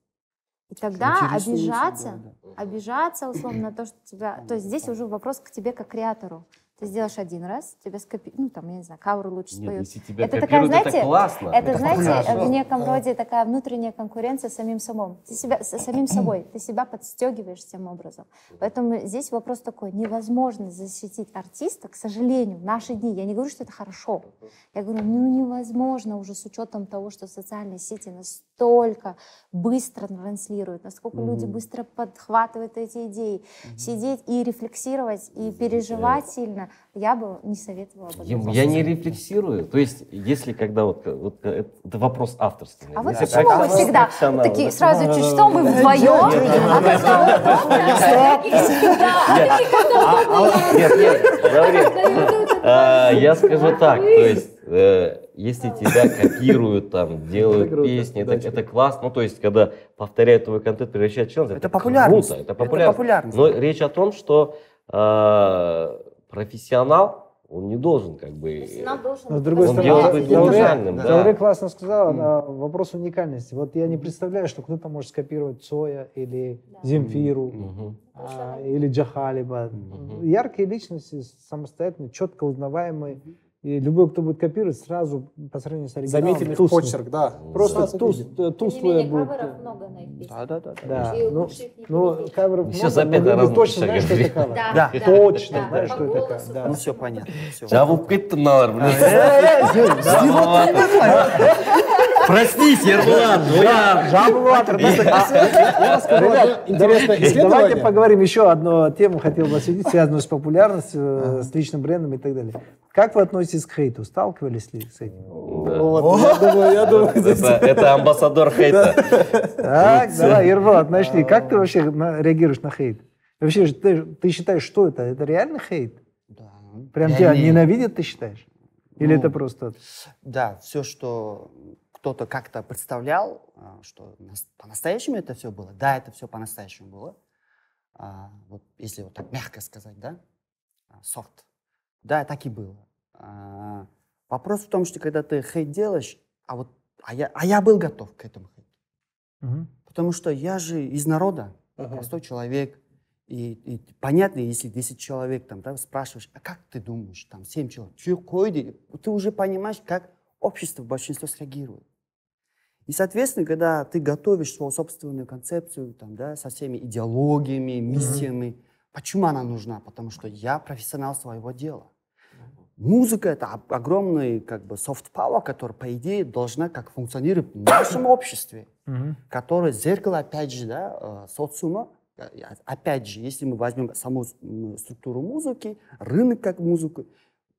C: И тогда
E: Интересно,
C: обижаться,
E: да, да.
C: обижаться условно на то, что тебя... То есть здесь уже вопрос к тебе как креатору. Ты сделаешь один раз, тебя скопи... Ну, там, я не знаю, кавры лучше
D: Нет,
C: споют.
D: если тебя
C: Это такая,
D: копируют, это
C: знаете,
D: классно.
C: Это, знаете,
E: популярно.
C: в неком роде такая внутренняя конкуренция с самим собой. Ты себя, с самим собой. Ты себя подстегиваешь тем образом. Поэтому здесь вопрос такой. Невозможно защитить артиста, к сожалению, в наши дни. Я не говорю, что это хорошо. Я говорю, ну невозможно уже с учетом того, что социальные сети настолько быстро транслируют, насколько люди быстро подхватывают эти идеи. Сидеть и рефлексировать, и переживать сильно, я бы не советовала об
D: Я,
C: этом.
D: я не рефлексирую. То есть, если когда вот, вот это, это вопрос авторства.
C: А вот почему
D: профессионал-
C: всегда такие сразу чуть что мы вдвоем, а когда
D: Нет, нет, а, я скажу так, то есть, э, если тебя копируют, там, делают
F: круто,
D: песни, это, это классно, ну, то есть, когда повторяют твой контент, превращают в челлендж,
E: Это
D: это
E: популярность.
D: круто, это
E: Это
D: популярность. Но речь о том, что э, профессионал, он не должен, как бы,
A: Но с другой
D: Он
A: стороны,
D: делает быть уникальным, да.
A: Классно сказал, на вопрос уникальности. Вот я не представляю, что кто-то может скопировать Цоя или Земфиру, а, или Джахалиба.
D: Мгм.
A: Яркие личности, самостоятельные, четко узнаваемые. И любой, кто будет копировать, сразу по сравнению с оригиналом,
B: Заметили
A: туснет.
B: почерк, да.
A: Просто
B: Сразу
A: туз, тусклое будет.
C: много на их
E: Да, да, да.
A: Да,
C: И
A: ну, ну, каверов
D: всё,
A: много,
D: за
A: но
D: пять
A: люди точно знают, что это кавер.
C: Да,
E: Да.
C: да,
A: Точно
C: да.
A: знают, что это кавер. Да.
E: Ну все понятно.
D: Жабу кыттынар, блин. Я
B: расскажу одно интересное
A: Давайте поговорим еще одну тему, хотел бы осветить, связанную с популярностью, э, с личным брендом и так далее. Как вы относитесь к хейту? Сталкивались ли с этим?
D: Это, амбассадор хейта.
A: Так, давай, Ерват, начни. Как ты вообще реагируешь на хейт? Вообще, ты, ты считаешь, что это? Это реальный хейт?
E: Да.
A: Прям
E: Я
A: тебя
E: не-
A: ненавидят, ты считаешь? Или
E: Ну,
A: это просто...
E: Да, все, что кто-то как-то представлял, а, что нас- по-настоящему это все было, да, это все по-настоящему было. А, вот если вот так мягко сказать, да, а, софт. Да, так и было. Вопрос в том, что когда ты хейт делаешь, а вот а я, а я был готов к этому хейту.
A: Мгм.
E: Потому что я же из народа,
B: Ага.
E: простой человек. И, и понятно, если 10 человек там, да, спрашиваешь, а как ты думаешь, там 7 человек, ты уже понимаешь, как общество, большинство среагирует. И, соответственно, когда ты готовишь свою собственную концепцию там, да, со всеми идеологиями, миссиями, почему она нужна? Потому что я профессионал своего дела. Музыка — это ог- огромный как бы, soft power, который, по идее, должна как функционировать в нашем обществе
A: Мгм.
E: которое зеркало, опять же, да, э, социума. Э, Опять же, если мы возьмем саму структуру музыки, рынок как музыку,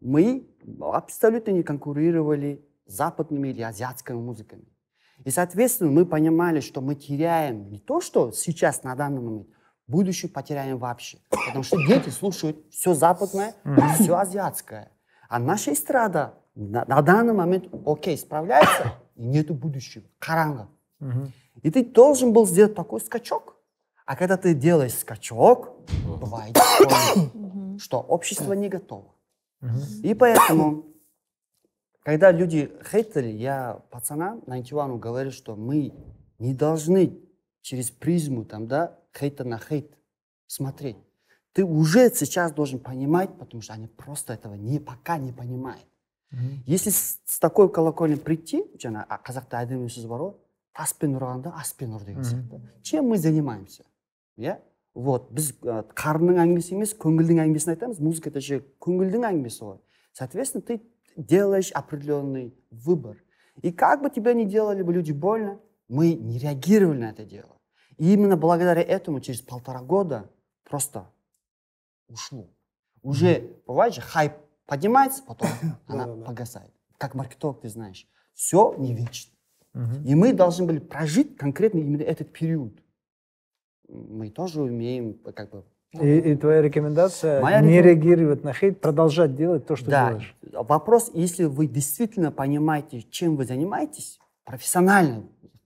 E: мы абсолютно не конкурировали с западными или азиатскими музыками. И, соответственно, мы понимали, что мы теряем не то, что сейчас, на данный момент, будущее потеряем вообще. Потому что дети слушают все западное, все азиатское. А наша эстрада на, на данный момент, окей, справляется, и нету будущего. Каранга. И ты должен был сделать такой скачок. А когда ты делаешь скачок, бывает, что общество не готово. И поэтому, когда люди хейтили, я пацанам на Интивану говорю, что мы не должны через призму там, да, хейта на хейт смотреть. Ты уже сейчас должен понимать, потому что они просто этого не, пока не понимают.
A: Мгм.
E: Если с, с такой колокольни прийти, жаңа а, қазақта әдемі сөз бар ғой таспен ұрғанда аспен ұр деген сияқты чем мы занимаемся иә вот біз ә, қарынның әңгімесі емес көңілдің әңгімесін айтамыз музыка это же көңілдің әңгімесі ғой соответственно ты делаешь определенный выбор. И как бы тебе ни делали бы люди больно мы не реагировали на это дело. И именно благодаря этому через полтора года просто ушло. Уже бывает же хайп поднимается потом она погасает. Как маркетолог ты знаешь все не вечно. И мы должны были прожить конкретно именно этот период. Мы тоже умеем как бы...
A: И, и твоя рекомендация
E: Моя
A: не
E: реком-
A: реагировать на хейт, продолжать делать то, что
E: да,
A: делаешь.
E: вопрос, если вы действительно понимаете, чем вы занимаетесь, профессионально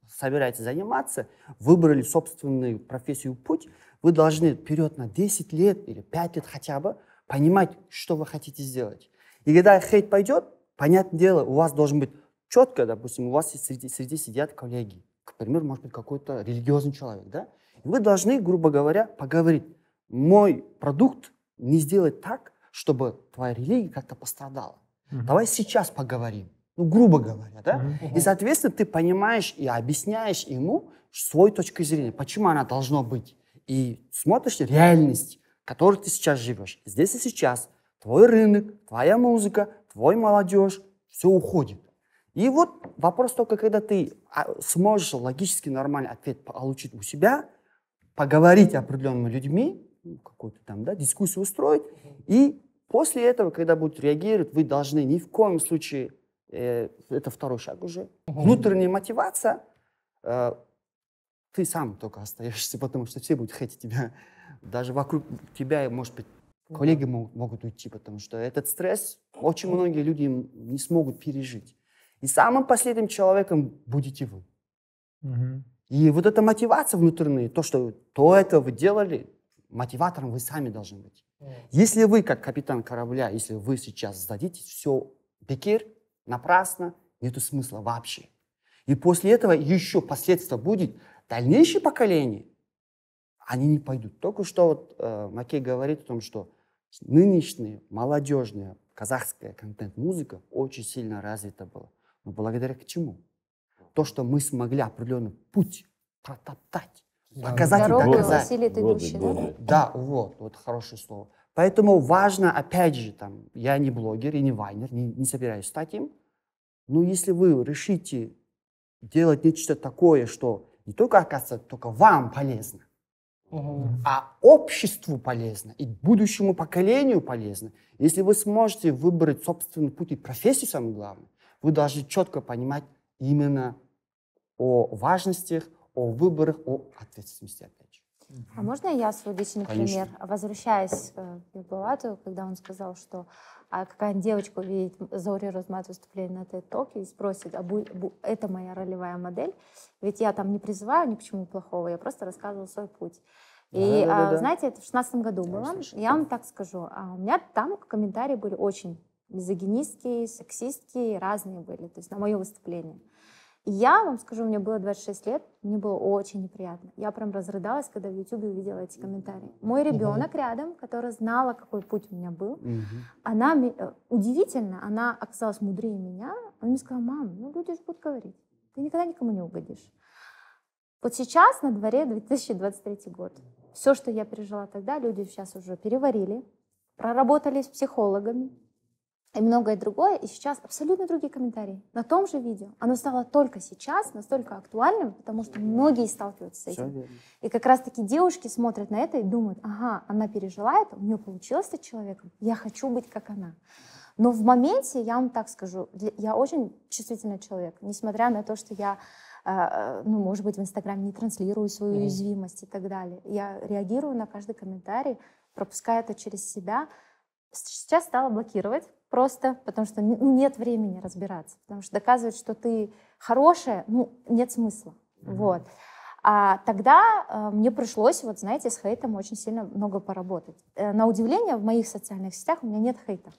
E: собираетесь заниматься, выбрали собственную профессию, путь, вы должны вперед на 10 лет или 5 лет хотя бы понимать, что вы хотите сделать. И когда хейт пойдет, понятное дело, у вас должен быть четко, допустим, у вас среди, среди сидят коллеги, к примеру, может быть, какой-то религиозный человек, да? И вы должны, грубо говоря, поговорить, мой продукт не сделать так, чтобы твоя религия как-то пострадала. Давай сейчас поговорим. Ну, грубо говоря, да? И, соответственно, ты понимаешь и объясняешь ему свою точку зрения, почему она должна быть. И смотришь реальность, в которой ты сейчас живешь. Здесь и сейчас твой рынок, твоя музыка, твой молодежь, все уходит. И вот вопрос только, когда ты а, сможешь логически нормальный ответ получить у себя, поговорить определенными людьми, ну, какую-то там, да, дискуссию устроить, и после этого, когда будут реагировать, вы должны ни в коем случае, э, это второй шаг уже, внутренняя мотивация, э, ты сам только остаешься, потому что все будут хотеть тебя, даже вокруг тебя, может быть, коллеги могут, могут уйти, потому что этот стресс очень многие люди не смогут пережить. И самым последним человеком будете вы.
A: Мгм.
E: И вот эта мотивация внутренняя, то, что то это вы делали, мотиватором вы сами должны быть. Если вы, как капитан корабля, если вы сейчас сдадите все бекер, напрасно, нету смысла вообще. И после этого еще последствия будет, дальнейшее поколение, они не пойдут. Только что вот э, Макей говорит о том, что нынешняя молодежная казахская контент-музыка очень сильно развита была. Но благодаря к чему? То, что мы смогли определенный путь протоптать, показать и
C: Дорогу
E: доказать.
C: осилит
D: Годы,
C: идущий, да?
D: годы.
E: Да, вот, вот хорошее слово. Поэтому важно, опять же, там, я не блогер и не вайнер, не, не собираюсь стать им, но если вы решите делать нечто такое, что не только, оказывается, только вам полезно, а обществу полезно и будущему поколению полезно, если вы сможете выбрать собственный путь и профессию, самое главное, вы должны четко понимать именно о важностях, о выборах, о ответственности, опять же.
C: А можно я свой личный
E: Конечно.
C: пример? Возвращаясь э, к Бибулату, когда он сказал, что а какая девочка увидит Зори Розмат выступление на TED-токе и спросит, а бу- бу- это моя ролевая модель? Ведь я там не призываю ни к чему плохого, я просто рассказываю свой путь. И,
E: Да-да-да-да.
C: а, знаете, это в шестнадцатом году было. Я вам так скажу, а у меня там комментарии были очень Мизогинистские, сексистские, разные были, то есть на мое выступление. И я вам скажу, мне было 26 лет, мне было очень неприятно. Я прям разрыдалась, когда в YouTube увидела эти комментарии. Мой ребенок рядом, который знала, какой путь у меня был,
E: Мгм.
C: она э, удивительно, она оказалась мудрее меня. Она мне сказала, мам, ну люди же будут говорить, ты никогда никому не угодишь. Вот сейчас на дворе 2023 год. Все, что я пережила тогда, люди сейчас уже переварили, проработали с психологами и многое другое. И сейчас абсолютно другие комментарии на том же видео. Оно стало только сейчас настолько актуальным, потому что многие сталкиваются с этим. И как раз-таки девушки смотрят на это и думают, ага, она пережила это, у нее получилось стать человеком, я хочу быть как она. Но в моменте, я вам так скажу, я очень чувствительный человек, несмотря на то, что я, э, э, ну, может быть, в Инстаграме не транслирую свою
B: Мгм.
C: уязвимость и так далее. Я реагирую на каждый комментарий, пропускаю это через себя. Сейчас стала блокировать просто, потому что ну, нет времени разбираться, потому что доказывать, что ты хорошая, ну, нет смысла. Вот. А тогда э, мне пришлось, вот знаете, с хейтом очень сильно много поработать. Э, на удивление, в моих социальных сетях у меня нет хейта.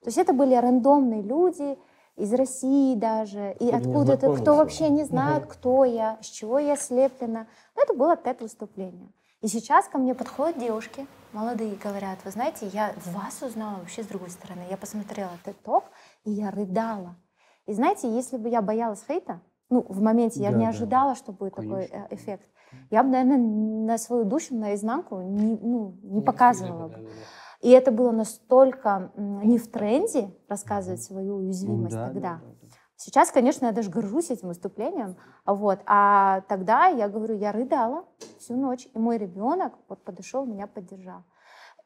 C: То есть это были рандомные люди из России даже, и откуда-то, кто вообще не знает, кто я, с чего я слеплена. Но это было TED-выступление. И сейчас ко мне подходят девушки, молодые, говорят, вы знаете, я вас узнала вообще с другой стороны. Я посмотрела Talk, и я рыдала. И знаете, если бы я боялась хейта, ну, в моменте я
F: Да,
C: не
F: да.
C: ожидала, что будет такой
E: Конечно.
C: э, эффект, я бы, наверное, на свою душу, наизнанку не, ну, не показывала бы.
B: Да-да-да.
C: И это было настолько не в тренде рассказывать свою уязвимость
E: да, да,
C: тогда.
E: да, да.
C: Сейчас, конечно, я даже горжусь этим выступлением. Вот. А тогда, я говорю, я рыдала всю ночь, и мой ребенок вот подошел, меня поддержал.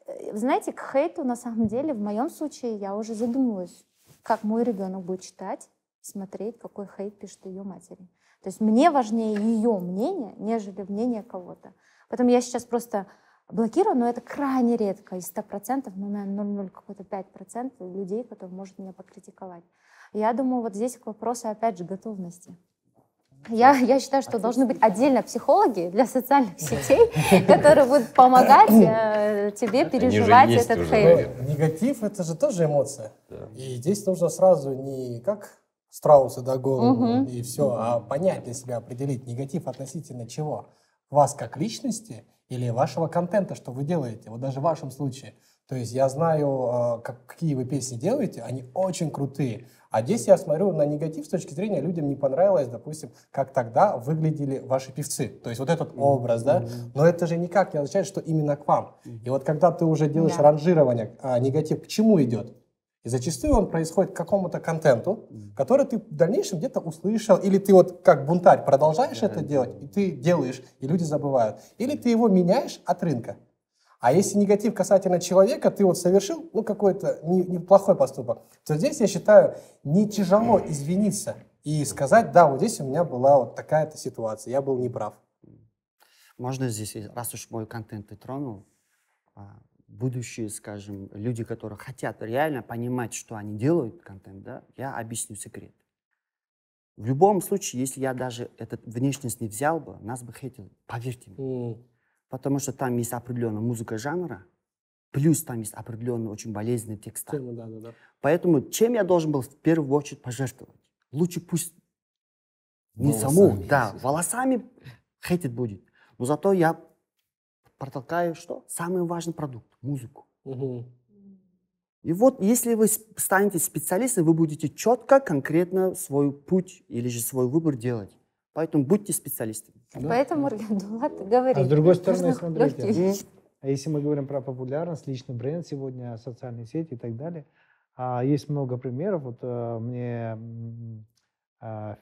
C: Э, Знаете, к хейту, на самом деле, в моем случае, я уже задумываюсь, как мой ребенок будет читать, смотреть, какой хейт пишет ее матери. То есть мне важнее ее мнение, нежели мнение кого-то. Поэтому я сейчас просто блокирую, но это крайне редко. Из 100%, ну, наверное, 0,0 какой-то 5% людей, которые может меня покритиковать. Я думаю, вот здесь к вопросу, опять же, готовности. Я, я считаю, что должны быть отдельно психологи для социальных сетей, которые будут помогать э, тебе переживать этот хейт.
B: Ну, Негатив это же тоже эмоция.
D: Да.
B: И здесь нужно сразу не как страусы до голову
C: Мгм.
B: и все, а понять для себя, определить негатив относительно чего. Вас как личности или вашего контента, что вы делаете. Вот даже в вашем случае. То есть я знаю, как- какие вы песни делаете, они очень крутые. А здесь я смотрю на негатив с точки зрения, людям не понравилось, допустим, как тогда выглядели ваши певцы. То есть вот этот образ, да? Но это же никак не означает, что именно к вам. И вот когда ты уже делаешь
C: Да.
B: ранжирование, а негатив к чему идет? И зачастую он происходит к какому-то контенту, который ты в дальнейшем где-то услышал, или ты вот как бунтарь продолжаешь это делать, и ты делаешь, и люди забывают. Или ты его меняешь от рынка. А если негатив касательно человека, ты вот совершил ну, какой-то не- неплохой поступок, то здесь, я считаю, не тяжело извиниться и сказать, да, вот здесь у меня была вот такая-то ситуация, я был неправ.
E: Можно здесь, раз уж мой контент ты тронул, а, будущие, скажем, люди, которые хотят реально понимать, что они делают контент, да, я объясню секрет. В любом случае, если я даже этот внешность не взял бы, нас бы хейтили, поверьте мне. Потому что там есть определенная музыка жанра, плюс там есть определенные очень болезненные тексты.
B: Тема, да, да, да.
E: Поэтому чем я должен был в первую очередь пожертвовать? Лучше пусть не
D: Волосами,
E: саму, да, волосами хейтить будет. Но зато я протолкаю что? Самый важный продукт – музыку.
B: Мгм.
E: И вот если вы станете специалистом, вы будете четко, конкретно свой путь или же свой выбор делать. Поэтому будьте специалистами.
C: Поэтому Дулат говорит.
A: А с другой стороны, смотрите,
C: легкий.
A: А если мы говорим про популярность, личный бренд сегодня, социальные сети и так далее, а, есть много примеров. Вот э, мне а,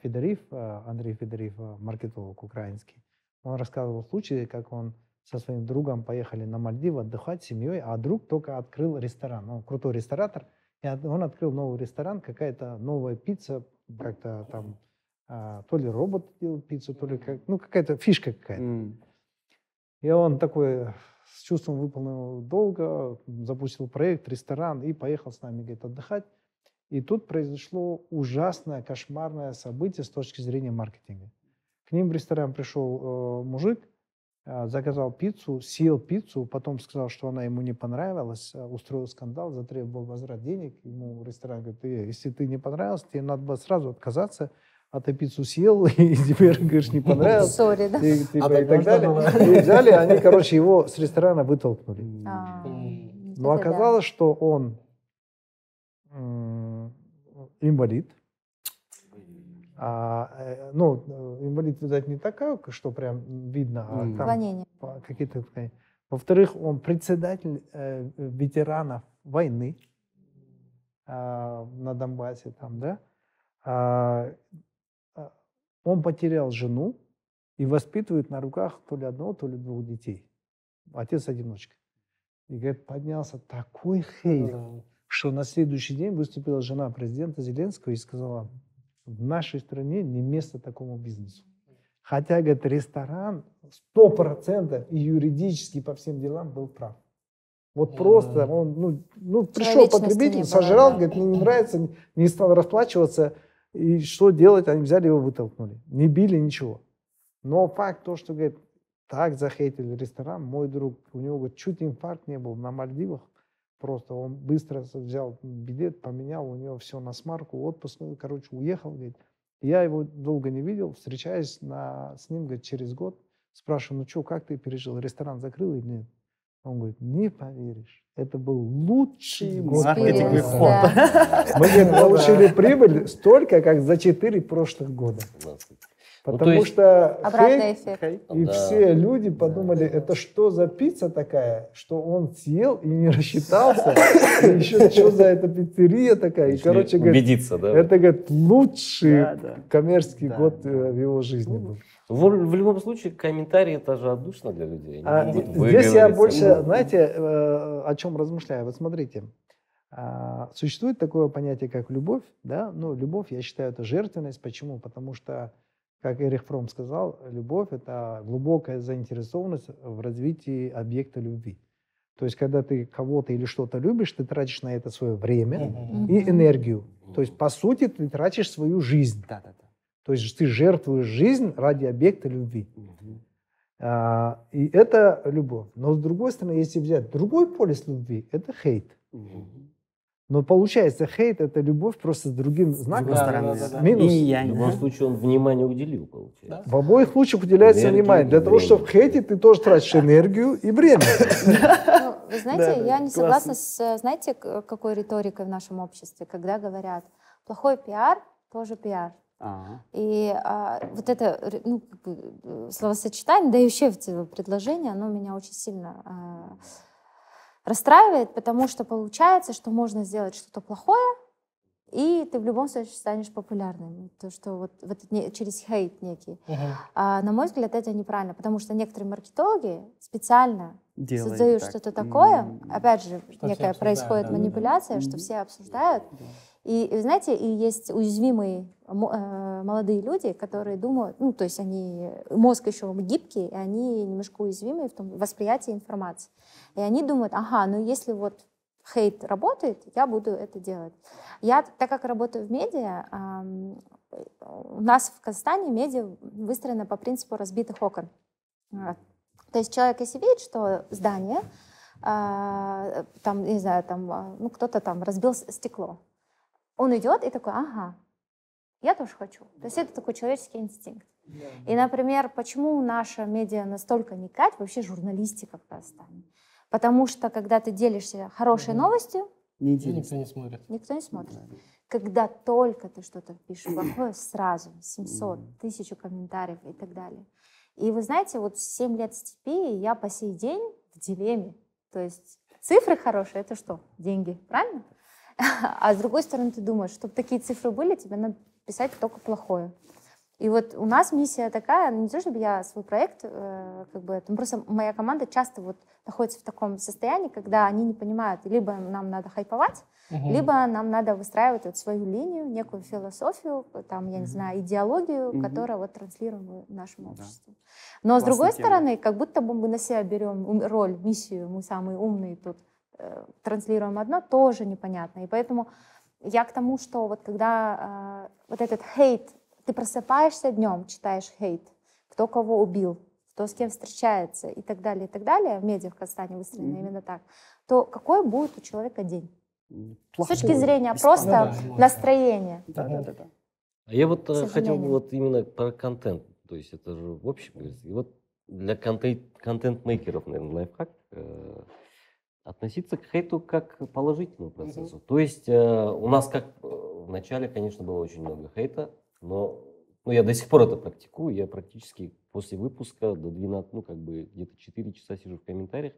A: Андрей Федорив, э, маркетолог украинский, он рассказывал случай, как он со своим другом поехали на Мальдивы отдыхать с семьей, а друг только открыл ресторан. Он крутой ресторатор, и он открыл новый ресторан, какая-то новая пицца, как-то там а, то ли робот делает пиццу, то ли как, ну какая-то фишка какая-то.
E: М.
A: И он такой с чувством выполнил долга, запустил проект, ресторан и поехал с нами, говорит, отдыхать. И тут произошло ужасное, кошмарное событие с точки зрения маркетинга. К ним в ресторан пришел э, мужик, а, заказал пиццу, съел пиццу, потом сказал, что она ему не понравилась, а, устроил скандал, затребовал возврат денег. Ему ресторан говорит, «Э, если ты не понравился, тебе надо было сразу отказаться, а ты пиццу съел, и теперь, говоришь, не понравилось.
C: Сори, да?
A: И, типа,
B: А так
A: и так далее. И взяли, они, короче, его с ресторана вытолкнули.
C: А.
A: Но оказалось, что он инвалид. А, э, ну, э, инвалид, видать, не такая, что прям видно, а там по- какие-то... Во-вторых, он председатель э, ветеранов войны а, на Донбассе, там, да. А, он потерял жену и воспитывает на руках то ли одного, то ли двух детей. Отец-одиночка. И, говорит, поднялся такой хейт,
B: Да.
A: что на следующий день выступила жена президента Зеленского и сказала, в нашей стране не место такому бизнесу. Хотя, говорит, ресторан сто процентов и юридически по всем делам был прав. Вот просто он, ну, ну пришел потребитель,
C: было,
A: сожрал,
C: да.
A: говорит, мне не нравится, не стал расплачиваться. И что делать? Они взяли его, вытолкнули. Не били, ничего. Но факт то, что, говорит, так захейтили ресторан, мой друг, у него, говорит, чуть инфаркт не был на Мальдивах. Просто он быстро взял билет, поменял, у него все на смарку, отпуск, короче, уехал, говорит. Я его долго не видел, встречаюсь на, с ним, говорит, через год, спрашиваю, ну что, как ты пережил, ресторан закрыл или нет? Он говорит, не поверишь, это был лучший год.
E: Маркетинговый ход.
C: да.
A: Мы получили прибыль столько, как за 4 прошлых года.
D: 15.
A: Потому
D: есть-
A: что хейт-
C: эффект.
A: и
D: Да.
A: все люди подумали, это что за пицца такая, что он съел и не рассчитался, и еще что за эта пиццерия такая. И, короче, говорит,
D: убедиться, да?
A: это, говорит, лучший
E: Да, да.
A: коммерческий
E: Да,
A: год
E: да.
A: э, в его жизни был.
D: В, в любом случае, комментарии это же отдушно для людей.
A: А здесь я больше, знаете, э, о чем размышляю. Вот смотрите, а, существует такое понятие, как любовь, да? Ну, любовь, я считаю, это жертвенность. Почему? Потому что, как Эрих Фром сказал, любовь – это глубокая заинтересованность в развитии объекта любви. То есть, когда ты кого-то или что-то любишь, ты тратишь на это свое время и энергию. То есть, по сути, ты тратишь свою жизнь.
E: Да, да, да.
A: То есть, ты жертвуешь жизнь ради объекта любви. А, И это любовь. Но с другой стороны, если взять другой полюс любви, это хейт. Но получается, хейт это любовь просто с другим знаком.
B: Да,
E: стороны,
B: да, да, да.
A: Минус.
E: И
D: В
E: янь,
D: любом
E: да.
D: случае, он внимание уделил, получается.
B: Да.
A: В обоих случаях уделяется
D: Энергию
A: внимание. Для того, чтобы в хейте ты тоже тратишь энергию и время.
C: Ну, вы знаете, я не согласна с, знаете, какой риторикой в нашем обществе, когда говорят, плохой пиар тоже пиар. И а, вот это ну, как бы, э, словосочетание, да и вообще целом предложение, оно меня очень сильно а, расстраивает, потому что получается, что можно сделать что-то плохое, и ты в любом случае станешь популярным. То, что вот, вот не- через хейт некий.
B: Мгм.
C: А, на мой взгляд, это неправильно, потому что некоторые маркетологи специально
E: Делает
C: создают
E: так.
C: что-то такое.
E: М.
C: Опять же,
B: Что
C: некая происходит
B: да, да, да.
C: манипуляция, что все обсуждают.
E: Да.
C: И, знаете, и есть уязвимые э, молодые люди, которые думают, ну, то есть они, мозг еще гибкий, и они немножко уязвимые в том восприятии информации. И они думают, ага, ну если вот хейт работает, я буду это делать. Я, так как работаю в медиа, у нас в Казахстане медиа выстроено по принципу разбитых окон. То есть человек, если видит, что здание, а, там, не знаю, там, а, ну, кто-то там разбил стекло, он идет и такой, ага, я тоже хочу. То есть это такой человеческий инстинкт. И, например, почему наша медиа настолько не кать, вообще журналистика в Казахстане? Потому что, когда ты делишься хорошей новостью,
E: Не
B: никто не смотрит.
C: никто не смотрит.
E: Да.
C: Когда только ты что-то пишешь плохое, сразу 700, тысячу комментариев и так далее. И вы знаете, вот 7 лет степи я по сей день в дилемме. То есть цифры хорошие — это что? Деньги, правильно? А с другой стороны, ты думаешь, чтобы такие цифры были, тебе надо писать только плохое. И вот у нас миссия такая, ну, не то чтобы я свой проект, э, как бы, это просто моя команда часто вот находится в таком состоянии, когда они не понимают, либо нам надо хайповать,
B: Мгм.
C: либо нам надо выстраивать вот свою линию, некую философию, там, я не знаю, идеологию,
E: Мгм.
C: которая вот транслируем в нашем
E: Да.
C: Но с
E: Классная
C: другой
E: тема.
C: стороны, как будто бы мы на себя берем роль, миссию, мы самые умные тут, транслируем одно, тоже непонятно. И поэтому я к тому, что вот когда э, вот этот хейт, ты просыпаешься днем, читаешь хейт, кто кого убил, кто с кем встречается и так далее, и так далее, в медиа в Казахстане выстроено
E: Мгм.
C: именно так, то какой будет у человека день?
E: М,
C: С
E: плохой,
C: точки зрения просто
B: да,
C: настроения.
E: Да, да, да, да.
D: А я вот э, хотел бы вот именно про контент. То есть это же в общем. И вот для контент, контент-мейкеров, наверное, лайфхак э, относиться к хейту как к положительному процессу. То есть э, у нас как э, в начале, конечно, было очень много хейта, но ну, я до сих пор это практикую. Я практически после выпуска до 12, ну как бы где-то 4 часа сижу в комментариях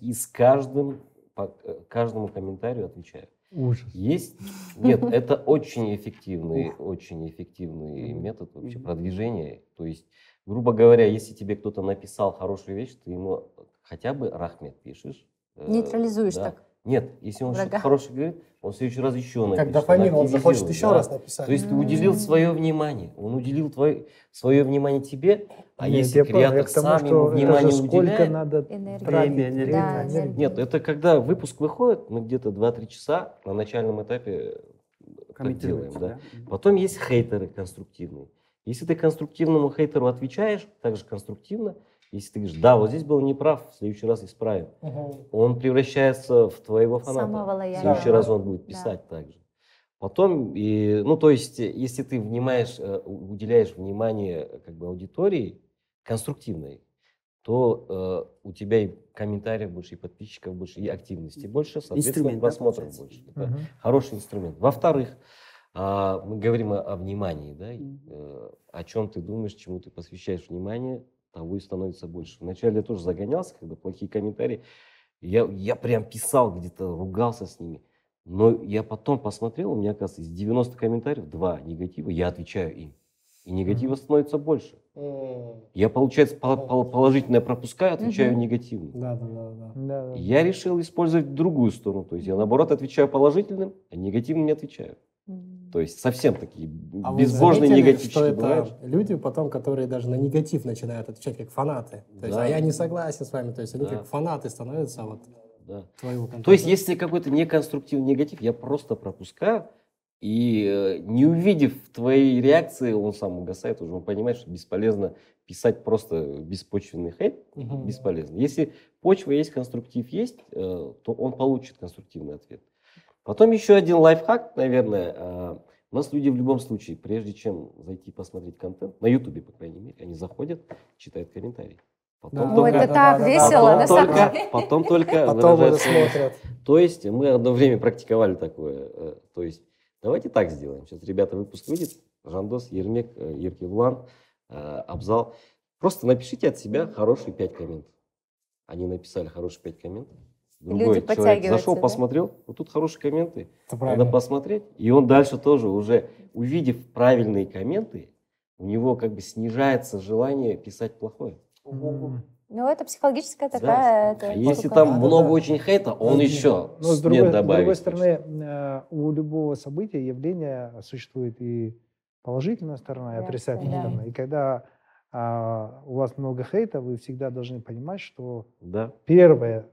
D: и с каждым, по э, каждому комментарию отвечаю.
A: Ужас.
D: Есть? Нет, это очень эффективный, очень эффективный метод вообще продвижения. То есть, грубо говоря, если тебе кто-то написал хорошую вещь, ты ему хотя бы рахмет пишешь. Э,
C: Нейтрализуешь
D: да.
C: так.
D: Нет, если он что-то хорошее говорит, он в следующий раз еще напишет.
B: Как дофамин, он захочет еще
D: да.
B: раз написать.
D: То есть ты уделил свое внимание, он уделил твое, свое внимание тебе, а
A: Нет,
D: если креатор
A: к тому,
D: сам
A: что
D: ему внимание
A: сколько
D: уделяет,
A: надо
E: Время,
A: время,
C: Да,
A: энергию.
C: энергия.
D: нет, это когда выпуск выходит, мы где-то 2-3 часа на начальном этапе так делаем, да.
E: да?
D: Потом есть хейтеры конструктивные. Если ты конструктивному хейтеру отвечаешь, также конструктивно, если ты говоришь, да, вот здесь был неправ, в следующий раз исправим,
B: Мгм.
D: он превращается в твоего фаната.
C: Самого
D: в следующий раз он будет
C: Да.
D: писать так же. Потом, и, ну, то есть, э, если ты внимаешь, э, уделяешь внимание э, как бы аудитории конструктивной, то э, у тебя и комментариев больше, и подписчиков больше, и активности больше, соответственно,
E: Инструмент, да,
D: просмотров
E: получается?
D: больше. Это
A: Мгм.
D: хороший инструмент. Во-вторых, а, мы говорим о, о внимании, да,
E: Мгм.
D: э, о чем ты думаешь, чему ты посвящаешь внимание, того и становится больше. Вначале я тоже загонялся, когда плохие комментарии, я, я прям писал где-то, ругался с ними. Но я потом посмотрел, у меня, оказывается, из 90 комментариев, два негатива, я отвечаю им. И негатива становится больше.
B: М.
D: Я, получается, пол- пол- положительное пропускаю, отвечаю
C: Мгм.
D: негативно.
B: Да, да, да, да.
A: Да, да.
D: Я решил использовать другую сторону. То есть я, наоборот, отвечаю положительным, а негативным не отвечаю. То есть совсем такие
B: А
D: безбожные
B: заметили, что это
D: бывают.
B: люди потом, которые даже на негатив начинают отвечать как фанаты. То есть,
D: Да.
B: а я не согласен с вами. То есть они
D: Да.
B: как фанаты становятся вот
D: Да.
B: твоего контента.
D: То есть, если какой-то неконструктивный негатив, я просто пропускаю, и э, не увидев твоей реакции, он сам угасает уже, он понимает, что бесполезно писать просто беспочвенный хейт,
B: Мгм.
D: бесполезно. Если почва есть, конструктив есть, э, то он получит конструктивный ответ. Потом еще один лайфхак, наверное. э, У нас люди в любом случае, прежде чем зайти посмотреть контент, на Ютубе, по крайней мере, они заходят, читают комментарии. Потом
B: Да.
C: Ой,
D: только,
C: это так
B: да,
C: весело,
D: потом
C: на самом
D: только,
C: деле.
D: потом только
B: Потом уже смотрят.
D: то есть мы одно время практиковали такое. э, То есть давайте так сделаем. Сейчас, ребята, выпуск выйдет. Жандос, Ермек, э, Еркевлан, э, Абзал. Просто напишите от себя хорошие пять комментов. Они написали хорошие пять комментов.
C: Люди
D: Другой человек
C: подтягиваются,
D: зашел,
C: да?
D: посмотрел. Вот тут хорошие комменты.
B: Это
D: Надо посмотреть. И он дальше тоже уже, увидев правильные комменты, у него как бы снижается желание писать плохое.
A: М.
C: Ну, это психологическая
D: Да.
C: такая... это
D: А если там
B: Да, да,
D: много
B: да.
D: очень хейта, он
B: Да.
D: еще
A: Но с
D: с-
A: другой,
D: нет
A: с другой стороны, э, у любого события, явления существует и положительная сторона, и
C: Реакция,
A: отрицательная
C: да.
A: сторона. И когда а, у вас много хейта, вы всегда должны понимать, что
D: Да,
A: первое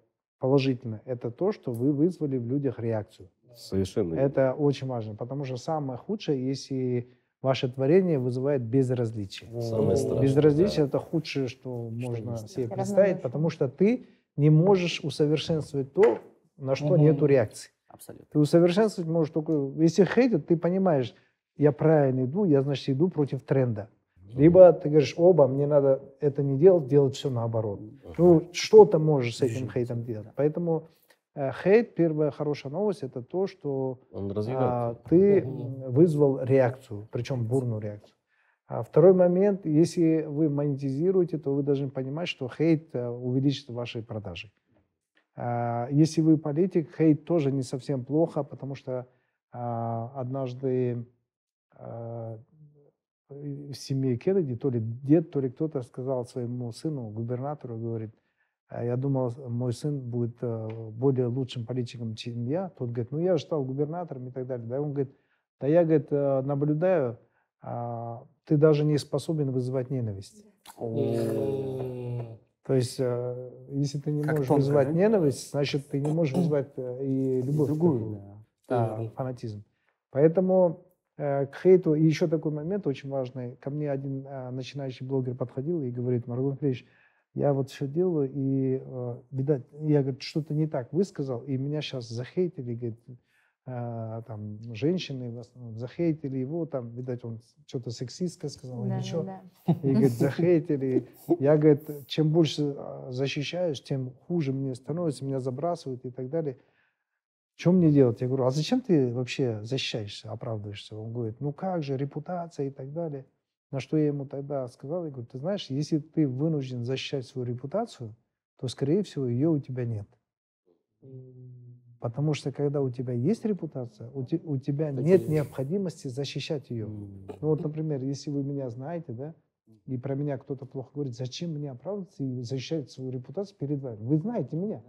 A: положительное – это то, что вы вызвали в людях реакцию.
D: совершенно.
A: Это очень важно, потому что самое худшее, если ваше творение вызывает безразличие.
D: Самое страшное.
A: Безразличие – это худшее, что можно
B: есть.
A: себе представить, потому что ты не можешь усовершенствовать то, на что
B: Мгм.
A: нету реакции.
E: Абсолютно.
A: Ты усовершенствовать можешь только... Если хейтят, ты понимаешь, я правильно иду, я, значит, иду против тренда. Либо ты говоришь, оба, мне надо это не делать, делать все наоборот. Ну, что ты можешь с этим хейтом делать? Поэтому э, хейт, первая хорошая новость, это то, что а, ты вызвал реакцию, причем бурную реакцию. А второй момент, если вы монетизируете, то вы должны понимать, что хейт э, увеличит ваши продажи. А, Если вы политик, хейт тоже не совсем плохо, потому что а, однажды а, в семье Кеннеди, то ли дед, то ли кто-то сказал своему сыну, губернатору, говорит, «А я думал, мой сын будет э, более лучшим политиком, чем я. Тот говорит, ну я же стал губернатором и так далее. Да, он говорит, да я, говорит, э, наблюдаю, а, ты даже не способен вызывать ненависть. То есть, э, если ты не
E: Как
A: можешь
E: тонко,
A: вызывать
E: да?
A: ненависть, значит, ты не можешь вызвать э, и любовь.
E: Другую, да.
A: фанатизм. Поэтому э, к хейту. И еще такой момент очень важный. Ко мне один э, начинающий блогер подходил и говорит, Маргун Андреевич, я вот все делаю, и, э, видать, я, говорит, что-то не так высказал, и меня сейчас захейтили, говорит, э, там, женщины в основном захейтили его, там, видать, он что-то сексистское сказал
C: Да,
A: или что.
C: да,
A: И, говорит, захейтили. Я, говорит, чем больше защищаешь, тем хуже мне становится, меня забрасывают и так далее. Что мне делать? Я говорю, а зачем ты вообще защищаешься, оправдываешься? Он говорит, ну как же, репутация и так далее. На что я ему тогда сказал, я говорю, ты знаешь, если ты вынужден защищать свою репутацию, то, скорее всего, ее у тебя нет. Потому что, когда у тебя есть репутация, у, те- у тебя
E: Так и
A: нет необходимости защищать ее. Ну вот, например, если вы меня знаете, да, и про меня кто-то плохо говорит, зачем мне оправдываться и защищать свою репутацию перед вами? Вы знаете меня.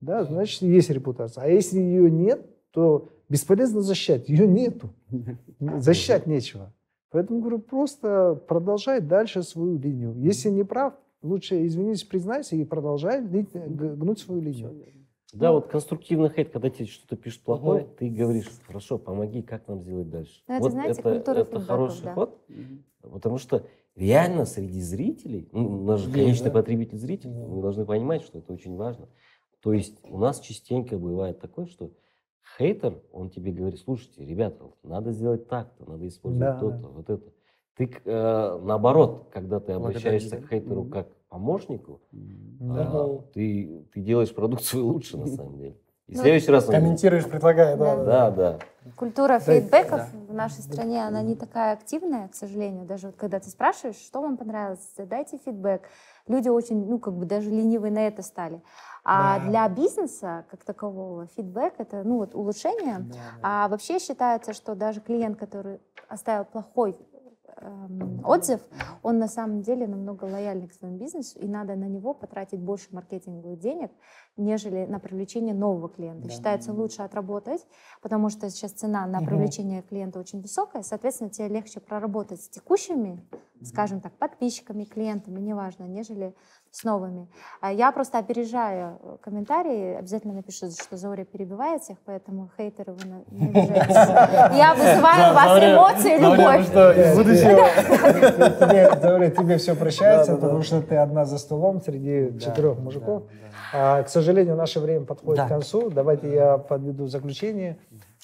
A: Да, значит, есть репутация. А если ее нет, то бесполезно защищать. Ее нету. Защищать нечего. Поэтому говорю, просто продолжай дальше свою линию. Если не прав, лучше извинись, признайся и продолжай г- гнуть свою линию.
D: Да, вот конструктивный хейт, когда тебе что-то пишут плохое,
E: Мгм.
D: ты говоришь, хорошо, помоги, как нам сделать дальше.
C: Ну, это,
D: вот
C: знаете,
D: это,
C: культура
D: это хороший
C: да.
D: ход, потому что реально среди зрителей, ну, у нас же
F: Есть,
D: конечный
F: да?
D: потребитель зритель,
F: Да.
D: мы должны понимать, что это очень важно. То есть у нас частенько бывает такое, что хейтер, он тебе говорит, слушайте, ребята, вот надо сделать так-то, надо использовать
A: Да,
D: то-то,
A: да.
D: вот это. Ты, э, наоборот, когда ты обращаешься
E: да?
D: к хейтеру
E: Мгм.
D: как к помощнику.
A: Да.
D: а, ты, ты делаешь продукцию лучше, на самом деле. И в
C: Ну,
D: следующий раз... он
F: Комментируешь, предлагая, да.
C: Да.
D: Да, да.
C: Культура
A: Да,
C: фидбэков
E: да.
C: в нашей стране, она не такая активная, к сожалению. Даже вот когда ты спрашиваешь, что вам понравилось, дайте фидбэк. Люди очень, ну, как бы даже ленивые на это стали. А
A: Да.
C: для бизнеса, как такового, фидбэк — это, ну, вот улучшение.
E: Да, да.
C: А вообще считается, что даже клиент, который оставил плохой эм, отзыв, он на самом деле намного лояльнее к своему бизнесу, и надо на него потратить больше маркетинговых денег, нежели на привлечение нового клиента.
E: Да.
C: Считается лучше отработать, потому что сейчас цена на привлечение клиента очень высокая, соответственно, тебе легче проработать с текущими, скажем так, подписчиками, клиентами, неважно, нежели с новыми. А Я просто опережаю э, комментарии, обязательно напишу, что Зауря перебивает всех, поэтому хейтеры вы не обижайтесь. Я вызываю у вас эмоции, любовь.
F: что, из будущего?
A: Тебе, все прощается, потому что ты одна за столом среди четырех мужиков.
E: Да.
A: А, к сожалению, наше время подходит
E: Да.
A: к концу. Давайте я подведу заключение.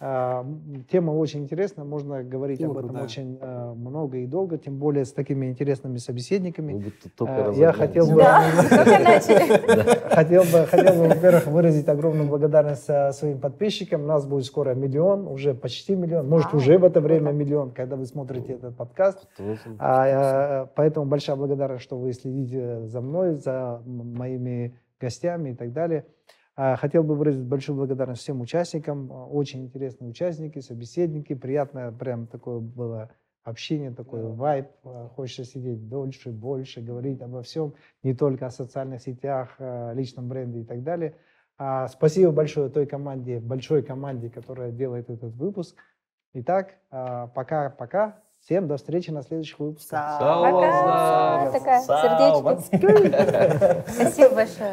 A: А, тема очень интересная, можно говорить
E: Тема
A: об этом
E: крутая.
A: очень а, много и долго, тем более с такими интересными собеседниками. А, я хотел бы,
C: Да,
A: хотел бы, хотел бы, во-первых, выразить огромную благодарность своим подписчикам. У нас будет скоро миллион, уже почти миллион, может уже в это время миллион, когда вы смотрите этот подкаст. Поэтому большая благодарность, что вы следите за мной, за моими гостями и так далее. А, Хотел бы выразить большую благодарность всем участникам. А, Очень интересные участники, собеседники. Приятное прям такое было общение, такой вайб. А, Хочется сидеть дольше, больше, говорить обо всем, не только о социальных сетях, личном бренде и так далее. Спасибо большое той команде, большой команде, которая делает этот выпуск. Итак, пока-пока. Всем до встречи на следующих выпусках.
C: Пока. Такая сердечки. Спасибо большое.